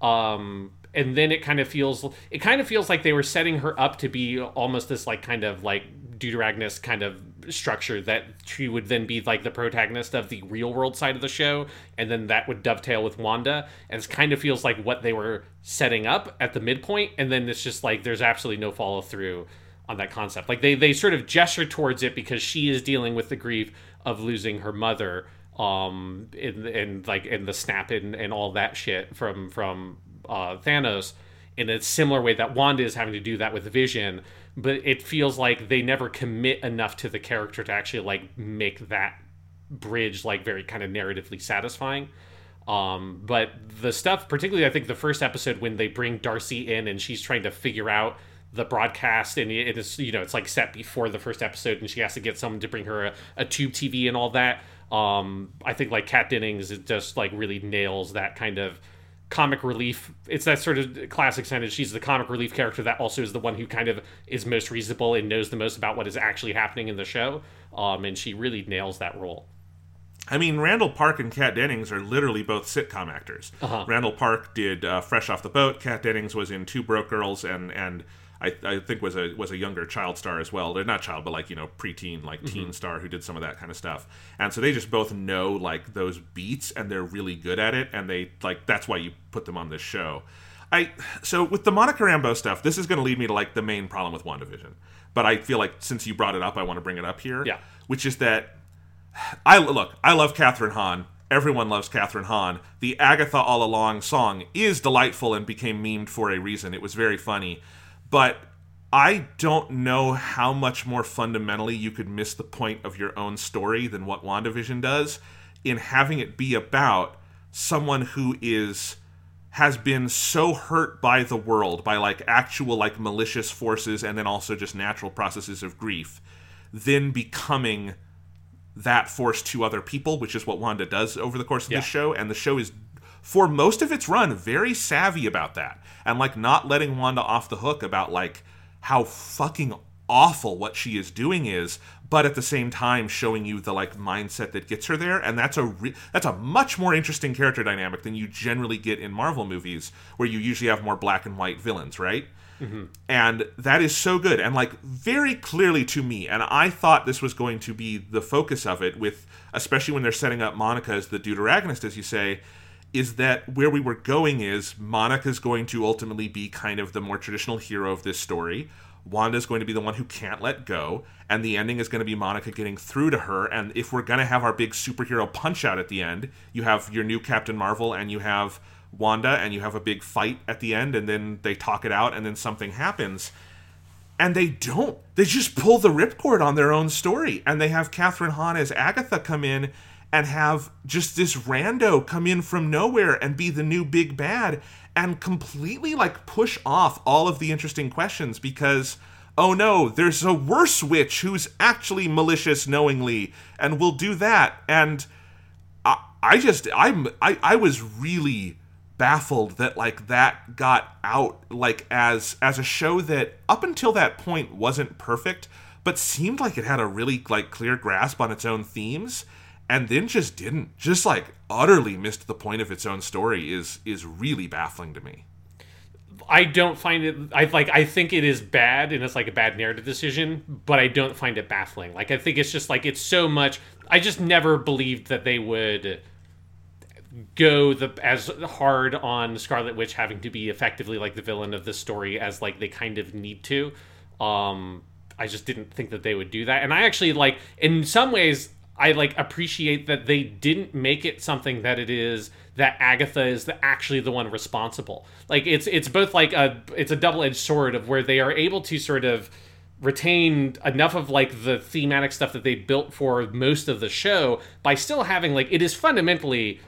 um, and then it kind of feels it kind of feels like they were setting her up to be almost this like kind of like Deuteragonist kind of structure that she would then be like the protagonist of the real world side of the show, and then that would dovetail with Wanda. And it kind of feels like what they were setting up at the midpoint, and then it's just like there's absolutely no follow through on that concept. Like they they sort of gesture towards it because she is dealing with the grief of losing her mother, um, in and like in the snap and, and all that shit from from uh, Thanos in a similar way that Wanda is having to do that with Vision, but it feels like they never commit enough to the character to actually like make that bridge like very kind of narratively satisfying. Um, but the stuff, particularly, I think the first episode when they bring Darcy in and she's trying to figure out the broadcast and it is you know it's like set before the first episode and she has to get someone to bring her a, a tube TV and all that. Um, I think like Kat Dennings it just like really nails that kind of comic relief. It's that sort of classic sentence. She's the comic relief character that also is the one who kind of is most reasonable and knows the most about what is actually happening in the show. Um, and she really nails that role. I mean, Randall Park and Kat Dennings are literally both sitcom actors. Randall Park did uh, Fresh Off the Boat. Kat Dennings was in Two Broke Girls, and and I, I think was a was a younger child star as well. They're not child, but like you know preteen, like teen mm-hmm. star who did some of that kind of stuff. And so they just both know like those beats, and they're really good at it. And they like that's why you put them on this show. I so with the Monica Rambeau stuff, this is going to lead me to like the main problem with WandaVision. But I feel like since you brought it up, I want to bring it up here. Yeah. Which is that I look, I love Kathryn Hahn. Everyone loves Kathryn Hahn. The Agatha All Along song is delightful and became memed for a reason. It was very funny. But I don't know how much more fundamentally you could miss the point of your own story than what WandaVision does in having it be about someone who is has been so hurt by the world by like actual like malicious forces and then also just natural processes of grief then becoming that force to other people, which is what Wanda does over the course of Yeah. this show. And the show is, for most of its run, very savvy about that. And like not letting Wanda off the hook about like how fucking awful what she is doing is, but at the same time showing you the like mindset that gets her there. And that's a re- that's a much more interesting character dynamic than you generally get in Marvel movies, where you usually have more black and white villains, right? Mm-hmm. and that is so good and like very clearly to me and i thought this was going to be the focus of it with especially when they're setting up monica as the deuteragonist as you say is that where we were going is monica's going to ultimately be kind of the more traditional hero of this story Wanda's going to be the one who can't let go, and the ending is going to be Monica getting through to her. And if we're going to have our big superhero punch out at the end, you have your new Captain Marvel and you have Wanda, and you have a big fight at the end, and then they talk it out, and then something happens. And they don't. They just pull the ripcord on their own story. And they have Kathryn Hahn as Agatha come in and have just this rando come in from nowhere and be the new big bad and completely like push off all of the interesting questions because oh no there's a worse witch who's actually malicious knowingly and will do that. And i, I just i'm I, I was really baffled that like that got out like as as a show that up until that point wasn't perfect but seemed like it had a really like clear grasp on its own themes and then just didn't just like utterly missed the point of its own story is is really baffling to me I don't find it. I like. I think it is bad, and it's like a bad narrative decision. But I don't find it baffling. Like I think it's just like it's so much. I just never believed that they would go the as hard on Scarlet Witch having to be effectively like the villain of the story as like they kind of need to. Um, I just didn't think that they would do that, and I actually like in some ways I like appreciate that they didn't make it something that it is that Agatha is the, actually the one responsible. Like it's it's both like a it's a double edged sword of where they are able to sort of retain enough of like the thematic stuff that they built for most of the show by still having like it is fundamentally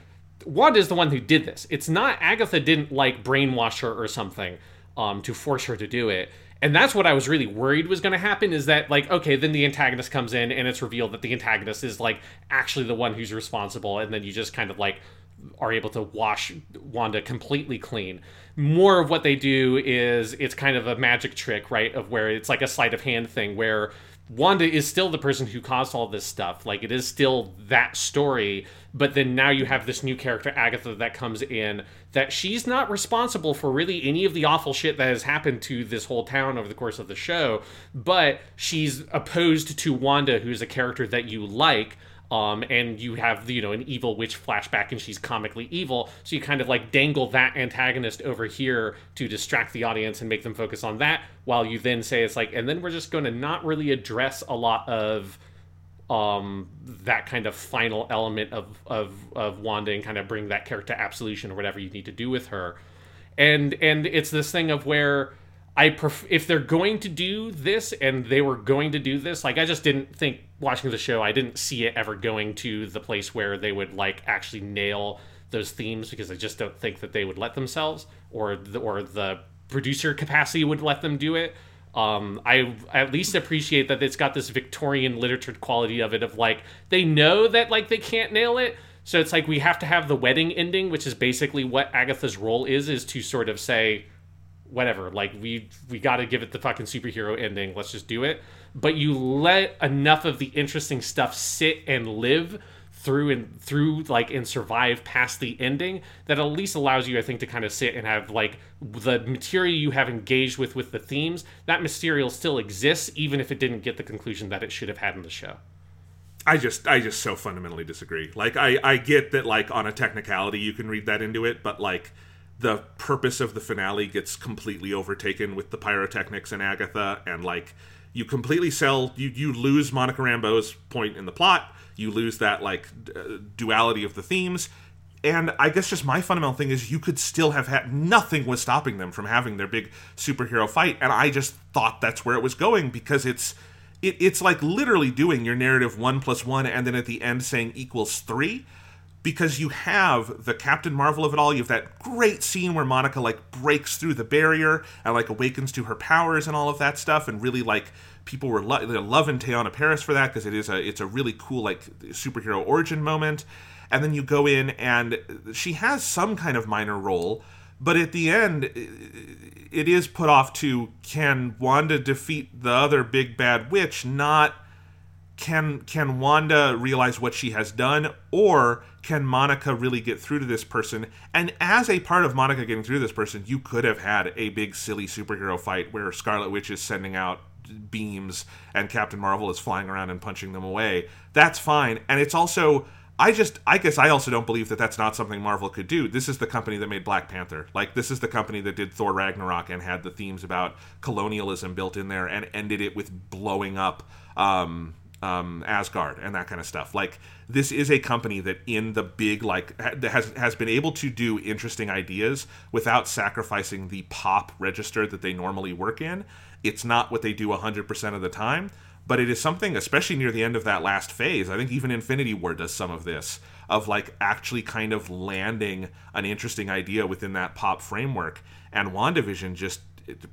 Wanda is the one who did this. It's not Agatha didn't like brainwash her or something um, to force her to do it. And that's what I was really worried was going to happen is that like okay, then the antagonist comes in and it's revealed that the antagonist is like actually the one who's responsible and then you just kind of like are able to wash Wanda completely clean. More of what they do is it's kind of a magic trick, right? Of where it's like a sleight of hand thing where Wanda is still the person who caused all this stuff. Like it is still that story, but then now you have this new character Agatha that comes in that she's not responsible for really any of the awful shit that has happened to this whole town over the course of the show, but she's opposed to Wanda who's a character that you like um, and you have you know an evil witch flashback and she's comically evil. So you kind of like dangle that antagonist over here to distract the audience and make them focus on that while you then say it's like and then we're just going to not really address a lot of um, that kind of final element of, of of Wanda and kind of bring that character absolution or whatever you need to do with her. And and it's this thing of where I pref- if they're going to do this and they were going to do this, like I just didn't think watching the show, I didn't see it ever going to the place where they would like actually nail those themes because I just don't think that they would let themselves or the, or the producer capacity would let them do it. Um, I at least appreciate that it's got this Victorian literature quality of it of like they know that like they can't nail it. So it's like we have to have the wedding ending, which is basically what Agatha's role is, is to sort of say, whatever like we we got to give it the fucking superhero ending let's just do it but you let enough of the interesting stuff sit and live through and through like and survive past the ending that at least allows you i think to kind of sit and have like the material you have engaged with with the themes that material still exists even if it didn't get the conclusion that it should have had in the show I just I just so fundamentally disagree. Like I I get that like on a technicality you can read that into it, but like the purpose of the finale gets completely overtaken with the pyrotechnics and Agatha, and like you completely sell you you lose Monica Rambeau's point in the plot. You lose that like d- uh, duality of the themes. And I guess just my fundamental thing is you could still have had nothing was stopping them from having their big superhero fight, and I just thought that's where it was going because it's it, it's like literally doing your narrative one plus one and then at the end saying equals three because you have the Captain Marvel of it all. You have that great scene where Monica like breaks through the barrier and like awakens to her powers and all of that stuff, and really like people were lo- loving Teyonah Parris for that because it is a it's a really cool like superhero origin moment. And then you go in and she has some kind of minor role, but at the end it is put off to can Wanda defeat the other big bad witch, not can can Wanda realize what she has done or can Monica really get through to this person? And as a part of Monica getting through this person, you could have had a big silly superhero fight where Scarlet Witch is sending out beams and Captain Marvel is flying around and punching them away. That's fine. And it's also I just, I guess I also don't believe that that's not something Marvel could do. This is the company that made Black Panther. Like, this is the company that did Thor Ragnarok and had the themes about colonialism built in there and ended it with blowing up um, um, Asgard and that kind of stuff. Like, this is a company that, in the big, like, ha- has has been able to do interesting ideas without sacrificing the pop register that they normally work in. It's not what they do 100% of the time, but it is something, especially near the end of that last phase. I think even Infinity War does some of this, of like actually kind of landing an interesting idea within that pop framework. And WandaVision just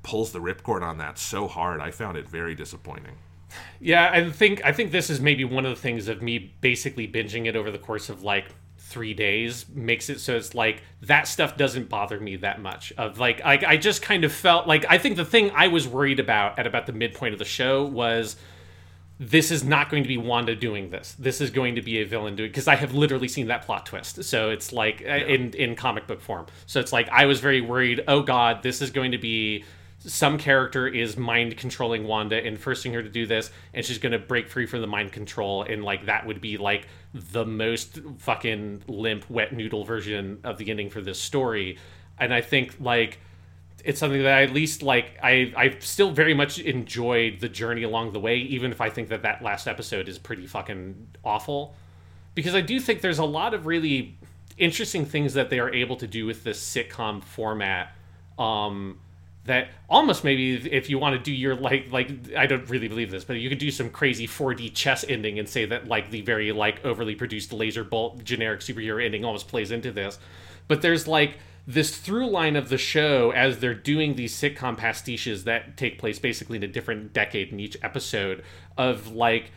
pulls the ripcord on that so hard. I found it very disappointing. Yeah, I think I think this is maybe one of the things of me basically binging it over the course of like three days makes it so it's like that stuff doesn't bother me that much. Of like I, I just kind of felt like I think the thing I was worried about at about the midpoint of the show was this is not going to be Wanda doing this. This is going to be a villain doing because I have literally seen that plot twist. So it's like uh in in comic book form. So it's like I was very worried. Oh God, this is going to be some character is mind controlling Wanda and forcing her to do this, and she's to break free from the mind control, and like that would be like the most fucking limp, wet noodle version of the ending for this story. And I think like it's something that I at least like I I still very much enjoyed the journey along the way even if I think that that last episode is pretty fucking awful because I do think there's a lot of really interesting things that they are able to do with this sitcom format um that almost maybe if you want to do your like like I don't really believe this, but you could do some crazy 4D chess ending and say that like the very like overly produced laser bolt generic superhero ending almost plays into this. But there's like this through line of the show as they're doing these sitcom pastiches that take place basically in a different decade in each episode of like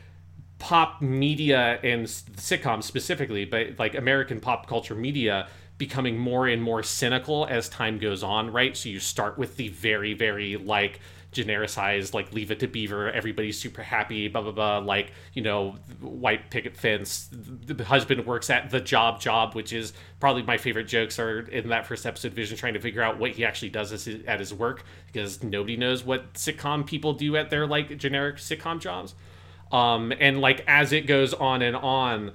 pop media and sitcoms specifically, but like American pop culture media becoming more and more cynical as time goes on, right? So you start with the very, very like genericized, like leave it to Beaver, everybody's super happy, blah blah blah, like you know, white picket fence. The husband works at the job job, which is probably my favorite jokes are in that first episode. Vision trying to figure out what he actually does at his work because nobody knows what sitcom people do at their like generic sitcom jobs. Um, and like as it goes on and on,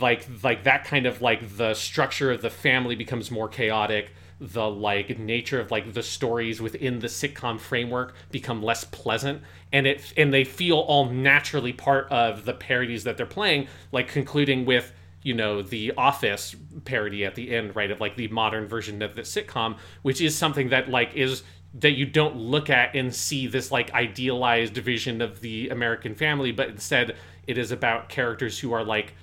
like like that kind of like the structure of the family becomes more chaotic. The like nature of like the stories within the sitcom framework become less pleasant. And it and they feel all naturally part of the parodies that they're playing like concluding with you know the office parody at the end right of like the modern version of the sitcom which is something that like is that you don't look at and see this like idealized vision of the american family but instead it is about characters who are like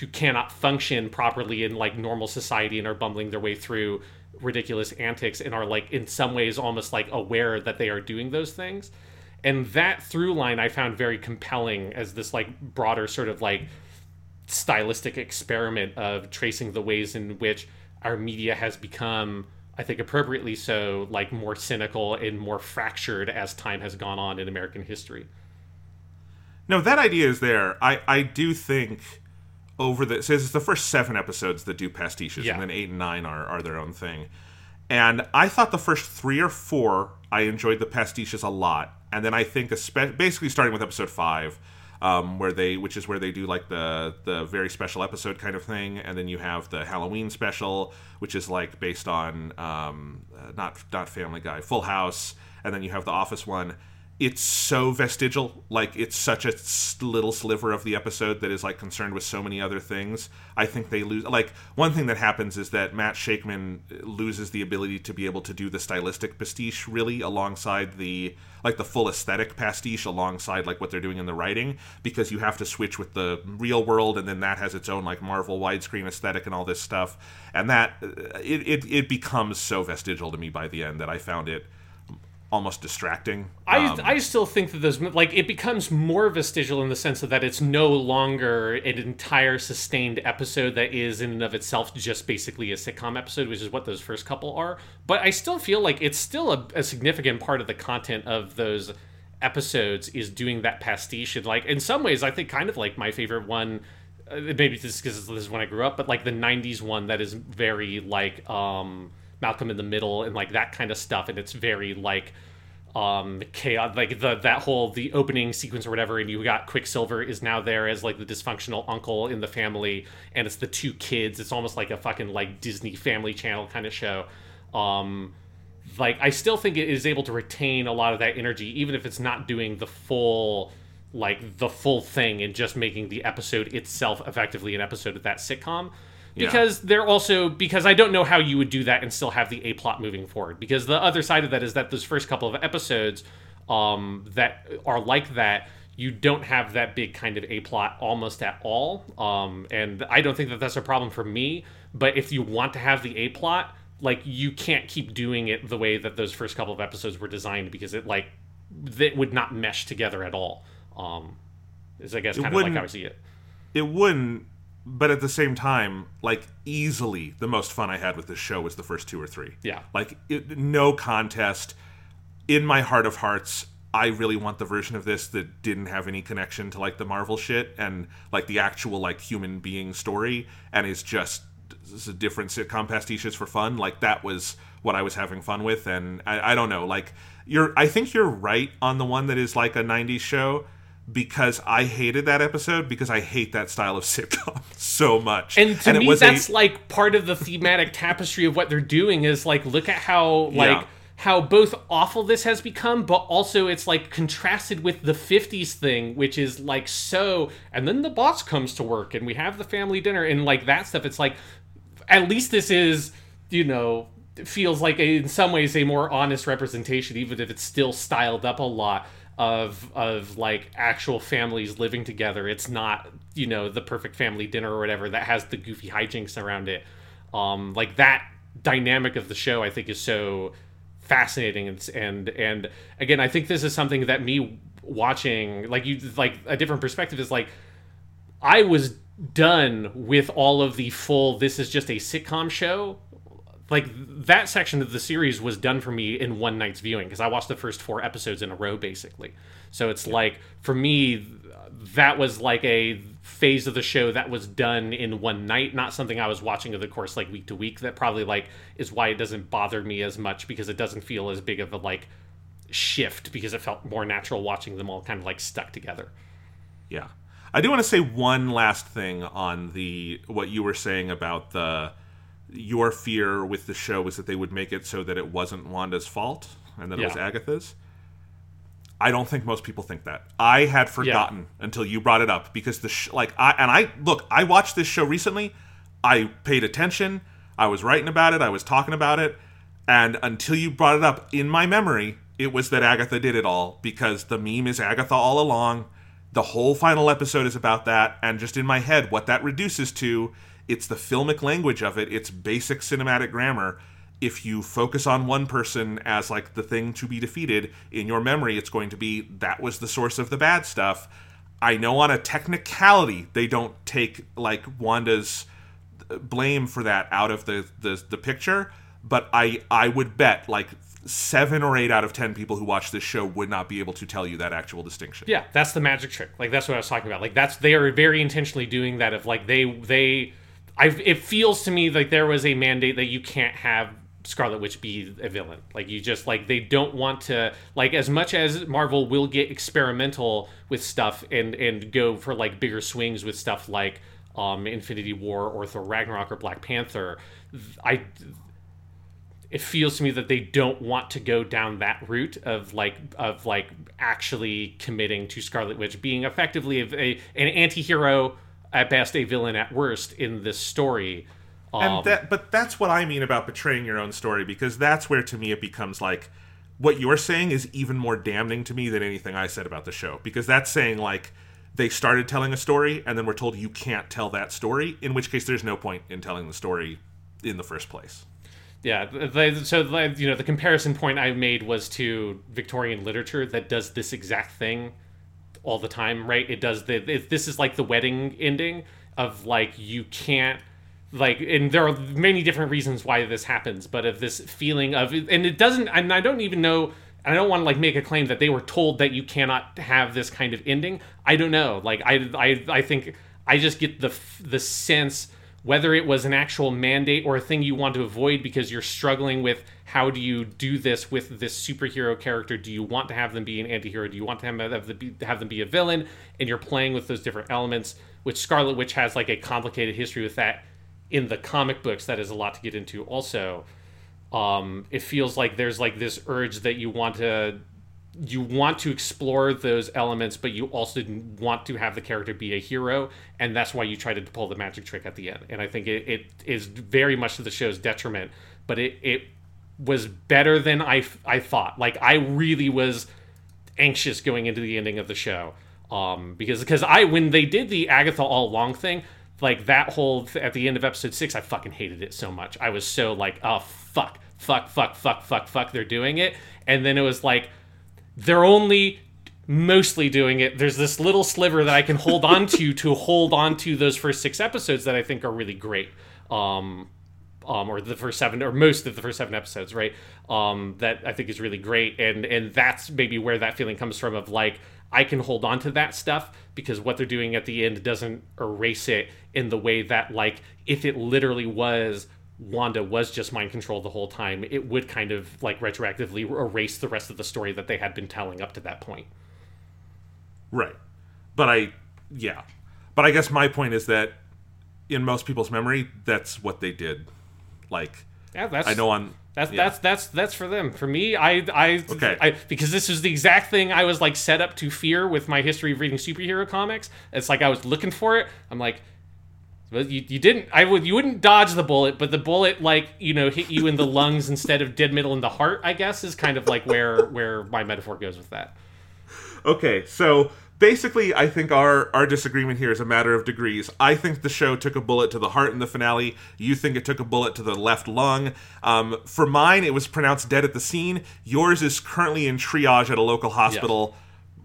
who cannot function properly in like normal society and are bumbling their way through ridiculous antics and are like in some ways almost like aware that they are doing those things and that through line i found very compelling as this like broader sort of like stylistic experiment of tracing the ways in which our media has become i think appropriately so like more cynical and more fractured as time has gone on in american history No, that idea is there. I, I do think over the so it's the first seven episodes that do pastiches, Yeah. and then eight and nine are, are their own thing. And I thought the first three or four I enjoyed the pastiches a lot, and then I think espe- basically starting with episode five, um, where they which is where they do like the the very special episode kind of thing, and then you have the Halloween special, which is like based on um, uh, not not Family Guy, Full House, and then you have the Office one it's so vestigial like it's such a little sliver of the episode that is like concerned with so many other things. I think they lose like one thing that happens is that matt Shakman loses the ability to be able to do the stylistic pastiche really alongside the like the full aesthetic pastiche alongside like what they're doing in the writing because you have to switch with the real world and then that has its own like marvel widescreen aesthetic and all this stuff. And that uh, it, it, it becomes so vestigial to me by the end that i found it almost distracting I, Um, I still think that there's like it becomes more vestigial in the sense of that it's no longer an entire sustained episode that is in and of itself just basically a sitcom episode, which is what those first couple are. But I still feel like it's still a, a significant part of the content of those episodes is doing that pastiche and like in some ways I think kind of like my favorite one. Uh, maybe this because this is when I grew up, but like the '90s one that is very like um Malcolm in the Middle and like that kind of stuff, and it's very like um chaos like the that whole the opening sequence or whatever and you got quicksilver is now there as like the dysfunctional uncle in the family and it's the two kids. It's almost like a fucking like disney family channel kind of show. Um like i still think it is able to retain a lot of that energy even if it's not doing the full like the full thing and just making the episode itself effectively an episode of that sitcom because they're also because I don't know how you would do that and still have the A plot moving forward. Because the other side of that is that those first couple of episodes um, that are like that, you don't have that big kind of A plot almost at all. Um, and I don't think that that's a problem for me. But if you want to have the A plot, like you can't keep doing it the way that those first couple of episodes were designed because it like that would not mesh together at all. Um, is I guess kind of like how I see it. it wouldn't but at the same time like easily the most fun i had with this show was the first two or three. Yeah. like it, no contest. In my heart of hearts i really want the version of this that didn't have any connection to like the marvel shit and like the actual like human being story and is just this is a different sitcom pastiches for fun. Like that was what i was having fun with and I, I don't know. Like you're i think you're right on the one that is like a 90s show because I hated that episode because I hate that style of sitcom so much. And to it me, that's a, like part of the thematic tapestry of what they're doing. Is like, look at how like Yeah. how both awful this has become, but also it's like contrasted with the '50s thing, which is like so. And then the boss comes to work, and we have the family dinner, and like that stuff. It's like, at least this is, you know, feels like a, in some ways a more honest representation, even if it's still styled up a lot of of like actual families living together. It's not you know the perfect family dinner or whatever that has the goofy hijinks around it. Um, like that dynamic of the show, I think, is so fascinating and and and again, I think this is something that me watching like you like a different perspective is like I was done with all of the full this is just a sitcom show like that section of the series was done for me in one night's viewing because I watched the first four episodes in a row basically. So it's like for me that was like a phase of the show that was done in one night, not something I was watching of the course like week to week. That probably like is why it doesn't bother me as much because it doesn't feel as big of a like shift because it felt more natural watching them all kind of like stuck together. yeah. I do want to say one last thing on the what you were saying about the your fear with the show was that they would make it so that it wasn't Wanda's fault and that it was Agatha's. I don't think most people think that. I had forgotten until you brought it up because the sh- like I and I look, I watched this show recently. I paid attention. I was writing about it. I was talking about it, and until you brought it up in my memory, it was that Agatha did it all because the meme is Agatha all along. The whole final episode is about that, and just in my head, what that reduces to, it's the filmic language of it. It's basic cinematic grammar if you focus on one person as like the thing to be defeated in your memory it's going to be that was the source of the bad stuff i know on a technicality they don't take like wanda's uh, blame for that out of the the, the picture but i i would bet like seven or eight out of ten people who watch this show would not be able to tell you that actual distinction Yeah, that's the magic trick. Like that's what I was talking about. Like that's they are very intentionally doing that. Of like they they, I it feels to me like there was a mandate that you can't have Scarlet Witch be a villain. Like you just like they don't want to like as much as Marvel will get experimental with stuff and and go for like bigger swings with stuff like um Infinity War or Thor Ragnarok or Black Panther. I it feels to me that they don't want to go down that route of like of like actually committing to Scarlet Witch being effectively a, a, an anti-hero at best a villain at worst in this story um, and that but that's what i mean about betraying your own story because that's where to me it becomes like what you're saying is even more damning to me than anything i said about the show. Because that's saying like they started telling a story and then we're told you can't tell that story in which case there's no point in telling the story in the first place. Yeah so the, you know the comparison point i made was to victorian literature that does this exact thing all the time right it does the it, this is like the wedding ending of like you can't like and there are many different reasons why this happens but of this feeling of and it doesn't and i don't even know I don't want to like make a claim that they were told that you cannot have this kind of ending. I don't know. Like I I I think I just get the the sense whether it was an actual mandate or a thing you want to avoid because you're struggling with how do you do this with this superhero character? Do you want to have them be an antihero? Do you want to have, them be a villain? And you're playing with those different elements, which Scarlet Witch has like a complicated history with that in the comic books. That is a lot to get into. Also, um, it feels like there's like this urge that you want to you want to explore those elements, but you also want to have the character be a hero, and that's why you try to pull the magic trick at the end. And I think it, it is very much to the show's detriment, but it, it was better than I, I thought. Like, I really was anxious going into the ending of the show. Um, because because I when they did the Agatha all along thing, like that whole th- at the end of episode six, I fucking hated it so much. I was so like, oh fuck, fuck, fuck, fuck, fuck, fuck, they're doing it, and then it was like they're only mostly doing it. There's this little sliver that I can hold on to to hold on to those first six episodes that I think are really great. Um, um, or the first seven, or most of the first seven episodes, right? Um, that I think is really great, and and that's maybe where that feeling comes from of like I can hold on to that stuff because what they're doing at the end doesn't erase it in the way that like if it literally was Wanda was just mind controlled the whole time, it would kind of like retroactively erase the rest of the story that they had been telling up to that point. Right. But I, yeah. But I guess my point is that in most people's memory, that's what they did. Like, Yeah, that's I know on. That's yeah. that's that's that's for them. For me, I I, Okay. I because this is the exact thing I was like set up to fear with my history of reading superhero comics. It's like I was looking for it. I'm like, but you, you didn't. I would you wouldn't dodge the bullet, but the bullet like you know hit you in the lungs instead of dead middle in the heart. I guess is kind of like where where my metaphor goes with that. Okay, so basically, I think our our disagreement here is a matter of degrees. I think the show took a bullet to the heart in the finale. You think it took a bullet to the left lung. Um, for mine, it was pronounced dead at the scene. Yours is currently in triage at a local hospital.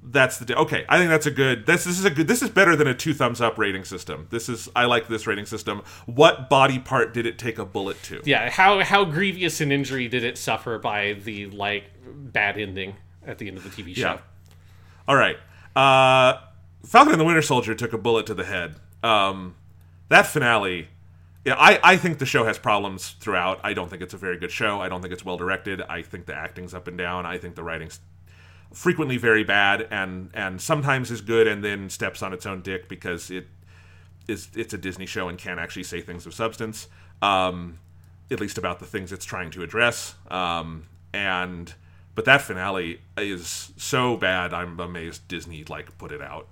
That's the okay. I think that's a good. This, this is a good. This is better than a two thumbs up rating system. This is I like this rating system. What body part did it take a bullet to? Yeah, how how grievous an injury did it suffer by the like bad ending at the end of the TV show? Yeah. All right. Uh, Falcon and the Winter Soldier took a bullet to the head. Um, that finale. Yeah, I, I think the show has problems throughout. I don't think it's a very good show. I don't think it's well directed. I think the acting's up and down. I think the writing's frequently very bad and and sometimes is good and then steps on its own dick because it is it's a Disney show and can't actually say things of substance. Um, at least about the things it's trying to address. Um, and but that finale is so bad. I'm amazed Disney like put it out.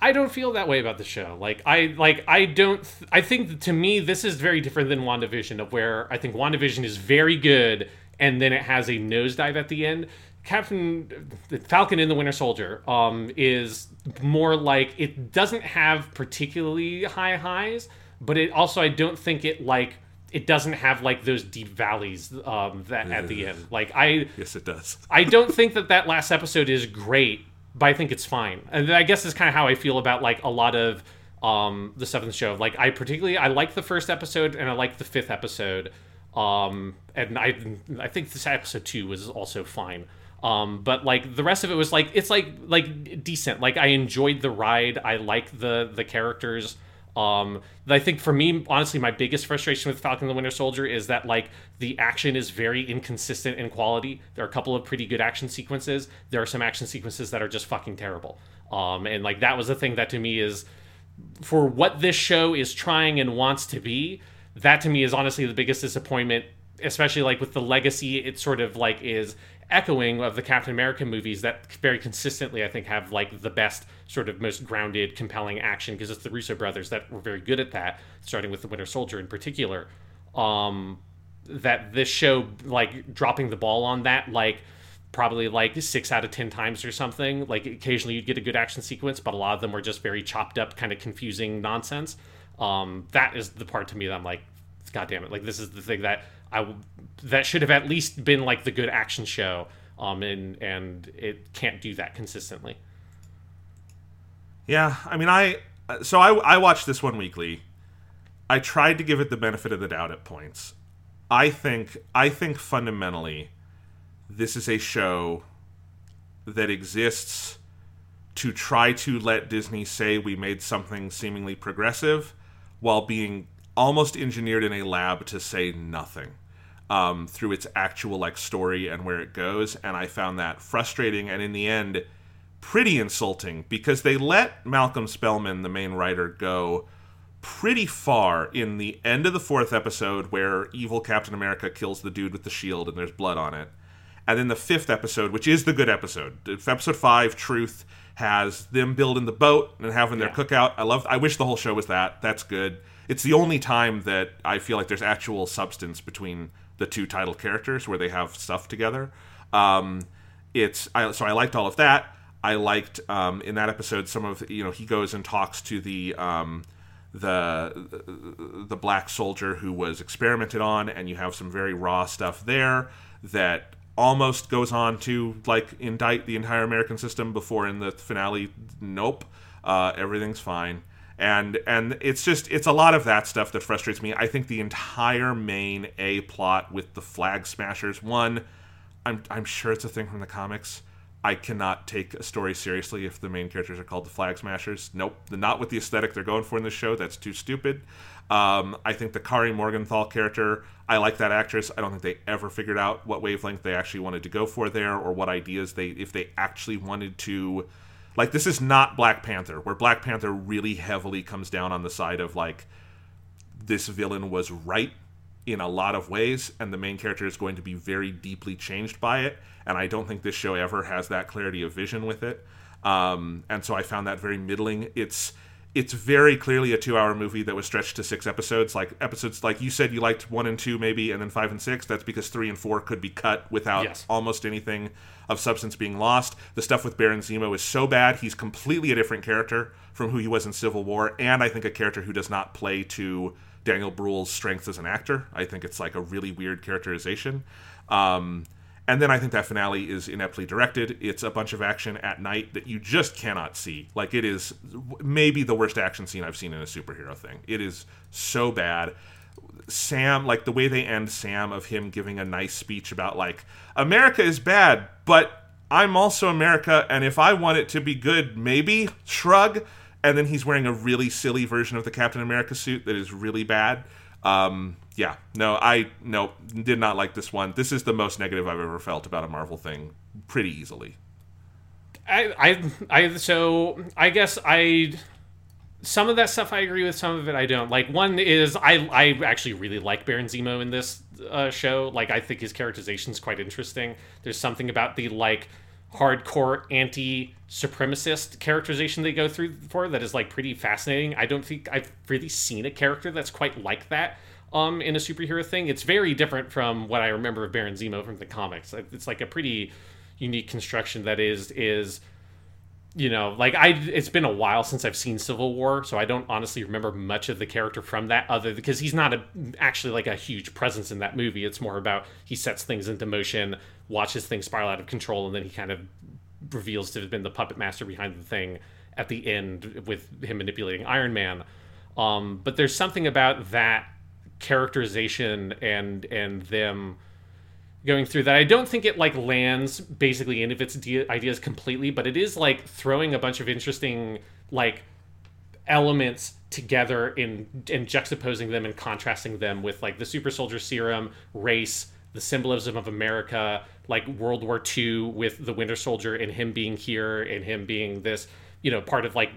I don't feel that way about the show. Like I like I don't th- I think to me this is very different than WandaVision of where I think WandaVision is very good and then it has a nosedive at the end. Captain Falcon in the Winter Soldier um is more like it doesn't have particularly high highs, but it also I don't think it like it doesn't have like those deep valleys um that at the end. Like I Yes, it does. I don't think that that last episode is great, but I think it's fine. And I guess is kind of how I feel about like a lot of um the seventh show. Like I particularly I like the first episode and I like the fifth episode. Um and I I think this episode 2 was also fine. Um but like the rest of it was like it's like like decent. Like I enjoyed the ride. I like the the characters. Um, I think for me, honestly, my biggest frustration with Falcon and the Winter Soldier is that like the action is very inconsistent in quality. There are a couple of pretty good action sequences. There are some action sequences that are just fucking terrible. Um, and like that was the thing that to me is for what this show is trying and wants to be. That to me is honestly the biggest disappointment, especially like with the legacy. It sort of like is echoing of the Captain America movies that very consistently I think have like the best sort of most grounded, compelling action because it's the Russo brothers that were very good at that, starting with the Winter Soldier in particular. Um, that this show like dropping the ball on that like probably like six out of ten times or something. Like occasionally you'd get a good action sequence, but a lot of them were just very chopped up, kind of confusing nonsense. Um, that is the part to me that I'm like, God damn it! Like this is the thing that I that should have at least been like the good action show. Um, and and it can't do that consistently. Yeah, I mean, I so I I watched this one weekly. I tried to give it the benefit of the doubt at points. I think I think fundamentally, this is a show that exists to try to let Disney say we made something seemingly progressive, while being almost engineered in a lab to say nothing um, through its actual like story and where it goes. And I found that frustrating and in the end pretty insulting because they let Malcolm Spellman, the main writer, go pretty far in the end of the fourth episode where evil Captain America kills the dude with the shield and there's blood on it. And then the fifth episode, which is the good episode, episode five, Truth, has them building the boat and having their Yeah. cookout. I love. I wish the whole show was that. That's good. It's the only time that I feel like there's actual substance between the two title characters where they have stuff together. Um, it's I, so I liked all of that. I liked um, in that episode some of you know he goes and talks to the um, the the black soldier who was experimented on, and you have some very raw stuff there that almost goes on to like indict the entire American system before in the finale. Nope, uh, everything's fine. And and it's just it's a lot of that stuff that frustrates me. I think the entire main A plot with the flag smashers one, I'm I'm sure it's a thing from the comics. I cannot take a story seriously if the main characters are called the Flag Smashers. Nope, not with the aesthetic they're going for in this show. That's too stupid. Um, I think the Karli Morgenthau character, I like that actress. I don't think they ever figured out what wavelength they actually wanted to go for there, or what ideas they, if they actually wanted to. Like, this is not Black Panther, where Black Panther really heavily comes down on the side of like this villain was right in a lot of ways, and the main character is going to be very deeply changed by it. And I don't think this show ever has that clarity of vision with it. Um, and so I found that very middling. It's it's very clearly a two-hour movie that was stretched to six episodes. Like episodes, like you said, you liked one and two, maybe, and then five and six. That's because three and four could be cut without Yes. almost anything of substance being lost. The stuff with Baron Zemo is so bad; he's completely a different character from who he was in Civil War, and I think a character who does not play to Daniel Bruhl's strengths as an actor. I think it's like a really weird characterization. Um, and then I think that finale is ineptly directed. It's a bunch of action at night that you just cannot see. Like it is maybe the worst action scene I've seen in a superhero thing. It is so bad. Sam, like the way they end Sam of him giving a nice speech about like America is bad, but I'm also America, and if I want it to be good, maybe shrug. And then he's wearing a really silly version of the Captain America suit that is really bad. Um, yeah, no, I no did not like this one. This is the most negative I've ever felt about a Marvel thing, pretty easily. I, I, I, so I guess I, some of that stuff I agree with, some of it I don't. Like one is I, I actually really like Baron Zemo in this uh, show. Like I think his characterization is quite interesting. There's something about the like hardcore anti-supremacist characterization they go through for that is like pretty fascinating. I don't think I've really seen a character that's quite like that. Um, in a superhero thing, it's very different from what I remember of Baron Zemo from the comics. It's like a pretty unique construction that is is you know like i it's been a while since i've seen civil war so i don't honestly remember much of the character from that other because he's not a actually like a huge presence in that movie. It's more about he sets things into motion watches things spiral out of control and then he kind of reveals to have been the puppet master behind the thing at the end with him manipulating iron man. Um, but there's something about that characterization and and them going through that. I don't think it like lands basically any of its de- ideas completely, but it is like throwing a bunch of interesting like elements together in and juxtaposing them and contrasting them with like the super soldier serum, race, the symbolism of America, like World War II with the Winter Soldier and him being here and him being this, you know, part of like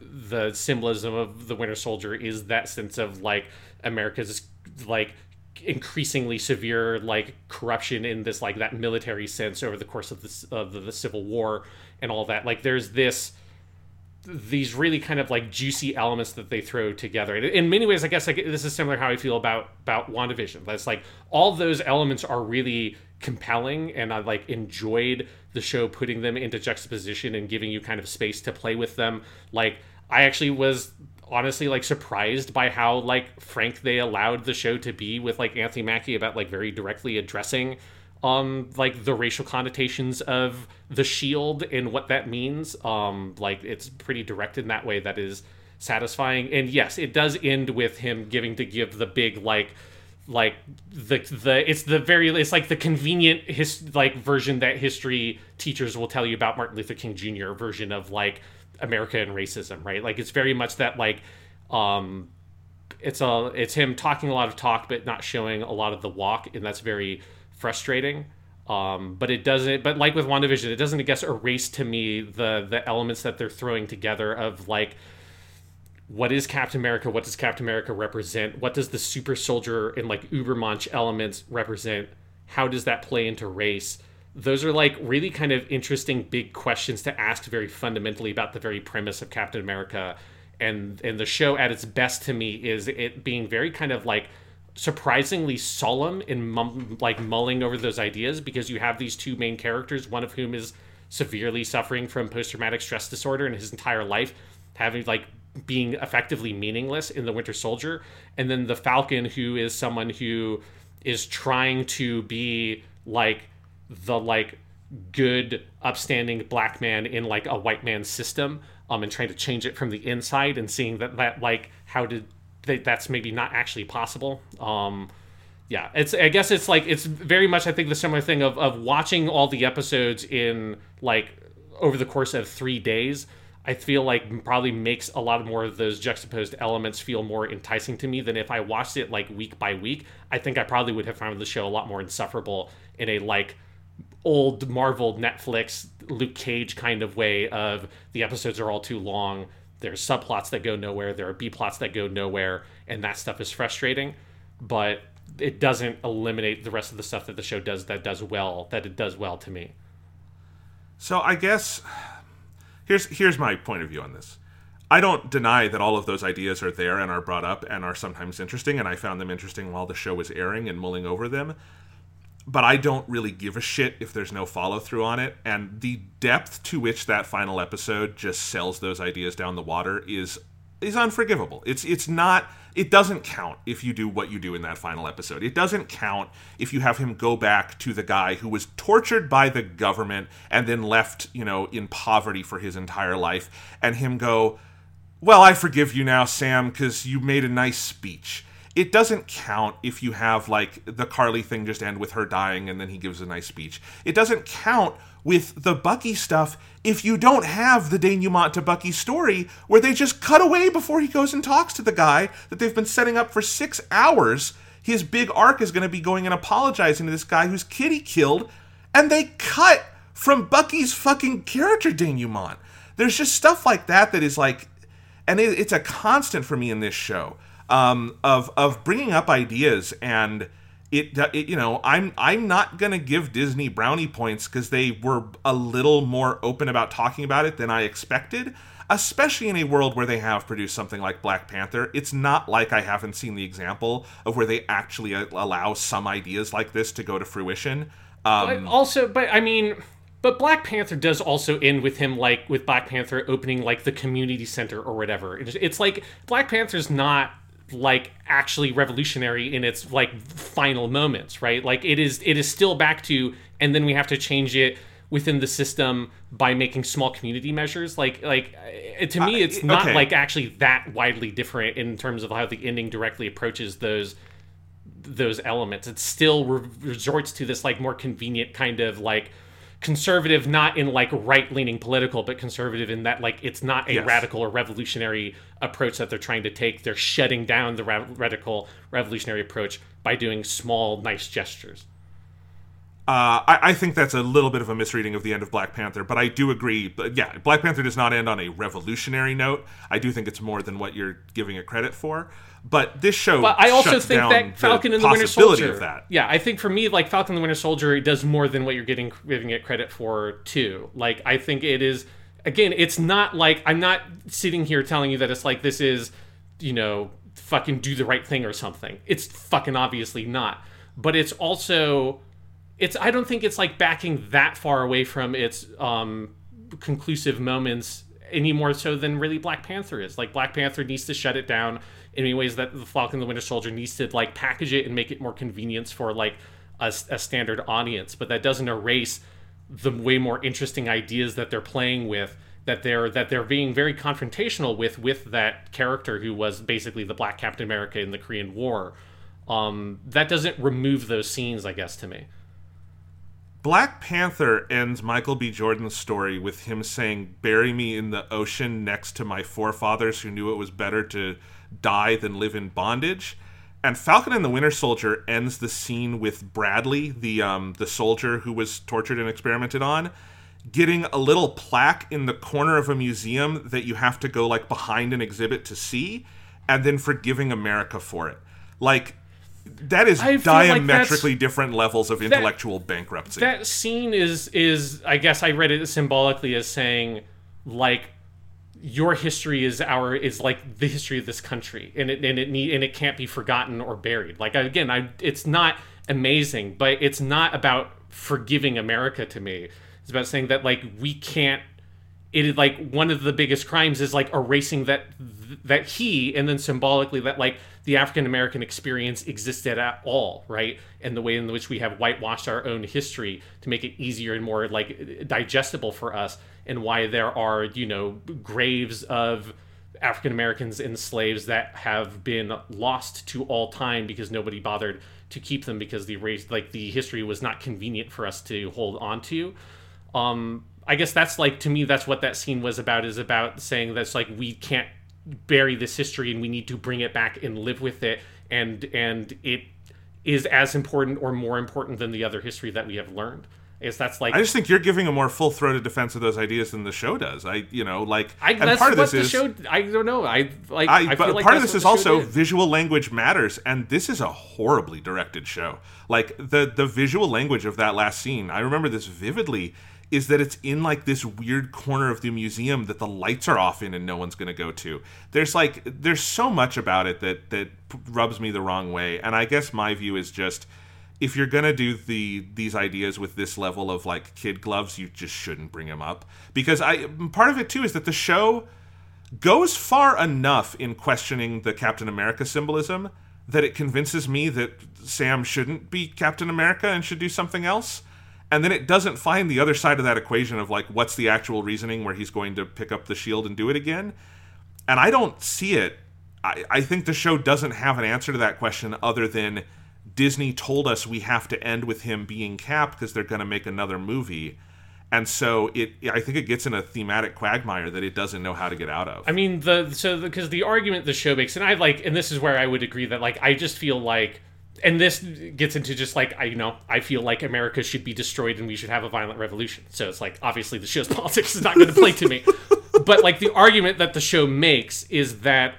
the symbolism of the Winter Soldier is that sense of like America's like increasingly severe like corruption in this like that military sense over the course of this of the, the Civil War and all that. Like there's this these really kind of like juicy elements that they throw together. And in many ways, I guess like this is similar how I feel about about WandaVision. That's like all those elements are really compelling, and I like enjoyed the show putting them into juxtaposition and giving you kind of space to play with them. Like I actually was honestly like surprised by how like frank they allowed the show to be with like Anthony Mackie about like very directly addressing um like the racial connotations of the shield and what that means um like it's pretty direct in that way that is satisfying and yes it does end with him giving to give the big like like the the it's the very it's like the convenient his like version that history teachers will tell you about Martin Luther King Jr. version of like America and racism right like it's very much that like um it's a it's him talking a lot of talk but not showing a lot of the walk, and that's very frustrating. Um, but it doesn't. But like with WandaVision, it doesn't, I guess, erase to me the the elements that they're throwing together of like what is Captain America? What does Captain America represent? What does the super soldier and like Ubermensch elements represent? How does that play into race? Those are like really kind of interesting big questions to ask very fundamentally about the very premise of Captain America. And and the show at its best to me is it being very kind of like surprisingly solemn in mum, like mulling over those ideas because you have these two main characters, one of whom is severely suffering from post traumatic stress disorder in his entire life, having like being effectively meaningless in the Winter Soldier, and then the Falcon, who is someone who is trying to be like the like good upstanding black man in like a white man's system um and trying to change it from the inside and seeing that that like how did that that's maybe not actually possible um yeah it's i guess it's like it's very much i think the similar thing of of watching all the episodes in like over the course of three days I feel like probably makes a lot more of those juxtaposed elements feel more enticing to me than if I watched it like week by week. I think I probably would have found the show a lot more insufferable in a like old Marvel Netflix Luke Cage kind of way of the episodes are all too long. There's subplots that go nowhere. There are B plots that go nowhere, and that stuff is frustrating. But it doesn't eliminate the rest of the stuff that the show does that does well. That it does well to me. So I guess here's here's my point of view on this. I don't deny that all of those ideas are there and are brought up and are sometimes interesting, and I found them interesting while the show was airing and mulling over them. But I don't really give a shit if there's no follow through on it. And the depth to which that final episode just sells those ideas down the water is is unforgivable. It's it's not it doesn't count if you do what you do in that final episode. It doesn't count if you have him go back to the guy who was tortured by the government and then left, you know, in poverty for his entire life and him go, "Well, I forgive you now, Sam, cuz you made a nice speech." It doesn't count if you have like the Karli thing just end with her dying and then he gives a nice speech. It doesn't count with the Bucky stuff if you don't have the denouement to Bucky's story where they just cut away before he goes and talks to the guy that they've been setting up for six hours. His big arc is going to be going and apologizing to this guy whose kid he killed, and they cut from Bucky's fucking character denouement. There's just stuff like that that is like, and it, it's a constant for me in this show um, of of bringing up ideas and it, it, you know i'm i'm not gonna give disney brownie points because they were a little more open about talking about it than i expected especially in a world where they have produced something like black panther. It's not like i haven't seen the example of where they actually allow some ideas like this to go to fruition. Um, but also but i mean but black panther does also end with him like with black panther opening like the community center or whatever. It's, it's like black panther's not like actually revolutionary in its like final moments right? Like it is it is still back to and then we have to change it within the system by making small community measures. Like like uh, to me it's not okay. like actually that widely different in terms of how the ending directly approaches those those elements. It still re- resorts to this like more convenient kind of like conservative not in like right leaning political but conservative in that like it's not a Yes. radical or revolutionary approach that they're trying to take they're shutting down the ra- radical revolutionary approach by doing small nice gestures Uh, I, I think that's a little bit of a misreading of the end of Black Panther, but I do agree. But yeah, Black Panther does not end on a revolutionary note. I do think it's more than what you're giving it credit for. But this show, But I also think that Falcon and the Winter Soldier. of that. Yeah, I think for me, like Falcon and the Winter Soldier, does more than what you're getting giving it credit for too. Like I think it is. Again, it's not like I'm not sitting here telling you that it's like this is, you know, fucking do the right thing or something. It's fucking obviously not. But it's also, it's. I don't think it's like backing that far away from its um, conclusive moments any more so than really Black Panther is. Like Black Panther needs to shut it down in many ways that the Falcon and the Winter Soldier needs to like package it and make it more convenience for like a, a standard audience. But that doesn't erase the way more interesting ideas that they're playing with that they're that they're being very confrontational with with that character who was basically the Black Captain America in the Korean War. Um, that doesn't remove those scenes, I guess, to me. Black Panther ends Michael B. Jordan's story with him saying, Bury me in the ocean next to my forefathers who knew it was better to die than live in bondage. And Falcon and the Winter Soldier ends the scene with Bradley, the um, the soldier who was tortured and experimented on, getting a little plaque in the corner of a museum that you have to go like behind an exhibit to see, and then forgiving America for it. Like that is feel like diametrically different levels of intellectual bankruptcy. that scene is is I guess I read it symbolically as saying like your history is our is like the history of this country and it and it need and it can't be forgotten or buried like again I it's not amazing but it's not about forgiving America to me it's about saying that like we can't it is like one of the biggest crimes is like erasing that that he and then symbolically that like the African American experience existed at all, right? And the way in which we have whitewashed our own history to make it easier and more like digestible for us, and why there are you know graves of African Americans and slaves that have been lost to all time because nobody bothered to keep them because the race like the history was not convenient for us to hold on to. Um, I guess that's like to me that's what that scene was about is about saying that's like we can't bury this history and we need to bring it back and live with it and and it is as important or more important than the other history that we have learned. I guess that's like I just think you're giving a more full throated defense of those ideas than the show does. I, you know, like, I, and that's part of what this the is, show. I don't know. I like. I, I, but like part of this is also did. visual language matters, and this is a horribly directed show. Like the the visual language of that last scene, I remember this vividly. Is that it's in like this weird corner of the museum that the lights are off in and no one's going to go to. There's like there's so much about it that that rubs me the wrong way, and I guess my view is just if you're gonna do the these ideas with this level of like kid gloves, you just shouldn't bring them up because I part of it too is that the show goes far enough in questioning the Captain America symbolism that it convinces me that Sam shouldn't be Captain America and should do something else. And then it doesn't find the other side of that equation of like what's the actual reasoning where he's going to pick up the shield and do it again. And I don't see it. I, I think the show doesn't have an answer to that question other than Disney told us we have to end with him being Cap because they're going to make another movie. And so it, I think it gets in a thematic quagmire that it doesn't know how to get out of. I mean, the so because the argument the show makes, and I like, and this is where I would agree that like I just feel like, and this gets into just like I you know I feel like America should be destroyed and we should have a violent revolution. So it's like obviously the show's politics is not going to play to me, but like the argument that the show makes is that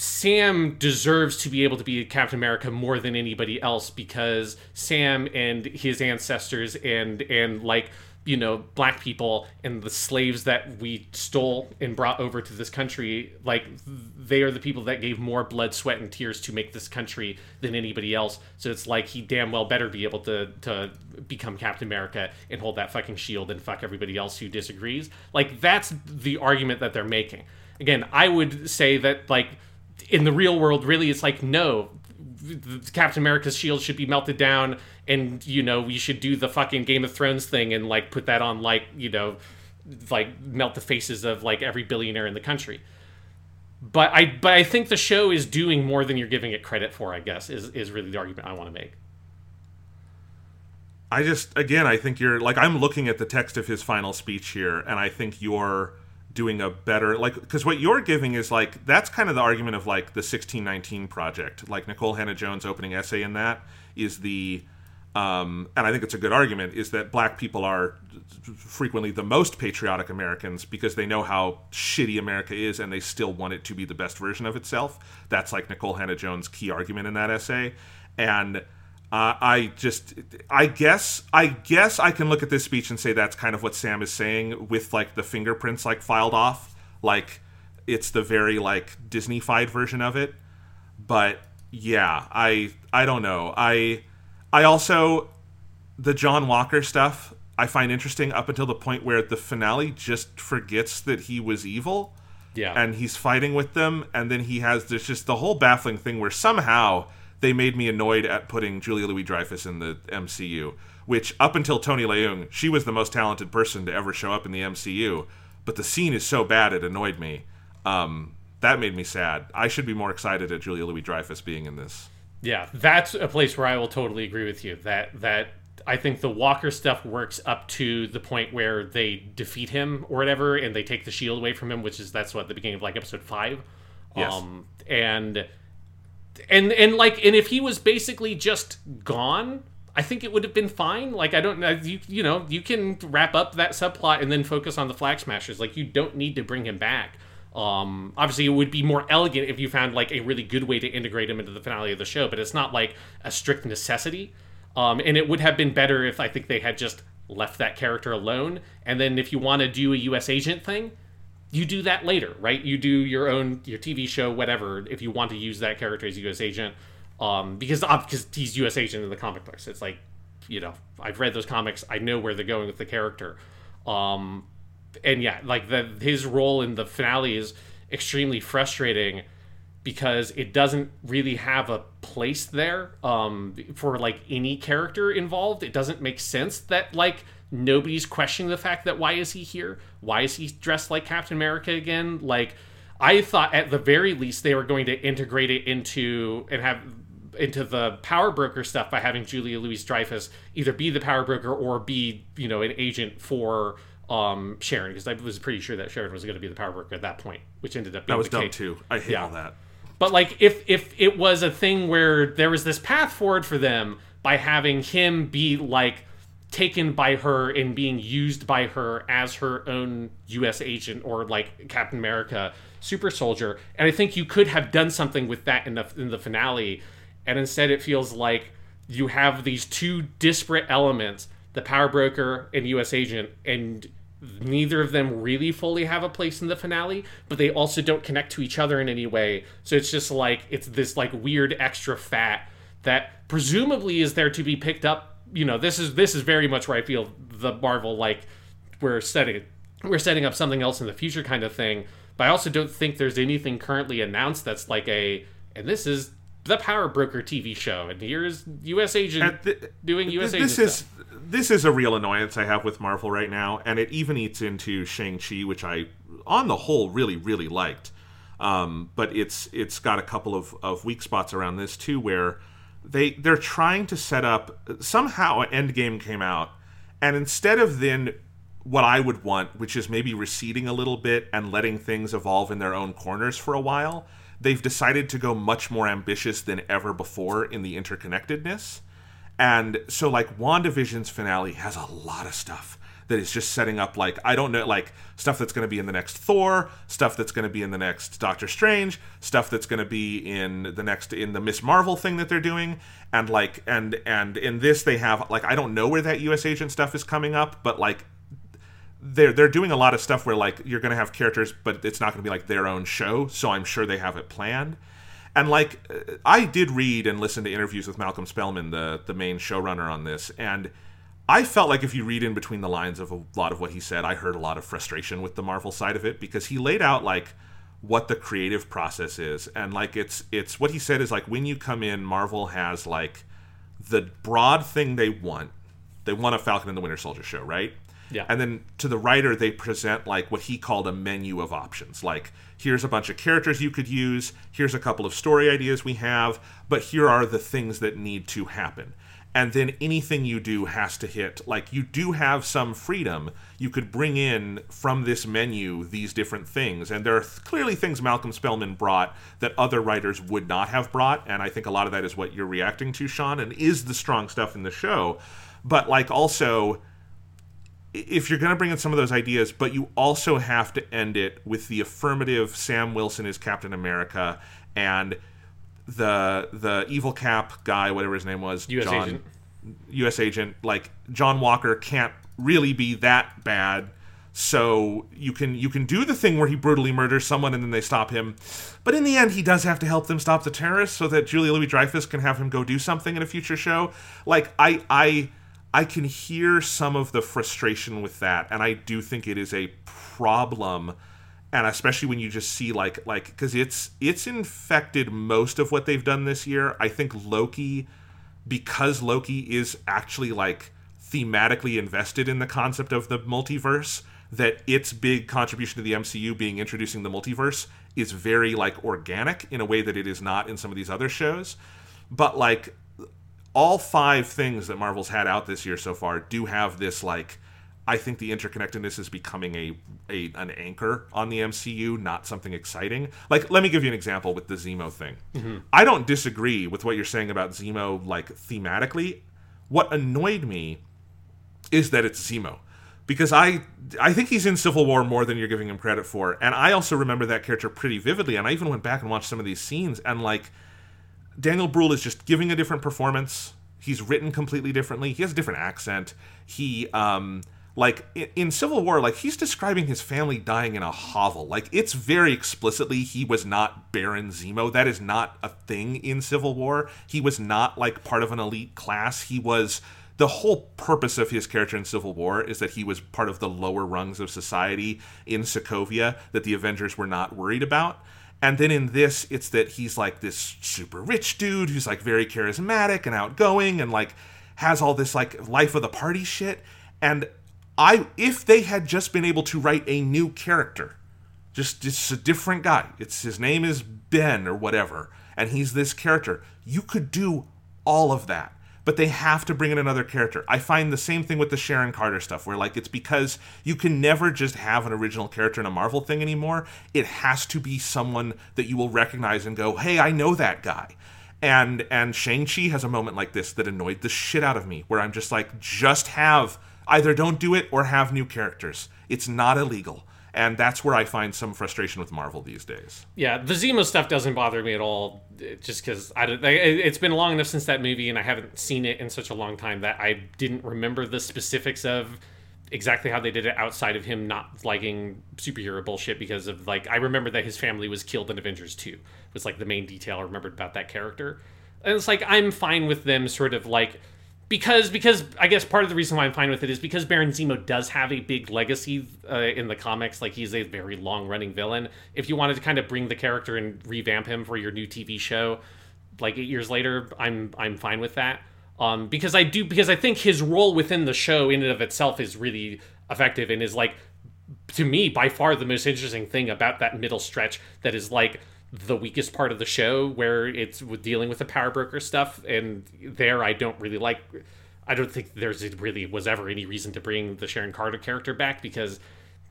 Sam deserves to be able to be Captain America more than anybody else because Sam and his ancestors and and like you know black people and the slaves that we stole and brought over to this country like they are the people that gave more blood sweat and tears to make this country than anybody else. So it's like he damn well better be able to to become captain america and hold that fucking shield and fuck everybody else who disagrees. Like that's the argument that they're making. Again i would say that like in the real world, really, it's like no, Captain America's shield should be melted down, and you know we should do the fucking Game of Thrones thing and like put that on like you know, like melt the faces of like every billionaire in the country. But I but I think the show is doing more than you're giving it credit for. I guess is is really the argument I want to make. I just again I think you're like I'm looking at the text of his final speech here and I think you're doing a better like because what you're giving is like that's kind of the argument of like the 1619 project like Nikole Hannah Jones opening essay in that is the um, and I think it's a good argument is that black people are frequently the most patriotic Americans because they know how shitty America is and they still want it to be the best version of itself. That's like Nikole Hannah Jones' key argument in that essay. And uh, I just, I guess, I guess I can look at this speech and say that's kind of what Sam is saying with like the fingerprints like filed off, like it's the very like Disney-fied version of it. But yeah, I, I don't know. I, I also the John Walker stuff I find interesting up until the point where the finale just forgets that he was evil Yeah. and he's fighting with them and then he has this just the whole baffling thing where somehow they made me annoyed at putting Julia Louis Dreyfus in the MCU which up until Tony Leung she was the most talented person to ever show up in the MCU but the scene is so bad it annoyed me um, that made me sad I should be more excited at Julia Louis Dreyfus being in this Yeah, that's a place where I will totally agree with you. That that I think the Walker stuff works up to the point where they defeat him or whatever, and they take the shield away from him, which is that's what the beginning of like episode five. Yes. Um, and and and like and if he was basically just gone i think it would have been fine. Like i don't know you you know you can wrap up that subplot and then focus on the flag smashers. Like you don't need to bring him back. Um obviously it would be more elegant if you found like a really good way to integrate him into the finale of the show but it's not like a strict necessity. Um and it would have been better if i think they had just left that character alone. And then if you want to do a us agent thing you do that later, right? You do your own your TV show, whatever, if you want to use that character as U.S. agent, um, because because he's U.S. agent in the comic books. It's like, you know, I've read those comics. I know where they're going with the character, um, and yeah, like the his role in the finale is extremely frustrating because it doesn't really have a place there um, for like any character involved. It doesn't make sense that like nobody's questioning the fact that why is he here? Why is he dressed like Captain America again? Like I thought at the very least they were going to integrate it into and have into the power broker stuff by having Julia Louis Dreyfus either be the power broker or be, you know, an agent for um, Sharon, because I was pretty sure that Sharon was going to be the power broker at that point, which ended up being That was the dumb case. too. I hate Yeah. all that. But like if if it was a thing where there was this path forward for them by having him be like taken by her and being used by her as her own US agent or like Captain America super soldier. And I think you could have done something with that in the in the finale. And instead it feels like you have these two disparate elements the power broker and US agent and neither of them really fully have a place in the finale but they also don't connect to each other in any way. So it's just like it's this like weird extra fat that presumably is there to be picked up you know this is this is very much where i feel the marvel like we're setting we're setting up something else in the future kind of thing but i also don't think there's anything currently announced that's like a and this is the power broker tv show and here's us agent the- doing us agent this is stuff. this is a real annoyance I have with Marvel right now, and it even eats into Shang Chi, which I, on the whole, really really liked. Um, but it's it's got a couple of, of weak spots around this too, where they they're trying to set up somehow Endgame came out, and instead of then what I would want, which is maybe receding a little bit and letting things evolve in their own corners for a while, they've decided to go much more ambitious than ever before in the interconnectedness. And so, like, WandaVision's finale has a lot of stuff that is just setting up, like, I don't know, like, stuff that's going to be in the next Thor, stuff that's going to be in the next Doctor Strange, stuff that's going to be in the next, in the Miss Marvel thing that they're doing. And, like, and, and in this, they have, like, I don't know where that US agent stuff is coming up, but, like, they're they're doing a lot of stuff where like you're gonna have characters, but it's not gonna be like their own show. So I'm sure they have it planned. And like uh, I did read and listen to interviews with Malcolm Spellman, the the main showrunner on this, and I felt like if you read in between the lines of a lot of what he said, I heard a lot of frustration with the Marvel side of it because he laid out like what the creative process is and like it's it's what he said is like when you come in Marvel has like the broad thing they want. They want a Falcon and the Winter Soldier show, right? Yeah. And then to the writer, they present like what he called a menu of options. Like, here's a bunch of characters you could use, here's a couple of story ideas we have, but here are the things that need to happen. And then anything you do has to hit. Like, you do have some freedom. You could bring in from this menu these different things. And there are th- clearly things Malcolm Spellman brought that other writers would not have brought. And I think a lot of that is what you're reacting to, Sean, and is the strong stuff in the show. But, like, also if you're going to bring in some of those ideas, but you also have to end it with the affirmative Sam Wilson is Captain America and the the evil cap guy, whatever his name was, US John, agent. U.S. agent, like John Walker can't really be that bad. So you can you can do the thing where he brutally murders someone and then they stop him, but in the end he does have to help them stop the terrorists so that Julia Louis Dreyfus can have him go do something in a future show. Like I I I can hear some of the frustration with that, and I do think it is a problem and especially when you just see like like because it's it's infected most of what they've done this year. I think loki because loki is actually like thematically invested in the concept of the multiverse that its big contribution to the mcu being introducing the multiverse is very like organic in a way that it is not in some of these other shows. But like all five things that marvel's had out this year so far do have this like I think the interconnectedness is becoming a, a an anchor on the MCU, not something exciting. Like, let me give you an example with the Zemo thing. I don't disagree with what you're saying about Zemo, like thematically. What annoyed me is that it's Zemo. Because I I think he's in Civil War more than you're giving him credit for. And I also remember that character pretty vividly. And I even went back and watched some of these scenes and like Daniel Bruhl is just giving a different performance. He's written completely differently. He has a different accent. He um like in Civil War, like he's describing his family dying in a hovel. Like it's very explicitly he was not Baron Zemo. That is not a thing in Civil War. He was not like part of an elite class. He was the whole purpose of his character in Civil War is that he was part of the lower rungs of society in Sokovia that the Avengers were not worried about. And then in this, it's that he's like this super rich dude who's like very charismatic and outgoing and like has all this like life of the party shit. And I, if they had just been able to write a new character, just just a different guy. It's his name is Ben or whatever, and he's this character. You could do all of that, but they have to bring in another character. I find the same thing with the Sharon Carter stuff, where like it's because you can never just have an original character in a Marvel thing anymore. It has to be someone that you will recognize and go, "Hey, I know that guy." And and Shang Chi has a moment like this that annoyed the shit out of me, where I'm just like, just have either don't do it or have new characters. It's not illegal and that's where I find some frustration with Marvel these days. Yeah, the Zemo stuff doesn't bother me at all, eh, just because I It's been long enough since that movie, and I haven't seen it in such a long time that I didn't remember the specifics of exactly how they did it outside of him not liking superhero bullshit because of like I remember that his family was killed in Avengers 2 was like the main detail I remembered about that character. And it's like I'm fine with them sort of like because because I guess part of the reason why I'm fine with it is because Baron Zemo does have a big legacy uh, in the comics. Like he's a very long running villain. If you wanted to kind of bring the character and revamp him for your new TV show, like eight years later, I'm I'm fine with that. Um, because I do because I think his role within the show in and of itself is really effective and is like to me by far the most interesting thing about that middle stretch that is like the weakest part of the show where it's dealing with the power broker stuff and there i don't really like i don't think there's really was ever any reason to bring the sharon carter character back because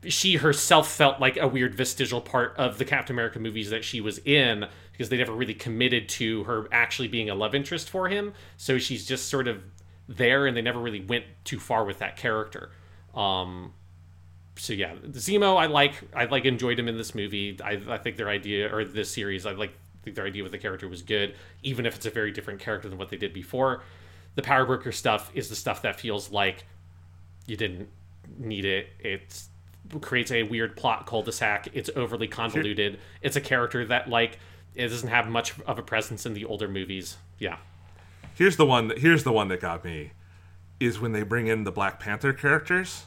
she herself felt like a weird vestigial part of the captain america movies that she was in because they never really committed to her actually being a love interest for him. So she's just sort of there and they never really went too far with that character. Um so yeah, Zemo, I like. I like enjoyed him in this movie. I, I think their idea or this series, I like think their idea with the character was good, even if it's a very different character than what they did before. The power broker stuff is the stuff that feels like you didn't need it. It creates a weird plot cul-de-sac. It's overly convoluted. It's a character that like it doesn't have much of a presence in the older movies. Yeah. Here's the one. That, here's the one that got me, is when they bring in the Black Panther characters,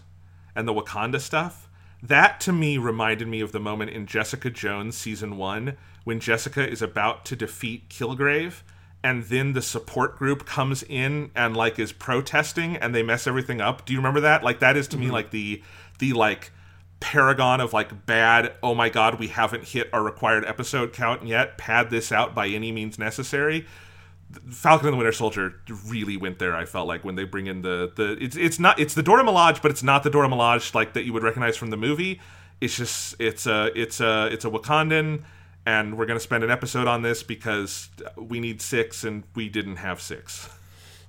and the Wakanda stuff. That to me reminded me of the moment in Jessica Jones season one when Jessica is about to defeat Kilgrave, and then the support group comes in and like is protesting, and they mess everything up. Do you remember that? Like that is to me mm-hmm. like the the like paragon of like bad oh my god we haven't hit our required episode count yet pad this out by any means necessary Falcon and the Winter Soldier really went there. I felt like when they bring in the the it's it's not it's the Dora Milaje, but it's not the Dora Milaje like that you would recognize from the movie. It's just it's a it's a it's a Wakandan, and we're gonna spend an episode on this because we need six and we didn't have six.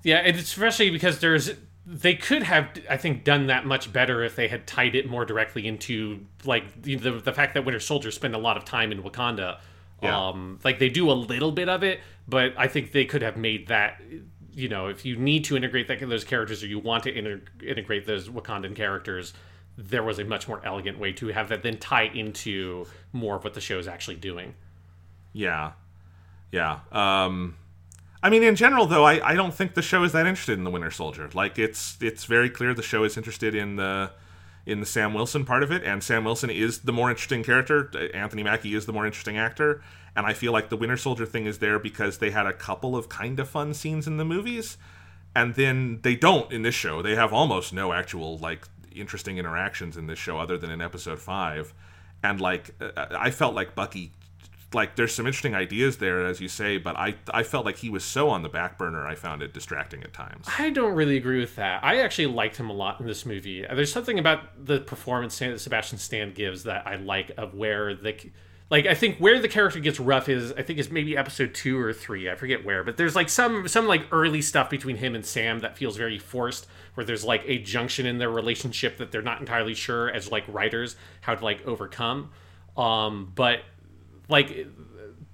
Yeah, and especially because there's they could have I think done that much better if they had tied it more directly into like the the, the fact that Winter Soldier spend a lot of time in Wakanda. Yeah. Um, like they do a little bit of it, but I think they could have made that. You know, if you need to integrate that, those characters or you want to inter- integrate those Wakandan characters, there was a much more elegant way to have that then tie into more of what the show is actually doing. Yeah, yeah. Um, I mean, in general, though, I, I don't think the show is that interested in the Winter Soldier. Like, it's it's very clear the show is interested in the in the Sam Wilson part of it, and Sam Wilson is the more interesting character. Anthony Mackie is the more interesting actor, and I feel like the Winter Soldier thing is there because they had a couple of kind of fun scenes in the movies, and then they don't in this show. They have almost no actual like interesting interactions in this show other than in episode five, and like uh, I felt like Bucky like there's some interesting ideas there as you say but i i felt like he was so on the back burner i found it distracting at times I don't really agree with that. I actually liked him a lot in this movie. There's something about the performance that Sebastian Stan gives that I like of where the like I think where the character gets rough is I think is maybe episode 2 or 3, I forget where, but there's like some some like early stuff between him and Sam that feels very forced where there's like a junction in their relationship that they're not entirely sure as like writers how to like overcome. Um but like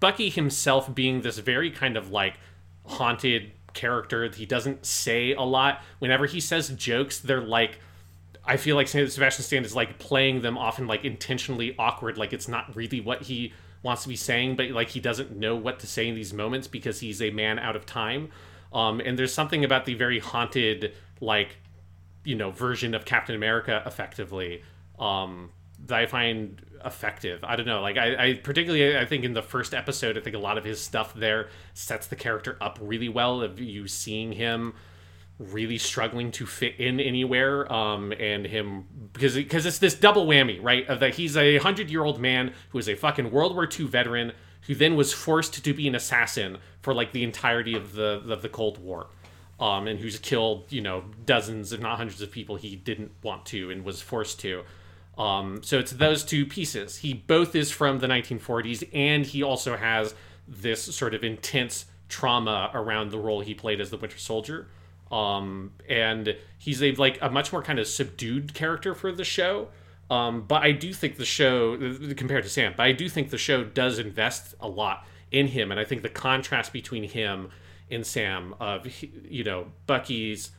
Bucky himself being this very kind of like haunted character. He doesn't say a lot. Whenever he says jokes, they're like I feel like Sebastian Stan is like playing them often like intentionally awkward, like it's not really what he wants to be saying, but like he doesn't know what to say in these moments because he's a man out of time. Um, and there's something about the very haunted, like, you know, version of Captain America effectively um, that I find effective. I don't know. Like I, I particularly I think in the first episode, I think a lot of his stuff there sets the character up really well of you seeing him really struggling to fit in anywhere um and him because because it's this double whammy right of that he's a 100 year old man who is a fucking world war ii veteran who then was forced to be an assassin for like the entirety of the of the cold war um and who's killed you know dozens if not hundreds of people he didn't want to and was forced to um, so it's those two pieces. He both is from the 1940s, and he also has this sort of intense trauma around the role he played as the Winter Soldier. Um, and he's a like a much more kind of subdued character for the show. Um, but I do think the show, compared to Sam, but I do think the show does invest a lot in him, and I think the contrast between him and Sam of you know Bucky's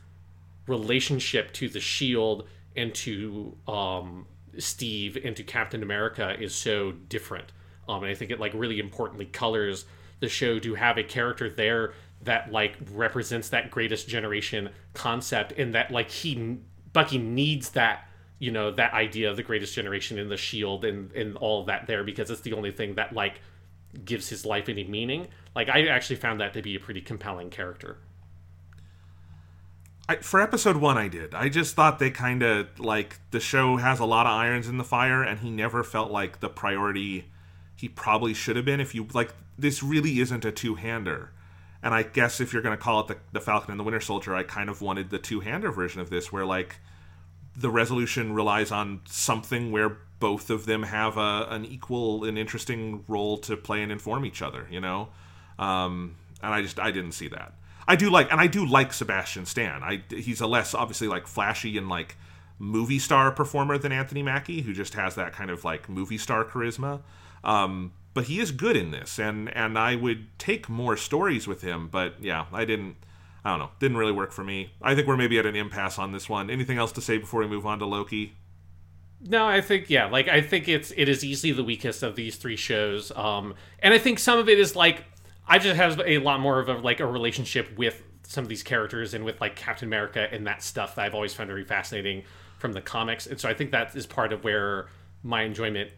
relationship to the Shield and to um, Steve into Captain America is so different. Um, and I think it like really importantly colors the show to have a character there that like represents that greatest generation concept and that like he Bucky needs that you know that idea of the greatest generation in the shield and and all that there because it's the only thing that like gives his life any meaning like i actually found that to be a pretty compelling character I, for episode one, I did. I just thought they kind of like the show has a lot of irons in the fire, and he never felt like the priority he probably should have been. If you like, this really isn't a two hander. And I guess if you're going to call it the, the Falcon and the Winter Soldier, I kind of wanted the two hander version of this, where like the resolution relies on something where both of them have a, an equal and interesting role to play and inform each other, you know? Um, and I just, I didn't see that. I do like, and I do like Sebastian Stan. I he's a less obviously like flashy and like movie star performer than Anthony Mackie, who just has that kind of like movie star charisma. Um, but he is good in this, and and I would take more stories with him. But yeah, I didn't. I don't know. Didn't really work for me. I think we're maybe at an impasse on this one. Anything else to say before we move on to Loki? No, I think yeah, like I think it's it is easily the weakest of these three shows. Um, and I think some of it is like I just have a lot more of a like a relationship with some of these characters and with like Captain America and that stuff that I've always found very fascinating from the comics. And so I think that is part of where my enjoyment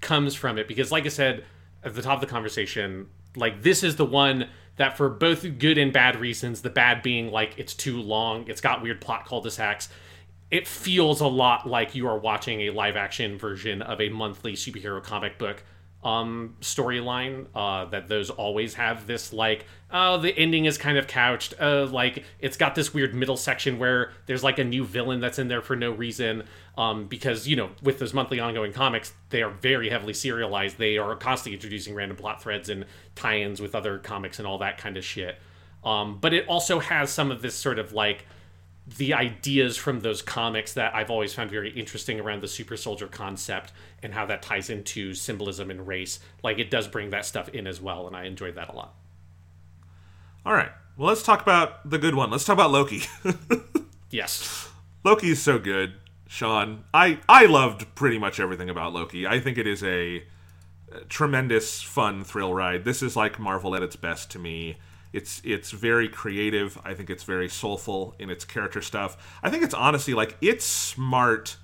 comes from it because like I said at the top of the conversation, like this is the one that for both good and bad reasons, the bad being like it's too long, it's got weird plot cul-de-sacs. It feels a lot like you are watching a live action version of a monthly superhero comic book um storyline uh that those always have this like oh the ending is kind of couched uh like it's got this weird middle section where there's like a new villain that's in there for no reason um because you know with those monthly ongoing comics they are very heavily serialized. They are constantly introducing random plot threads and tie-ins with other comics and all that kind of shit. Um but it also has some of this sort of like the ideas from those comics that I've always found very interesting around the super soldier concept and how that ties into symbolism and race. Like it does bring that stuff in as well, and I enjoyed that a lot. All right. Well, let's talk about the good one. Let's talk about Loki. yes. Loki is so good, Sean. I I loved pretty much everything about Loki. I think it is a tremendous fun thrill ride. This is like Marvel at its best to me. It's it's very creative. I think it's very soulful in its character stuff. I think it's honestly like it's smart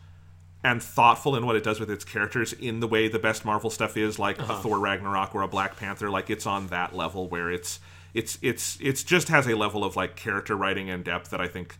and thoughtful in what it does with its characters in the way the best Marvel stuff is, like uh-huh. a Thor Ragnarok or a Black Panther. Like it's on that level where it's it's it's it's just has a level of like character writing and depth that I think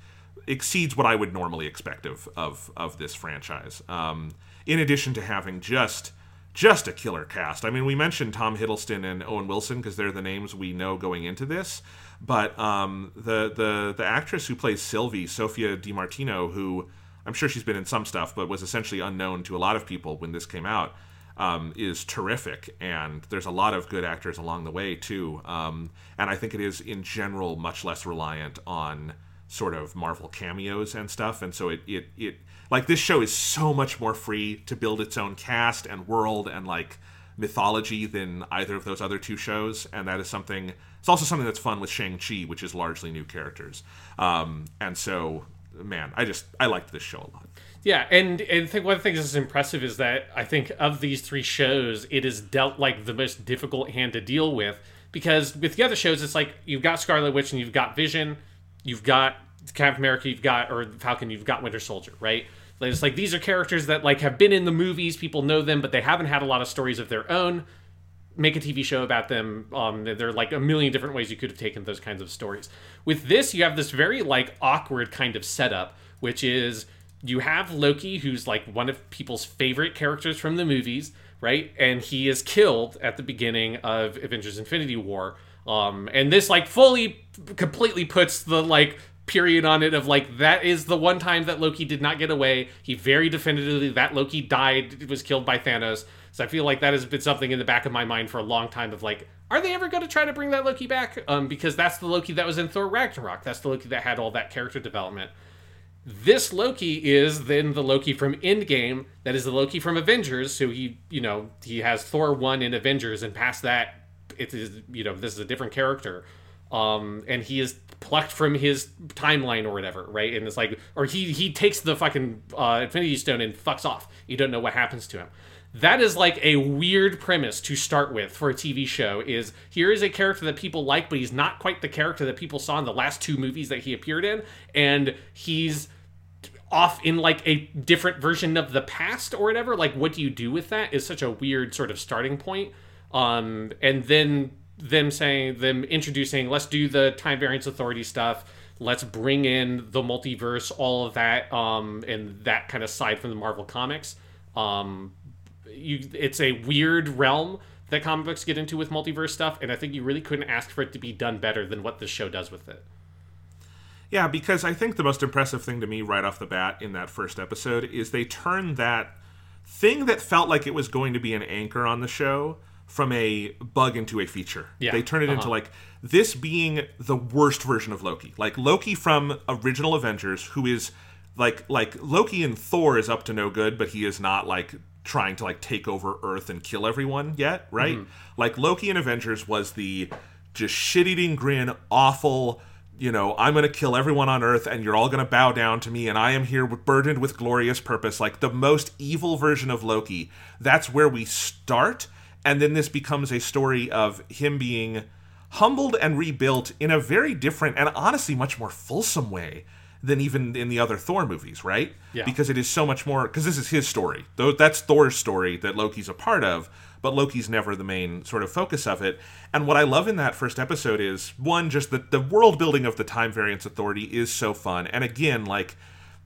exceeds what I would normally expect of of of this franchise. Um, in addition to having just just a killer cast. I mean, we mentioned Tom Hiddleston and Owen Wilson because they're the names we know going into this. But um, the the the actress who plays Sylvie, Sophia DiMartino, who I'm sure she's been in some stuff, but was essentially unknown to a lot of people when this came out, um, is terrific. And there's a lot of good actors along the way too. Um, and I think it is in general much less reliant on sort of Marvel cameos and stuff. And so it it it like this show is so much more free to build its own cast and world and like mythology than either of those other two shows and that is something it's also something that's fun with shang-chi which is largely new characters. Um, and so man i just i liked this show a lot. Yeah, and and think one of the things that's impressive is that I think of these three shows, it is dealt like the most difficult hand to deal with because with the other shows, it's like you've got Scarlet Witch and you've got Vision, you've got Captain America, you've got or Falcon, you've got Winter Soldier, right? It's like these are characters that like have been in the movies, people know them, but they haven't had a lot of stories of their own. Make a TV show about them. Um, there are like a million different ways you could have taken those kinds of stories. With this, you have this very like awkward kind of setup, which is you have Loki, who's like one of people's favorite characters from the movies, right? And he is killed at the beginning of Avengers Infinity War. Um, and this like fully completely puts the like period on it of like that is the one time that Loki did not get away. He very definitively that Loki died was killed by Thanos. So I feel like that has been something in the back of my mind for a long time of like are they ever going to try to bring that Loki back? Um, because that's the Loki that was in Thor Ragnarok. That's the Loki that had all that character development. This Loki is then the Loki from Endgame. That is the Loki from Avengers. So he, you know, he has Thor one in Avengers, and past that, it is, you know, this is a different character. Um, and he is plucked from his timeline or whatever, right? And it's like, or he he takes the fucking uh, Infinity Stone and fucks off. You don't know what happens to him. That is like a weird premise to start with for a TV show. Is here is a character that people like, but he's not quite the character that people saw in the last two movies that he appeared in, and he's off in like a different version of the past or whatever like what do you do with that is such a weird sort of starting point um and then them saying them introducing let's do the time variance authority stuff. Let's bring in the multiverse all of that um and that kind of side from the marvel comics. Um you it's a weird realm that comic books get into with multiverse stuff and i think you really couldn't ask for it to be done better than what this show does with it. Yeah, because I think the most impressive thing to me right off the bat in that first episode is they turned that thing that felt like it was going to be an anchor on the show from a bug into a feature. Yeah, They turn it into uh-huh. like this being the worst version of Loki. Like Loki from original Avengers who is like like Loki and Thor is up to no good, but he is not like trying to like take over Earth and kill everyone yet, right? Like Loki in Avengers was the just shit-eating grin, awful you know, I'm going to kill everyone on Earth and you're all going to bow down to me and I am here burdened with glorious purpose. Like the most evil version of Loki. That's where we start. And then this becomes a story of him being humbled and rebuilt in a very different and honestly much more fulsome way than even in the other Thor movies, right? Yeah. Because it is so much more because this is his story. Though that's Thor's story that Loki's a part of, but Loki's never the main sort of focus of it. And what I love in that first episode is one, just the the world building of the Time Variance Authority is so fun. And again, like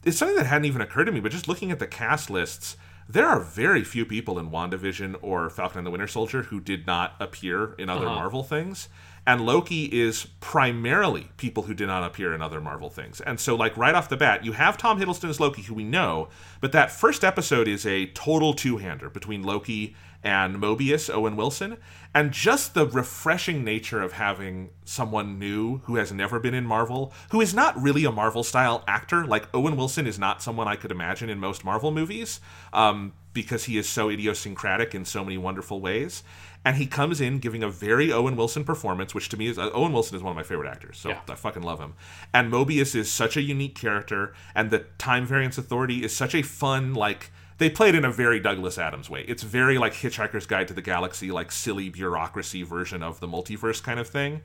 it's something that hadn't even occurred to me, but just looking at the cast lists, there are very few people in WandaVision or Falcon and the Winter Soldier who did not appear in other uh-huh. Marvel things. And Loki is primarily people who did not appear in other Marvel things. And so, like, right off the bat, you have Tom Hiddleston as Loki, who we know, but that first episode is a total two hander between Loki and Mobius, Owen Wilson. And just the refreshing nature of having someone new who has never been in Marvel, who is not really a Marvel style actor. Like, Owen Wilson is not someone I could imagine in most Marvel movies um, because he is so idiosyncratic in so many wonderful ways and he comes in giving a very Owen Wilson performance, which to me is uh, Owen Wilson is one of my favorite actors, so Yeah. I fucking love him. And Mobius is such a unique character, and the Time Variance Authority is such a fun like. They play it in a very Douglas Adams way. It's very like Hitchhiker's Guide to the Galaxy, like silly bureaucracy version of the multiverse kind of thing.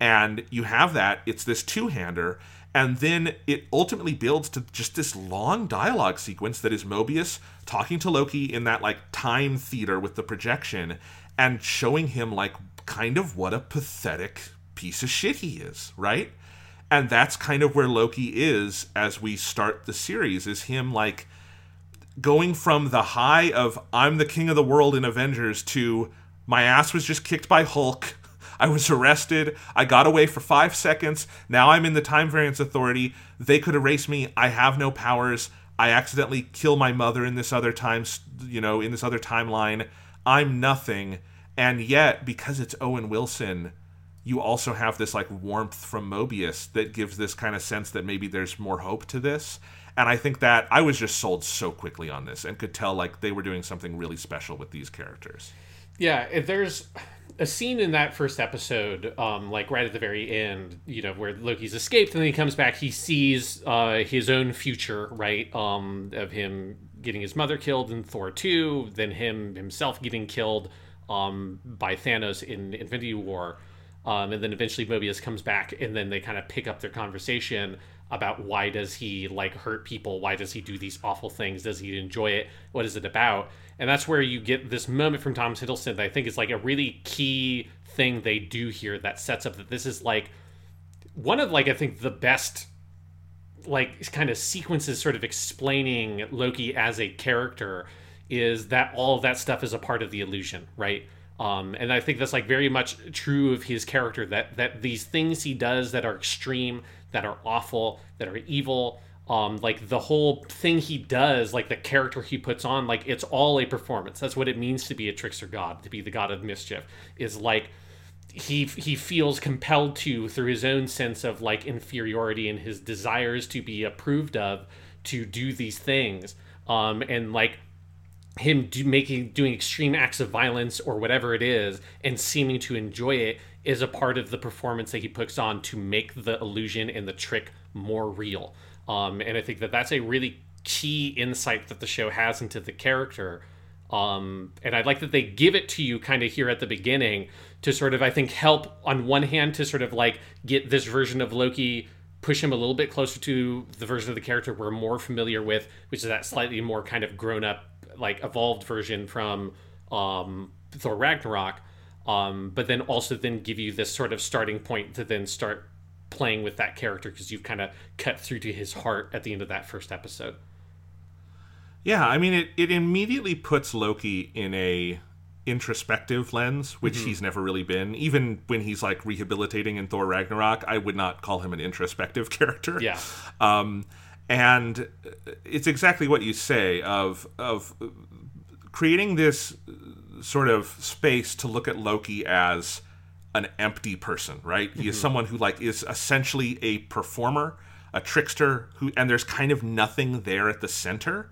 And you have that, it's this two hander, and then it ultimately builds to just this long dialogue sequence that is Mobius talking to Loki in that like time theater with the projection and showing him like kind of what a pathetic piece of shit he is, right? And that's kind of where Loki is as we start the series is him like going from the high of I'm the king of the world in Avengers to my ass was just kicked by Hulk. I was arrested. I got away for five seconds. Now I'm in the Time Variance Authority. They could erase me. I have no powers. I accidentally kill my mother in this other time, you know, in this other timeline. I'm nothing. And yet, because it's Owen Wilson, you also have this like warmth from Mobius that gives this kind of sense that maybe there's more hope to this. And I think that I was just sold so quickly on this and could tell like they were doing something really special with these characters. Yeah, there's a scene in that first episode, um, like right at the very end, you know, where Loki's escaped and then he comes back, he sees uh, his own future, right? Um, of him getting his mother killed in Thor 2, then him himself getting killed um, by Thanos in Infinity War. Um, and then eventually Mobius comes back and then they kind of pick up their conversation about why does he like hurt people? Why does he do these awful things? Does he enjoy it? What is it about? And that's where you get this moment from Tom Hiddleston that I think is like a really key thing they do here that sets up that this is like one of like I think the best like kind of sequences sort of explaining Loki as a character is that all of that stuff is a part of the illusion, right? Um, and I think that's like very much true of his character that that these things he does that are extreme, that are awful, that are evil, um, like the whole thing he does, like the character he puts on, like it's all a performance. That's what it means to be a trickster god, to be the god of mischief. Is like he he feels compelled to through his own sense of like inferiority and his desires to be approved of to do these things. Um, and like him do, making doing extreme acts of violence or whatever it is and seeming to enjoy it is a part of the performance that he puts on to make the illusion and the trick more real um, and I think that that's a really key insight that the show has into the character. Um, and I'd like that they give it to you kind of here at the beginning to sort of, I think, help on one hand to sort of like get this version of Loki, push him a little bit closer to the version of the character we're more familiar with, which is that slightly more kind of grown up, like evolved version from um, Thor Ragnarok. Um, but then also then give you this sort of starting point to then start playing with that character because you've kind of cut through to his heart at the end of that first episode. Yeah, I mean it, it immediately puts Loki in a introspective lens, which mm-hmm. he's never really been. Even when he's like rehabilitating in Thor Ragnarok, I would not call him an introspective character. Yeah. Um, and it's exactly what you say of of creating this sort of space to look at Loki as an empty person, right? He mm-hmm. is someone who like is essentially a performer, a trickster who and there's kind of nothing there at the center.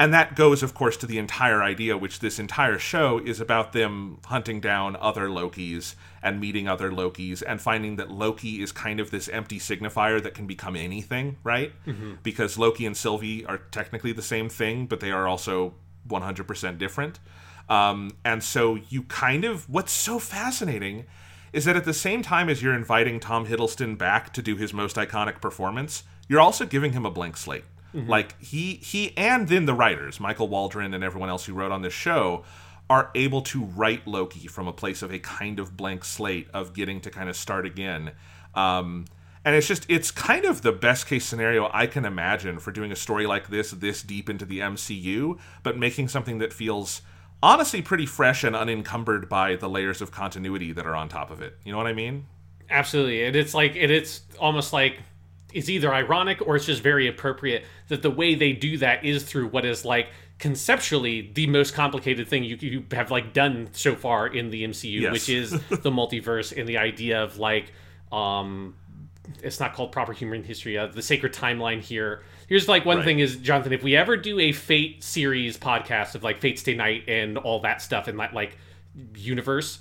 And that goes of course to the entire idea which this entire show is about them hunting down other Lokis and meeting other Lokis and finding that Loki is kind of this empty signifier that can become anything, right? Mm-hmm. Because Loki and Sylvie are technically the same thing, but they are also 100% different. Um, and so you kind of what's so fascinating is that at the same time as you're inviting Tom Hiddleston back to do his most iconic performance, you're also giving him a blank slate. Mm-hmm. Like he he and then the writers, Michael Waldron and everyone else who wrote on this show, are able to write Loki from a place of a kind of blank slate of getting to kind of start again. Um, and it's just it's kind of the best case scenario I can imagine for doing a story like this this deep into the MCU, but making something that feels honestly pretty fresh and unencumbered by the layers of continuity that are on top of it. You know what I mean? Absolutely. And it's like it, it's almost like it's either ironic or it's just very appropriate that the way they do that is through what is like conceptually the most complicated thing you, you have like done so far in the MCU, yes. which is the multiverse and the idea of like um it's not called proper human history, uh, the sacred timeline here here's like one right. thing is Jonathan, if we ever do a Fate series podcast of like Fate Stay Night and all that stuff in that like universe,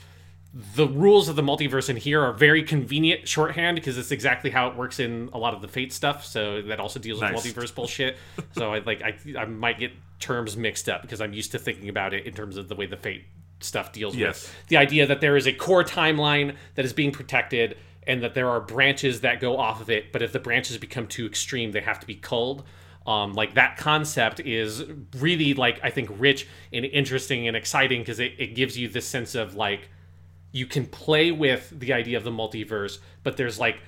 the rules of the multiverse in here are very convenient shorthand because it's exactly how it works in a lot of the Fate stuff. So that also deals nice. with multiverse bullshit. so I like I I might get terms mixed up because I'm used to thinking about it in terms of the way the Fate stuff deals yes. with the idea that there is a core timeline that is being protected and that there are branches that go off of it, but if the branches become too extreme, they have to be culled. Um, like that concept is really like I think rich and interesting and exciting because it, it gives you this sense of like you can play with the idea of the multiverse, but there's like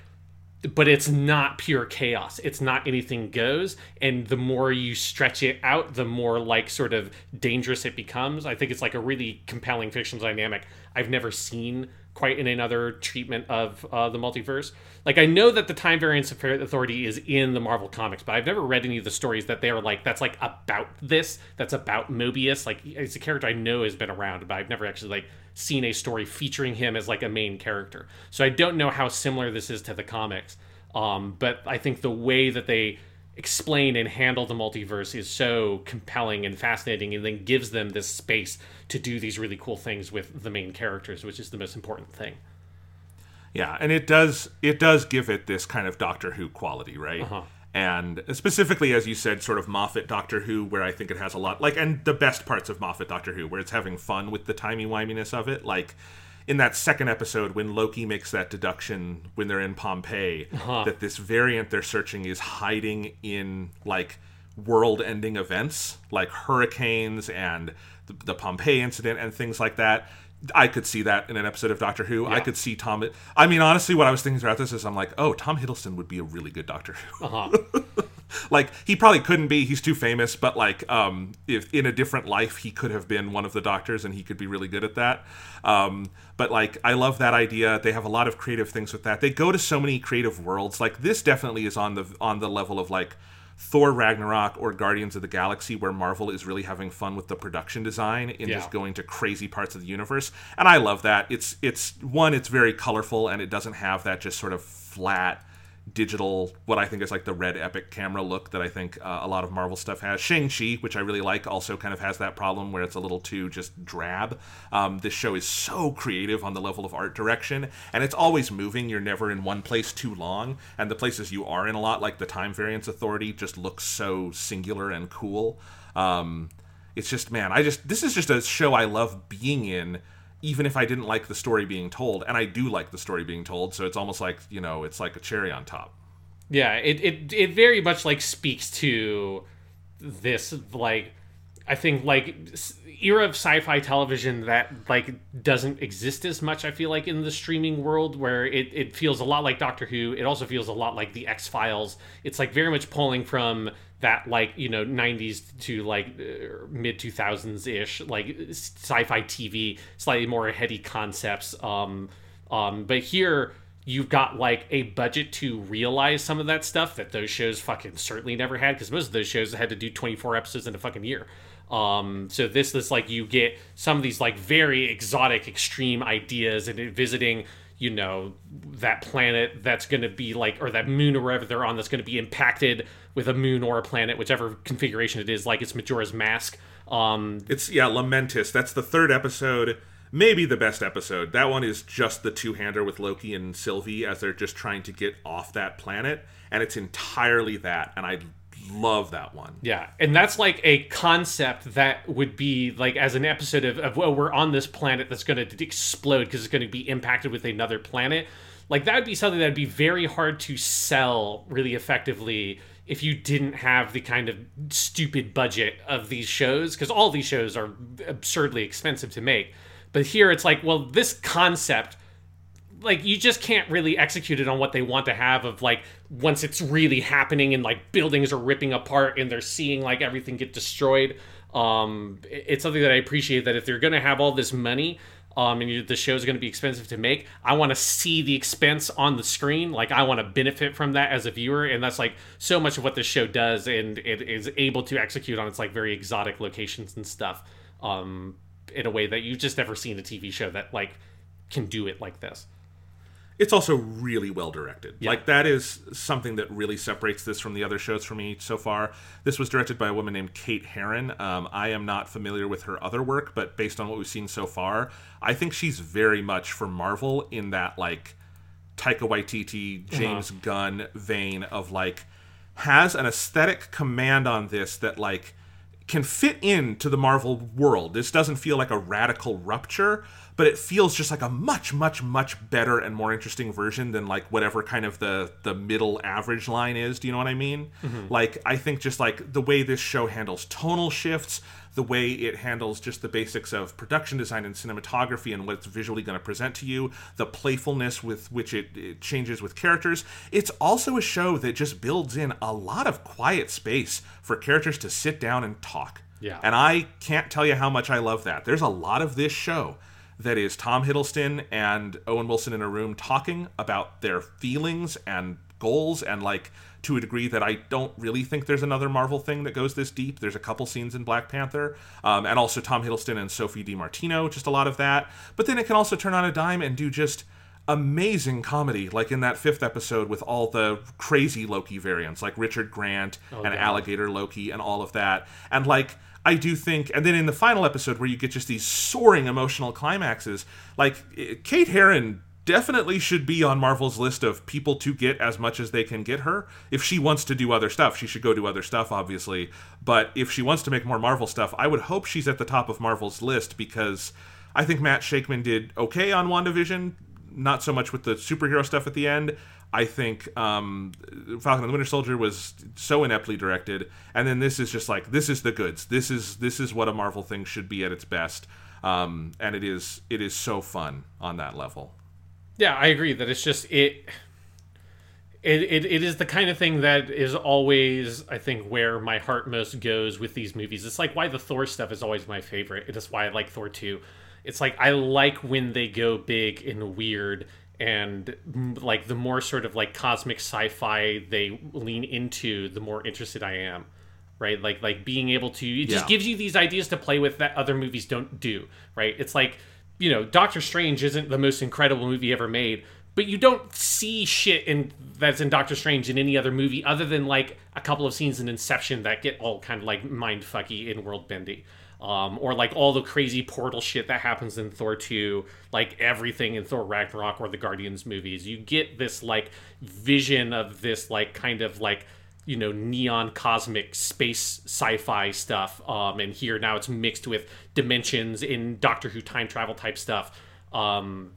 but it's not pure chaos. It's not anything goes. And the more you stretch it out, the more like sort of dangerous it becomes. I think it's like a really compelling fictional dynamic I've never seen quite in another treatment of uh, the multiverse. Like I know that the Time Variance Authority is in the Marvel comics, but I've never read any of the stories that they are like that's like about this. That's about Mobius. Like it's a character I know has been around, but I've never actually like seen a story featuring him as like a main character. So I don't know how similar this is to the comics. Um, but I think the way that they explain and handle the multiverse is so compelling and fascinating and then gives them this space to do these really cool things with the main characters which is the most important thing Yeah, and it does it does give it this kind of Doctor Who quality, right? Uh-huh. And specifically, as you said, sort of Moffat Doctor Who, where I think it has a lot like, and the best parts of Moffat Doctor Who, where it's having fun with the timey wiminess of it, like in that second episode when Loki makes that deduction when they're in Pompeii uh-huh. that this variant they're searching is hiding in like world-ending events like hurricanes and the, the Pompeii incident and things like that. I could see that in an episode of Doctor Who. I could see Tom. I mean, honestly, what I was thinking throughout this is, I'm like, oh, Tom Hiddleston would be a really good Doctor Who. uh-huh. like he probably couldn't be he's too famous but like um if in a different life he could have been one of the doctors and he could be really good at that um but like i love that idea they have a lot of creative things with that they go to so many creative worlds like this definitely is on the on the level of like Thor Ragnarok or Guardians of the Galaxy, where Marvel is really having fun with the production design and Yeah. just going to crazy parts of the universe. And I love that. It's it's one, it's very colorful and it doesn't have that just sort of flat digital what I think is like the red epic camera look that I think uh, a lot of Marvel stuff has. Shang-Chi, which I really like, also kind of has that problem where it's a little too just drab. Um, this show is so creative on the level of art direction, and it's always moving. You're never in one place too long, and the places you are in a lot, like the Time Variance Authority, just looks so singular and cool. Um, it's just, man, I just this is just a show I love being in even if I didn't like the story being told, and I do like the story being told, so it's almost like you know, it's like a cherry on top. Yeah, it, it it very much like speaks to this like I think like era of sci-fi television that like doesn't exist as much. I feel like in the streaming world where it it feels a lot like Doctor Who. It also feels a lot like the X Files. It's like very much pulling from that like you know 90s to like uh, mid 2000s ish like sci-fi TV, slightly more heady concepts. Um, um, but here you've got like a budget to realize some of that stuff that those shows fucking certainly never had because most of those shows had to do 24 episodes in a fucking year um so this is like you get some of these like very exotic extreme ideas and visiting you know that planet that's going to be like or that moon or wherever they're on that's going to be impacted with a moon or a planet whichever configuration it is like it's majora's mask um It's yeah, Lamentis. That's the third episode, maybe the best episode. That one is just the two-hander with Loki and Sylvie as they're just trying to get off that planet, and it's entirely that, and I love that one. Yeah, and that's like a concept that would be like as an episode of, of well, we're on this planet that's going to explode because it's going to be impacted with another planet. Like that would be something that would be very hard to sell really effectively if you didn't have the kind of stupid budget of these shows because all these shows are absurdly expensive to make. But here it's like, well, this concept like you just can't really execute it on what they want to have of like once it's really happening and like buildings are ripping apart and they're seeing like everything get destroyed. Um it's something that i appreciate that if they're to have all this money um and you, the show's going to be expensive to make i want to see the expense on the screen. Like i want to benefit from that as a viewer and that's like so much of what this show does and it is able to execute on its like very exotic locations and stuff um in a way that you've just never seen a tv show that like can do it like this It's also really well directed. Like that is something that really separates this from the other shows for me so far. This was directed by a woman named Kate Herron. Um, I am not familiar with her other work, but based on what we've seen so far, I think she's very much for Marvel in that like Taika Waititi, James Gunn vein of like has an aesthetic command on this that like can fit into the Marvel world. This doesn't feel like a radical rupture, but it feels just like a much much much better and more interesting version than like whatever kind of the the middle average line is. Do you know what i mean? Mm-hmm. Like i think just like the way this show handles tonal shifts the way it handles just the basics of production design and cinematography and what it's visually going to present to you, the playfulness with which it, it, changes with characters. It's also a show that just builds in a lot of quiet space for characters to sit down and talk. Yeah. And I can't tell you how much I love that. There's a lot of this show that is Tom Hiddleston and Owen Wilson in a room talking about their feelings and goals and like to a degree that I don't really think there's another Marvel thing that goes this deep. There's a couple scenes in Black Panther, um, and also Tom Hiddleston and Sophie DiMartino, just a lot of that. But then it can also turn on a dime and do just amazing comedy, like in that fifth episode with all the crazy Loki variants, like Richard Grant and God. Alligator Loki and all of that. And like, I do think, and then in the final episode where you get just these soaring emotional climaxes, like eh, Kate Herron definitely should be on Marvel's list of people to get as much as they can get her. If she wants to do other stuff, she should go do other stuff, obviously. But if she wants to make more Marvel stuff, I would hope she's at the top of Marvel's list because I think Matt Shakman did okay on WandaVision, not so much with the superhero stuff at the end. I think um, Falcon and the Winter Soldier was so ineptly directed, and then this is just like this is the goods. This is this is what a Marvel thing should be at its best, um, and it is it is so fun on that level. Yeah, I agree that it's just it. It, it, it is the kind of thing that is always I think where my heart most goes with these movies. It's like why the Thor stuff is always my favorite. It is why I like Thor 2. It's like I like when they go big and weird and like the more sort of like cosmic sci-fi they lean into, the more interested I am. Right? Like like being able to it just Yeah. gives you these ideas to play with that other movies don't do, right? It's like you know, Doctor Strange isn't the most incredible movie ever made, but you don't see shit in that's in Doctor Strange in any other movie other than like a couple of scenes in Inception that get all kind of like mind fucky and world bendy. Um, or like all the crazy portal shit that happens in Thor 2, like everything in Thor Ragnarok or the Guardians movies. You get this like vision of this like kind of like you know neon cosmic space sci-fi stuff um and here now it's mixed with dimensions in doctor who time travel type stuff um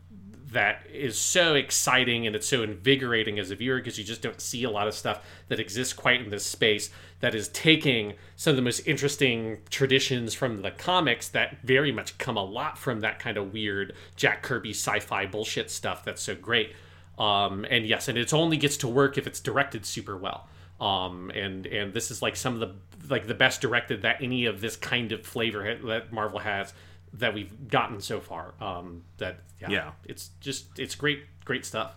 that is so exciting and it's so invigorating as a viewer because you just don't see a lot of stuff that exists quite in this space that is taking some of the most interesting traditions from the comics that very much come a lot from that kind of weird Jack Kirby sci-fi bullshit stuff that's so great. Um, and yes, and it only gets to work if it's directed super well. Um, and and this is like some of the like the best directed that any of this kind of flavor ha- that Marvel has that we've gotten so far. Um, that yeah, Yeah. it's just it's great great stuff.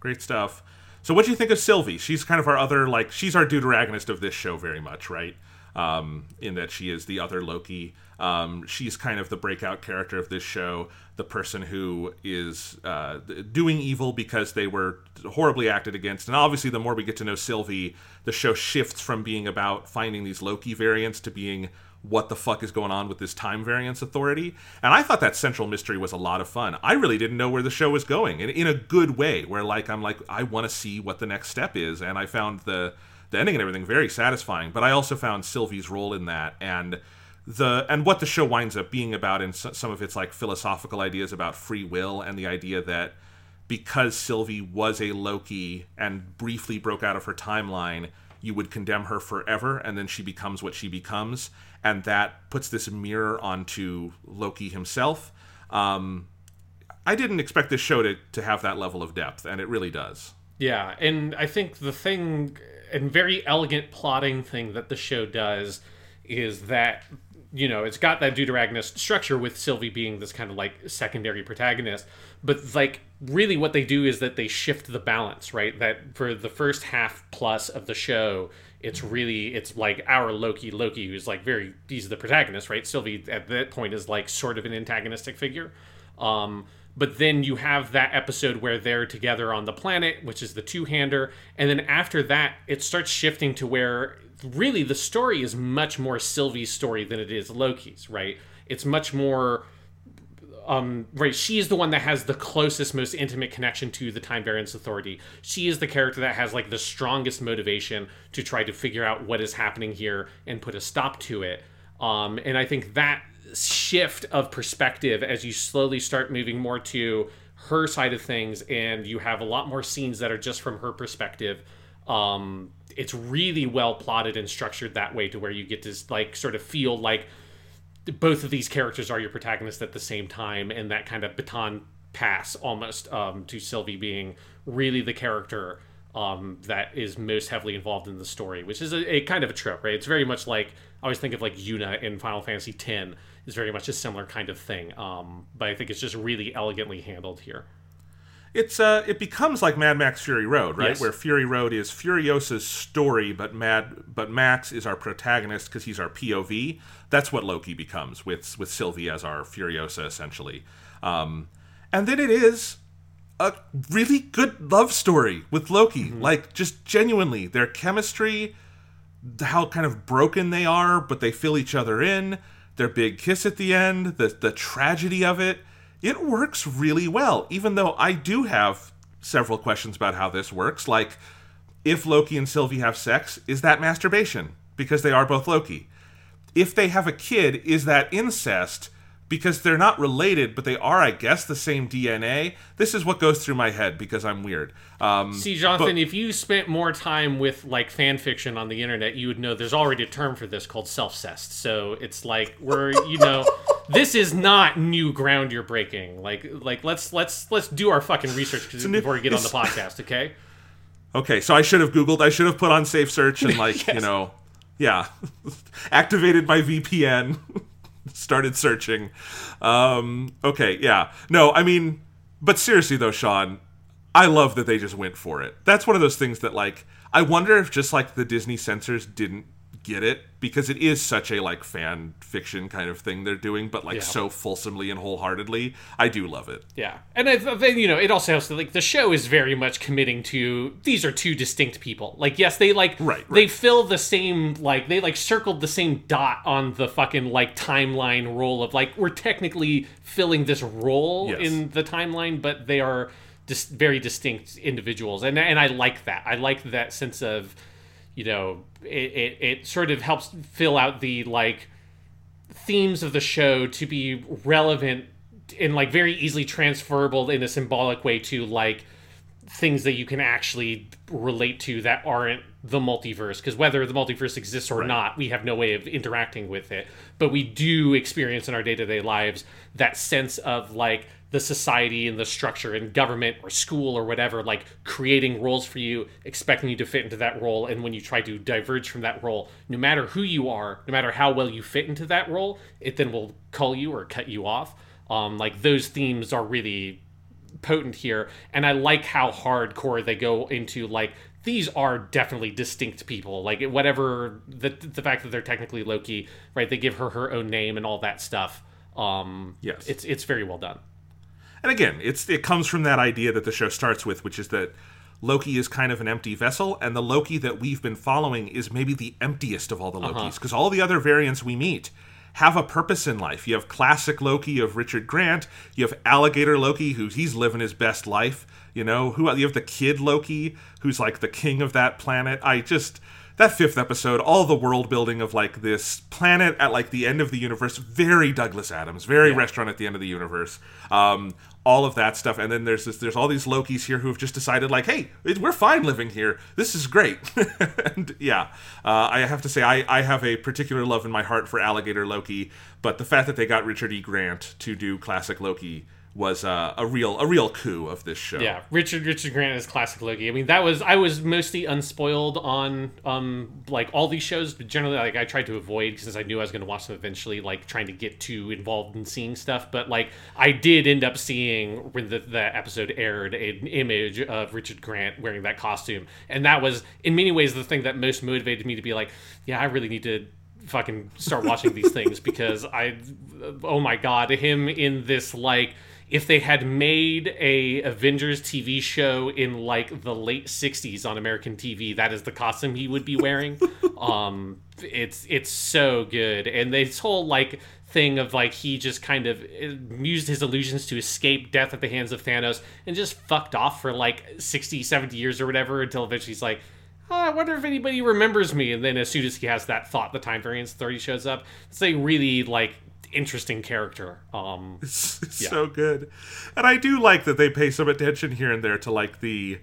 Great stuff. So, what do you think of Sylvie? She's kind of our other, like, she's our deuteragonist of this show, very much, right? Um, in that she is the other Loki. Um, she's kind of the breakout character of this show, the person who is uh, doing evil because they were horribly acted against. And obviously, the more we get to know Sylvie, the show shifts from being about finding these Loki variants to being what the fuck is going on with this time variance authority. And I thought that central mystery was a lot of fun. I really didn't know where the show was going in, in a good way, where like I'm like, I want to see what the next step is. And I found the the ending and everything very satisfying. But I also found Sylvie's role in that and the and what the show winds up being about in s- some of its like philosophical ideas about free will and the idea that because Sylvie was a Loki and briefly broke out of her timeline, you would condemn her forever, and then she becomes what she becomes, and that puts this mirror onto Loki himself. Um, I didn't expect this show to, to have that level of depth, and it really does. Yeah, and I think the thing and very elegant plotting thing that the show does is that you know it's got that deuteragonist structure with Sylvie being this kind of like secondary protagonist, but like really what they do is that they shift the balance, right? That for the first half plus of the show, it's really it's like our Loki, Loki who's like very he's the protagonist, right? Sylvie at that point is like sort of an antagonistic figure. Um, but then you have that episode where they're together on the planet, which is the two hander. And then after that, it starts shifting to where really the story is much more Sylvie's story than it is Loki's, right? It's much more. Um, right, she is the one that has the closest, most intimate connection to the Time Variance Authority. She is the character that has like the strongest motivation to try to figure out what is happening here and put a stop to it. Um, and I think that shift of perspective as you slowly start moving more to her side of things and you have a lot more scenes that are just from her perspective um it's really well plotted and structured that way to where you get to like sort of feel like both of these characters are your protagonists at the same time and that kind of baton pass almost um, to sylvie being really the character um, that is most heavily involved in the story which is a, a kind of a trope right? It's very much like i always think of like yuna in final fantasy x is very much a similar kind of thing um, but i think it's just really elegantly handled here it's uh it becomes like Mad Max Fury Road, right? Yes. Where Fury Road is Furiosa's story, but Mad but Max is our protagonist because he's our POV. That's what Loki becomes with with Sylvie as our Furiosa essentially. Um, and then it is a really good love story with Loki. Like just genuinely, their chemistry, how kind of broken they are, but they fill each other in. Their big kiss at the end, the the tragedy of it, it works really well. Even though I do have several questions about how this works, like if Loki and Sylvie have sex, is that masturbation? Because they are both Loki. If they have a kid, is that incest? Because they're not related, but they are, I guess, the same DNA. This is what goes through my head because I'm weird. Um, See, Jonathan, but- if you spent more time with like fan fiction on the internet, you would know there's already a term for this called self-cest. So it's like we're, you know, this is not new ground you're breaking. Like, like let's let's let's do our fucking research before we get on the podcast, okay? Okay, so I should have Googled. I should have put on safe search and like you know, yeah, activated my VPN, started searching. Um, okay, yeah, no, I mean, but seriously though, Sean, I love that they just went for it. That's one of those things that like I wonder if just like the Disney censors didn't get it because it is such a like fan fiction kind of thing they're doing, but like Yeah. so fulsomely and wholeheartedly. I do love it. Yeah, and I, then you know it also helps that like the show is very much committing to these are two distinct people. Like yes, they like Right, they fill the same like they like circled the same dot on the fucking like timeline role of like we're technically filling this role Yes. in the timeline, but they are just very distinct individuals, and and I like that. I like that sense of you know it, it, it sort of helps fill out the like themes of the show to be relevant and like very easily transferable in a symbolic way to like things that you can actually relate to that aren't the multiverse. Because whether the multiverse exists or not we have no way of interacting with it. But we do experience in our day-to-day lives that sense of like the society and the structure and government or school or whatever like creating roles for you expecting you to fit into that role and when you try to diverge from that role no matter who you are no matter how well you fit into that role it then will call you or cut you off. Um, like those themes are really potent here and i like how hardcore they go into like these are definitely distinct people. Like whatever the the fact that they're technically loki right they give her her own name and all that stuff. Um Yes. it's it's very well done And again, it's it comes from that idea that the show starts with, which is that Loki is kind of an empty vessel, and the Loki that we've been following is maybe the emptiest of all the uh-huh. Lokis, because all the other variants we meet have a purpose in life. You have classic Loki of Richard Grant, you have alligator Loki, who he's living his best life. You know, who you have the kid Loki, who's like the king of that planet. I just that fifth episode, all the world building of like this planet at like the end of the universe, very Douglas Adams, very restaurant at the end of the universe. Um, all of that stuff, and then there's this, there's all these Lokis here who have just decided like, hey, it- we're fine living here. This is great. and yeah, uh, I have to say I I have a particular love in my heart for Alligator Loki, but the fact that they got Richard E. Grant to do classic Loki was uh, a real a real coup of this show. Yeah, Richard Richard Grant is classic Loki. I mean, that was I was mostly unspoiled on um like all these shows, but generally like I tried to avoid since I knew I was going to watch them eventually, like trying to get too involved in seeing stuff. But like I did end up seeing when the, the episode aired an image of Richard Grant wearing that costume, and that was in many ways the thing that most motivated me to be like, yeah, I really need to fucking start watching these things because I oh my god him in this like if they had made a Avengers TV show in like the late 60s on American TV that is the costume he would be wearing um it's it's so good and this whole like thing of like he just kind of uh, used his illusions to escape death at the hands of Thanos and just fucked off for like 60 70 years or whatever until eventually he's like oh, I wonder if anybody remembers me. And then as soon as he has that thought, the time variance authority shows up. It's a really like interesting character. Um, It's, it's Yeah. so good, and I do like that they pay some attention here and there to like the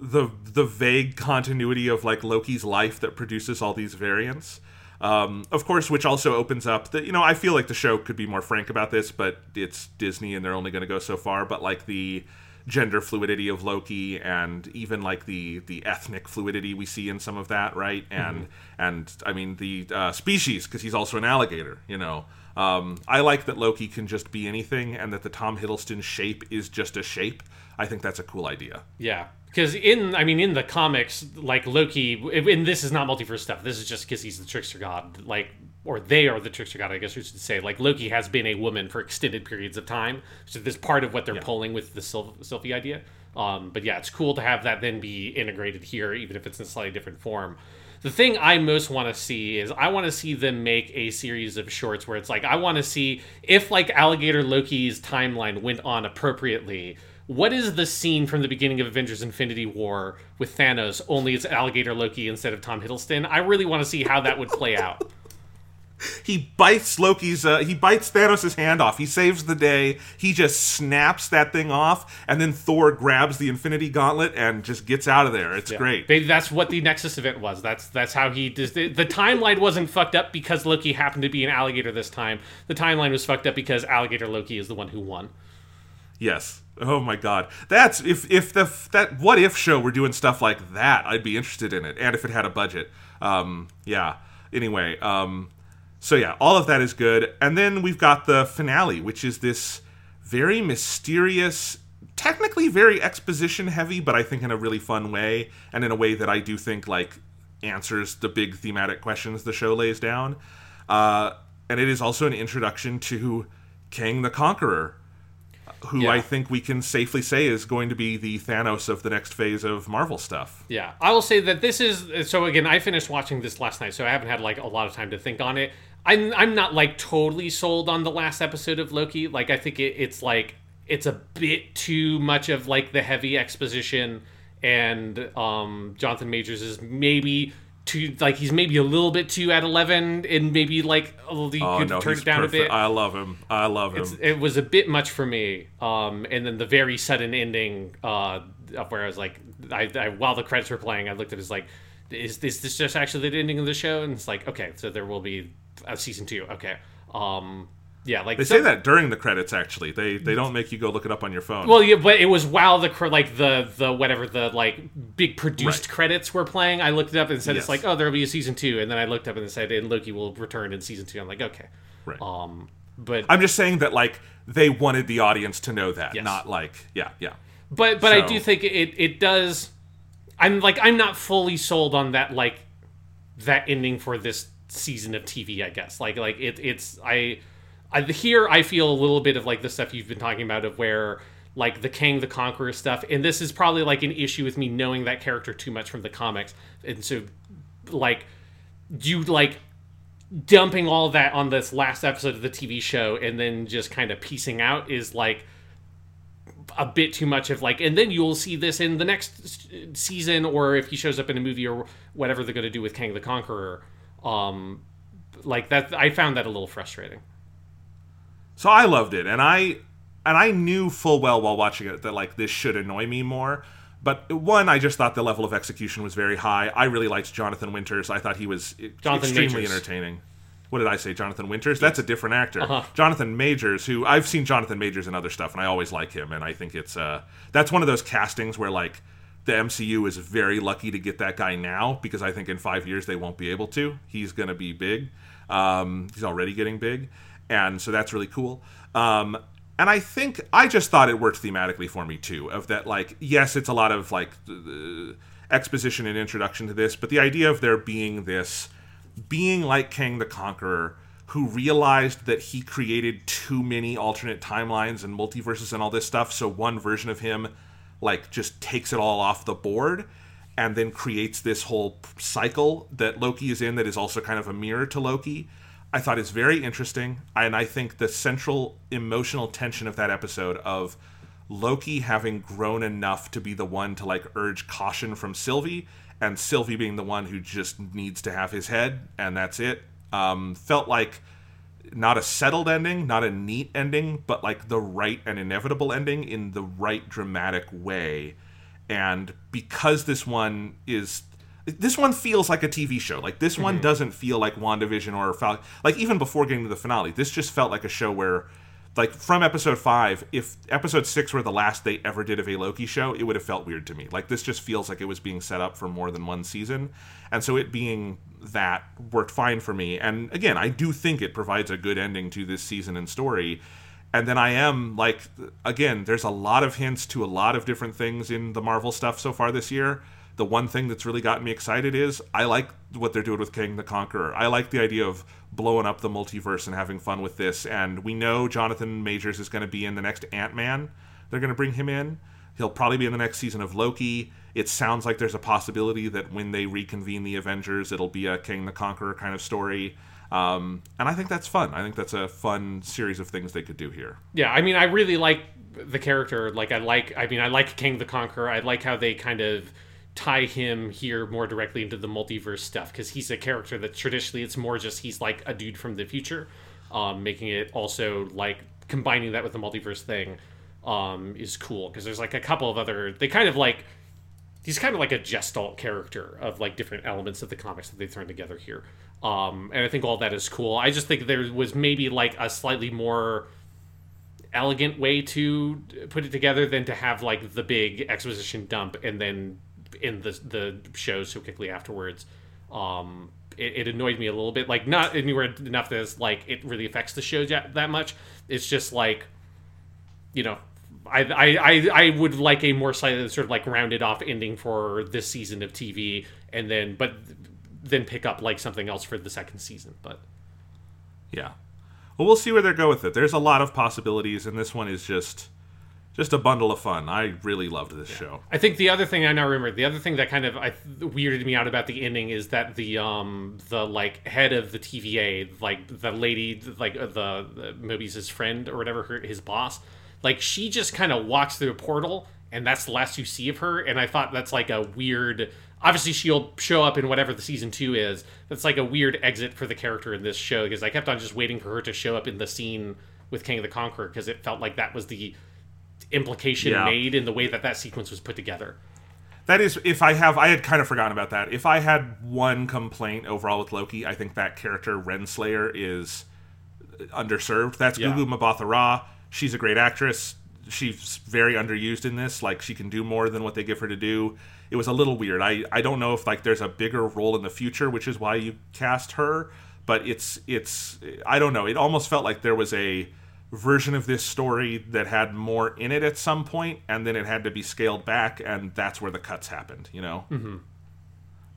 the the vague continuity of like Loki's life that produces all these variants. Um, of course, which also opens up that you know I feel like the show could be more frank about this, but it's Disney and they're only going to go so far. But like the gender fluidity of Loki and even like the the ethnic fluidity we see in some of that, right? And and I mean the uh, species because he's also an alligator, you know. Um, I like that Loki can just be anything, and that the Tom Hiddleston shape is just a shape. I think that's a cool idea. Yeah, because in I mean in the comics, like Loki, and this is not multiverse stuff. This is just because he's the trickster god, like or they are the trickster god. I guess we should say like Loki has been a woman for extended periods of time. So this part of what they're pulling with the Syl- Sylvie idea. Um, but yeah, it's cool to have that then be integrated here, even if it's in a slightly different form. The thing I most want to see is I want to see them make a series of shorts where it's like I want to see if like Alligator Loki's timeline went on appropriately. What is the scene from the beginning of Avengers Infinity War with Thanos, only it's Alligator Loki instead of Tom Hiddleston? I really want to see how that would play out. He bites Loki's. Uh, he bites Thanos' hand off. He saves the day. He just snaps that thing off, and then Thor grabs the Infinity Gauntlet and just gets out of there. It's great. Maybe that's what the Nexus event was. That's that's how he does. The, the timeline wasn't fucked up because Loki happened to be an alligator this time. The timeline was fucked up because Alligator Loki is the one who won. Yes. Oh my God. That's if if the that what if show were doing stuff like that, I'd be interested in it, and if it had a budget. Um, yeah. Anyway. Um, so yeah, all of that is good, and then we've got the finale, which is this very mysterious, technically very exposition heavy, but I think in a really fun way, and in a way that I do think like answers the big thematic questions the show lays down. Uh, and it is also an introduction to Kang the Conqueror, who Yeah. I think we can safely say is going to be the Thanos of the next phase of Marvel stuff. Yeah, I will say that this is so. Again, I finished watching this last night, so I haven't had like a lot of time to think on it. I'm I'm not like totally sold on the last episode of Loki. Like, I think it, it's like it's a bit too much of like the heavy exposition, and um, Jonathan Majors is maybe too like he's maybe a little bit too at eleven, and maybe like a little, you Oh could no, turn it down perfect. a bit I love him. I love him. it was a bit much for me. Um, and then the very sudden ending uh, of where I was like, I, I while the credits were playing, I looked at it as like, is, is this just actually the ending of the show? And it's like, okay, so there will be a season two. Okay. Um, yeah, like They so- say that during the credits. Actually, they they don't make you go look it up on your phone. Well, yeah, but it was while the like the the whatever the like big produced Right. credits were playing. I looked it up and said Yes. it's like, oh, there'll be a season two, and then I looked up and said, and Loki will return in season two. I'm like, okay. right. Um, but I'm just saying that like they wanted the audience to know that, Yes. not like yeah, yeah. But but I do think it it does. I'm like I'm not fully sold on that like that ending for this season of TV. I guess like like it it's I, I here I feel a little bit of like the stuff you've been talking about of where like the Kang the Conqueror stuff, and this is probably like an issue with me knowing that character too much from the comics, and so like you like dumping all that on this last episode of the TV show and then just kind of piecing out is like a bit too much of like and then you'll see this in the next season or if he shows up in a movie or whatever they're going to do with Kang the Conqueror um like that I found that a little frustrating. So I loved it, and I and I knew full well while watching it that like this should annoy me more. But one, I just thought the level of execution was very high. I really liked Jonathan Winters. I thought he was Jonathan extremely Majors. entertaining. What did I say? Jonathan Winters? That's a different actor. Uh-huh. Jonathan Majors, who I've seen Jonathan Majors in other stuff, and I always like him. And I think it's uh, that's one of those castings where like the MCU is very lucky to get that guy now because I think in five years they won't be able to. He's going to be big. Um, he's already getting big, and so that's really cool. Um, and I think I just thought it worked thematically for me too. Of that, like, yes, it's a lot of like uh, exposition and introduction to this, but the idea of there being this being like Kang the Conqueror, who realized that he created too many alternate timelines and multiverses and all this stuff, so one version of him like just takes it all off the board and then creates this whole cycle that Loki is in that is also kind of a mirror to Loki. I thought is very interesting, and I think the central emotional tension of that episode of Loki having grown enough to be the one to like urge caution from Sylvie, and Sylvie being the one who just needs to have his head, and that's it. Um, felt like not a settled ending, not a neat ending, but like the right and inevitable ending in the right dramatic way. And because this one is this one feels like a TV show. Like this one mm-hmm. doesn't feel like WandaVision or Falcon. Like even before getting to the finale, this just felt like a show where like from episode 5, if episode 6 were the last they ever did of a Loki show, it would have felt weird to me. Like this just feels like it was being set up for more than one season. And so it being that worked fine for me. And again, I do think it provides a good ending to this season and story. And then I am like, again, there's a lot of hints to a lot of different things in the Marvel stuff so far this year. The one thing that's really gotten me excited is I like what they're doing with Kang the Conqueror. I like the idea of blowing up the multiverse and having fun with this. And we know Jonathan Majors is going to be in the next Ant Man. They're going to bring him in. He'll probably be in the next season of Loki. It sounds like there's a possibility that when they reconvene the Avengers, it'll be a Kang the Conqueror kind of story. Um, and I think that's fun. I think that's a fun series of things they could do here. Yeah, I mean, I really like the character. Like, I like, I mean, I like Kang the Conqueror. I like how they kind of tie him here more directly into the multiverse stuff because he's a character that traditionally it's more just he's like a dude from the future, um, making it also like combining that with the multiverse thing um, is cool because there's like a couple of other they kind of like he's kind of like a gestalt character of like different elements of the comics that they've thrown together here. Um, and I think all that is cool. I just think there was maybe like a slightly more elegant way to put it together than to have like the big exposition dump and then in the the show so quickly afterwards. Um, it, it annoyed me a little bit, like not anywhere enough that it's like it really affects the show that, that much. It's just like, you know, I, I, I, I would like a more slightly sort of like rounded off ending for this season of TV, and then but then pick up like something else for the second season. But Yeah. Well, we'll see where they go with it. There's a lot of possibilities, and this one is just just a bundle of fun. I really loved this show. I think the other thing I now remember, the other thing that kind of I, weirded me out about the ending is that the um the like head of the TVA, like the lady, like uh, the, the Mobius's friend or whatever, her, his boss, like she just kind of walks through a portal, and that's the last you see of her. And I thought that's like a weird. Obviously, she'll show up in whatever the season two is. That's like a weird exit for the character in this show because I kept on just waiting for her to show up in the scene with Kang of the Conqueror because it felt like that was the implication Yeah. made in the way that that sequence was put together. That is, if I have, I had kind of forgotten about that. If I had one complaint overall with Loki, I think that character Renslayer is underserved. That's Yeah. Gugu Mbatha-Raw. She's a great actress. She's very underused in this. Like she can do more than what they give her to do. It was a little weird. I I don't know if like there's a bigger role in the future, which is why you cast her. But it's it's I don't know. It almost felt like there was a version of this story that had more in it at some point, and then it had to be scaled back, and that's where the cuts happened. You know. Mm-hmm.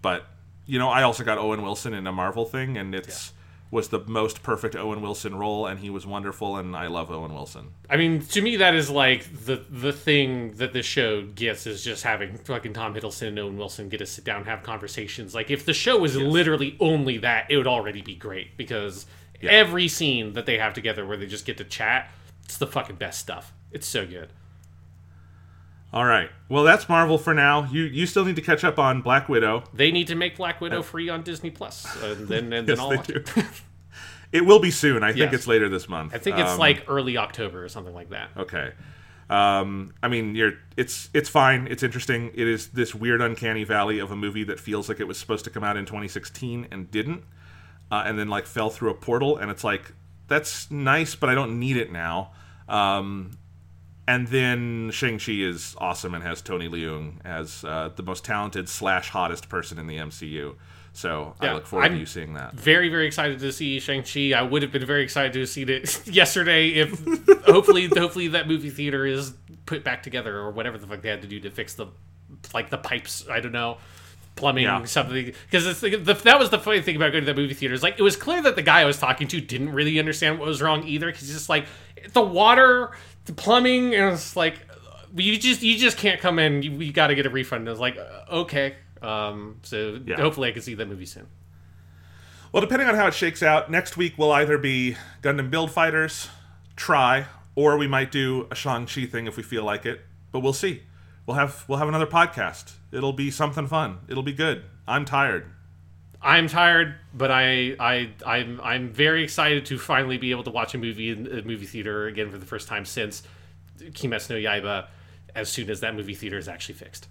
But you know, I also got Owen Wilson in a Marvel thing, and it's was the most perfect Owen Wilson role, and he was wonderful, and I love Owen Wilson. I mean, to me, that is like the the thing that this show gets is just having fucking Tom Hiddleston and Owen Wilson get to sit down and have conversations. Like, if the show was literally only that, it would already be great because every scene that they have together where they just get to chat, it's the fucking best stuff. It's so good. All right, well that's Marvel for now. You you still need to catch up on Black Widow. They need to make Black Widow free on Disney Plus, and then and then Yes, I'll they watch do. it. It will be soon. I think Yes. it's later this month. I think it's Um, like early October or something like that. Okay. Um, I mean, you're it's it's fine. It's interesting. It is this weird, uncanny valley of a movie that feels like it was supposed to come out in 2016 and didn't, uh, and then like fell through a portal. And it's like that's nice, but I don't need it now. Um, and then Shang Chi is awesome and has Tony Leung as uh, the most talented slash hottest person in the MCU. So I look forward I'm- to you seeing that. very very excited to see Shang-Chi. I would have been very excited to have seen it yesterday if hopefully hopefully that movie theater is put back together or whatever the fuck they had to do to fix the like the pipes, I don't know, plumbing Yeah. something because it's the, the, that was the funny thing about going to the movie theaters. Like it was clear that the guy I was talking to didn't really understand what was wrong either he's just like the water, the plumbing and it's like you just you just can't come in. You, you got to get a refund. And I was like, uh, okay. Um, so Yeah. hopefully I can see that movie soon. Well, depending on how it shakes out, next week will either be Gundam Build Fighters, Try, or we might do a Shang-Chi thing if we feel like it. But we'll see. We'll have we'll have another podcast. It'll be something fun. It'll be good. I'm tired. I'm tired, but I I I'm I'm very excited to finally be able to watch a movie in a movie theater again for the first time since Kimetsu no Yaiba. As soon as that movie theater is actually fixed.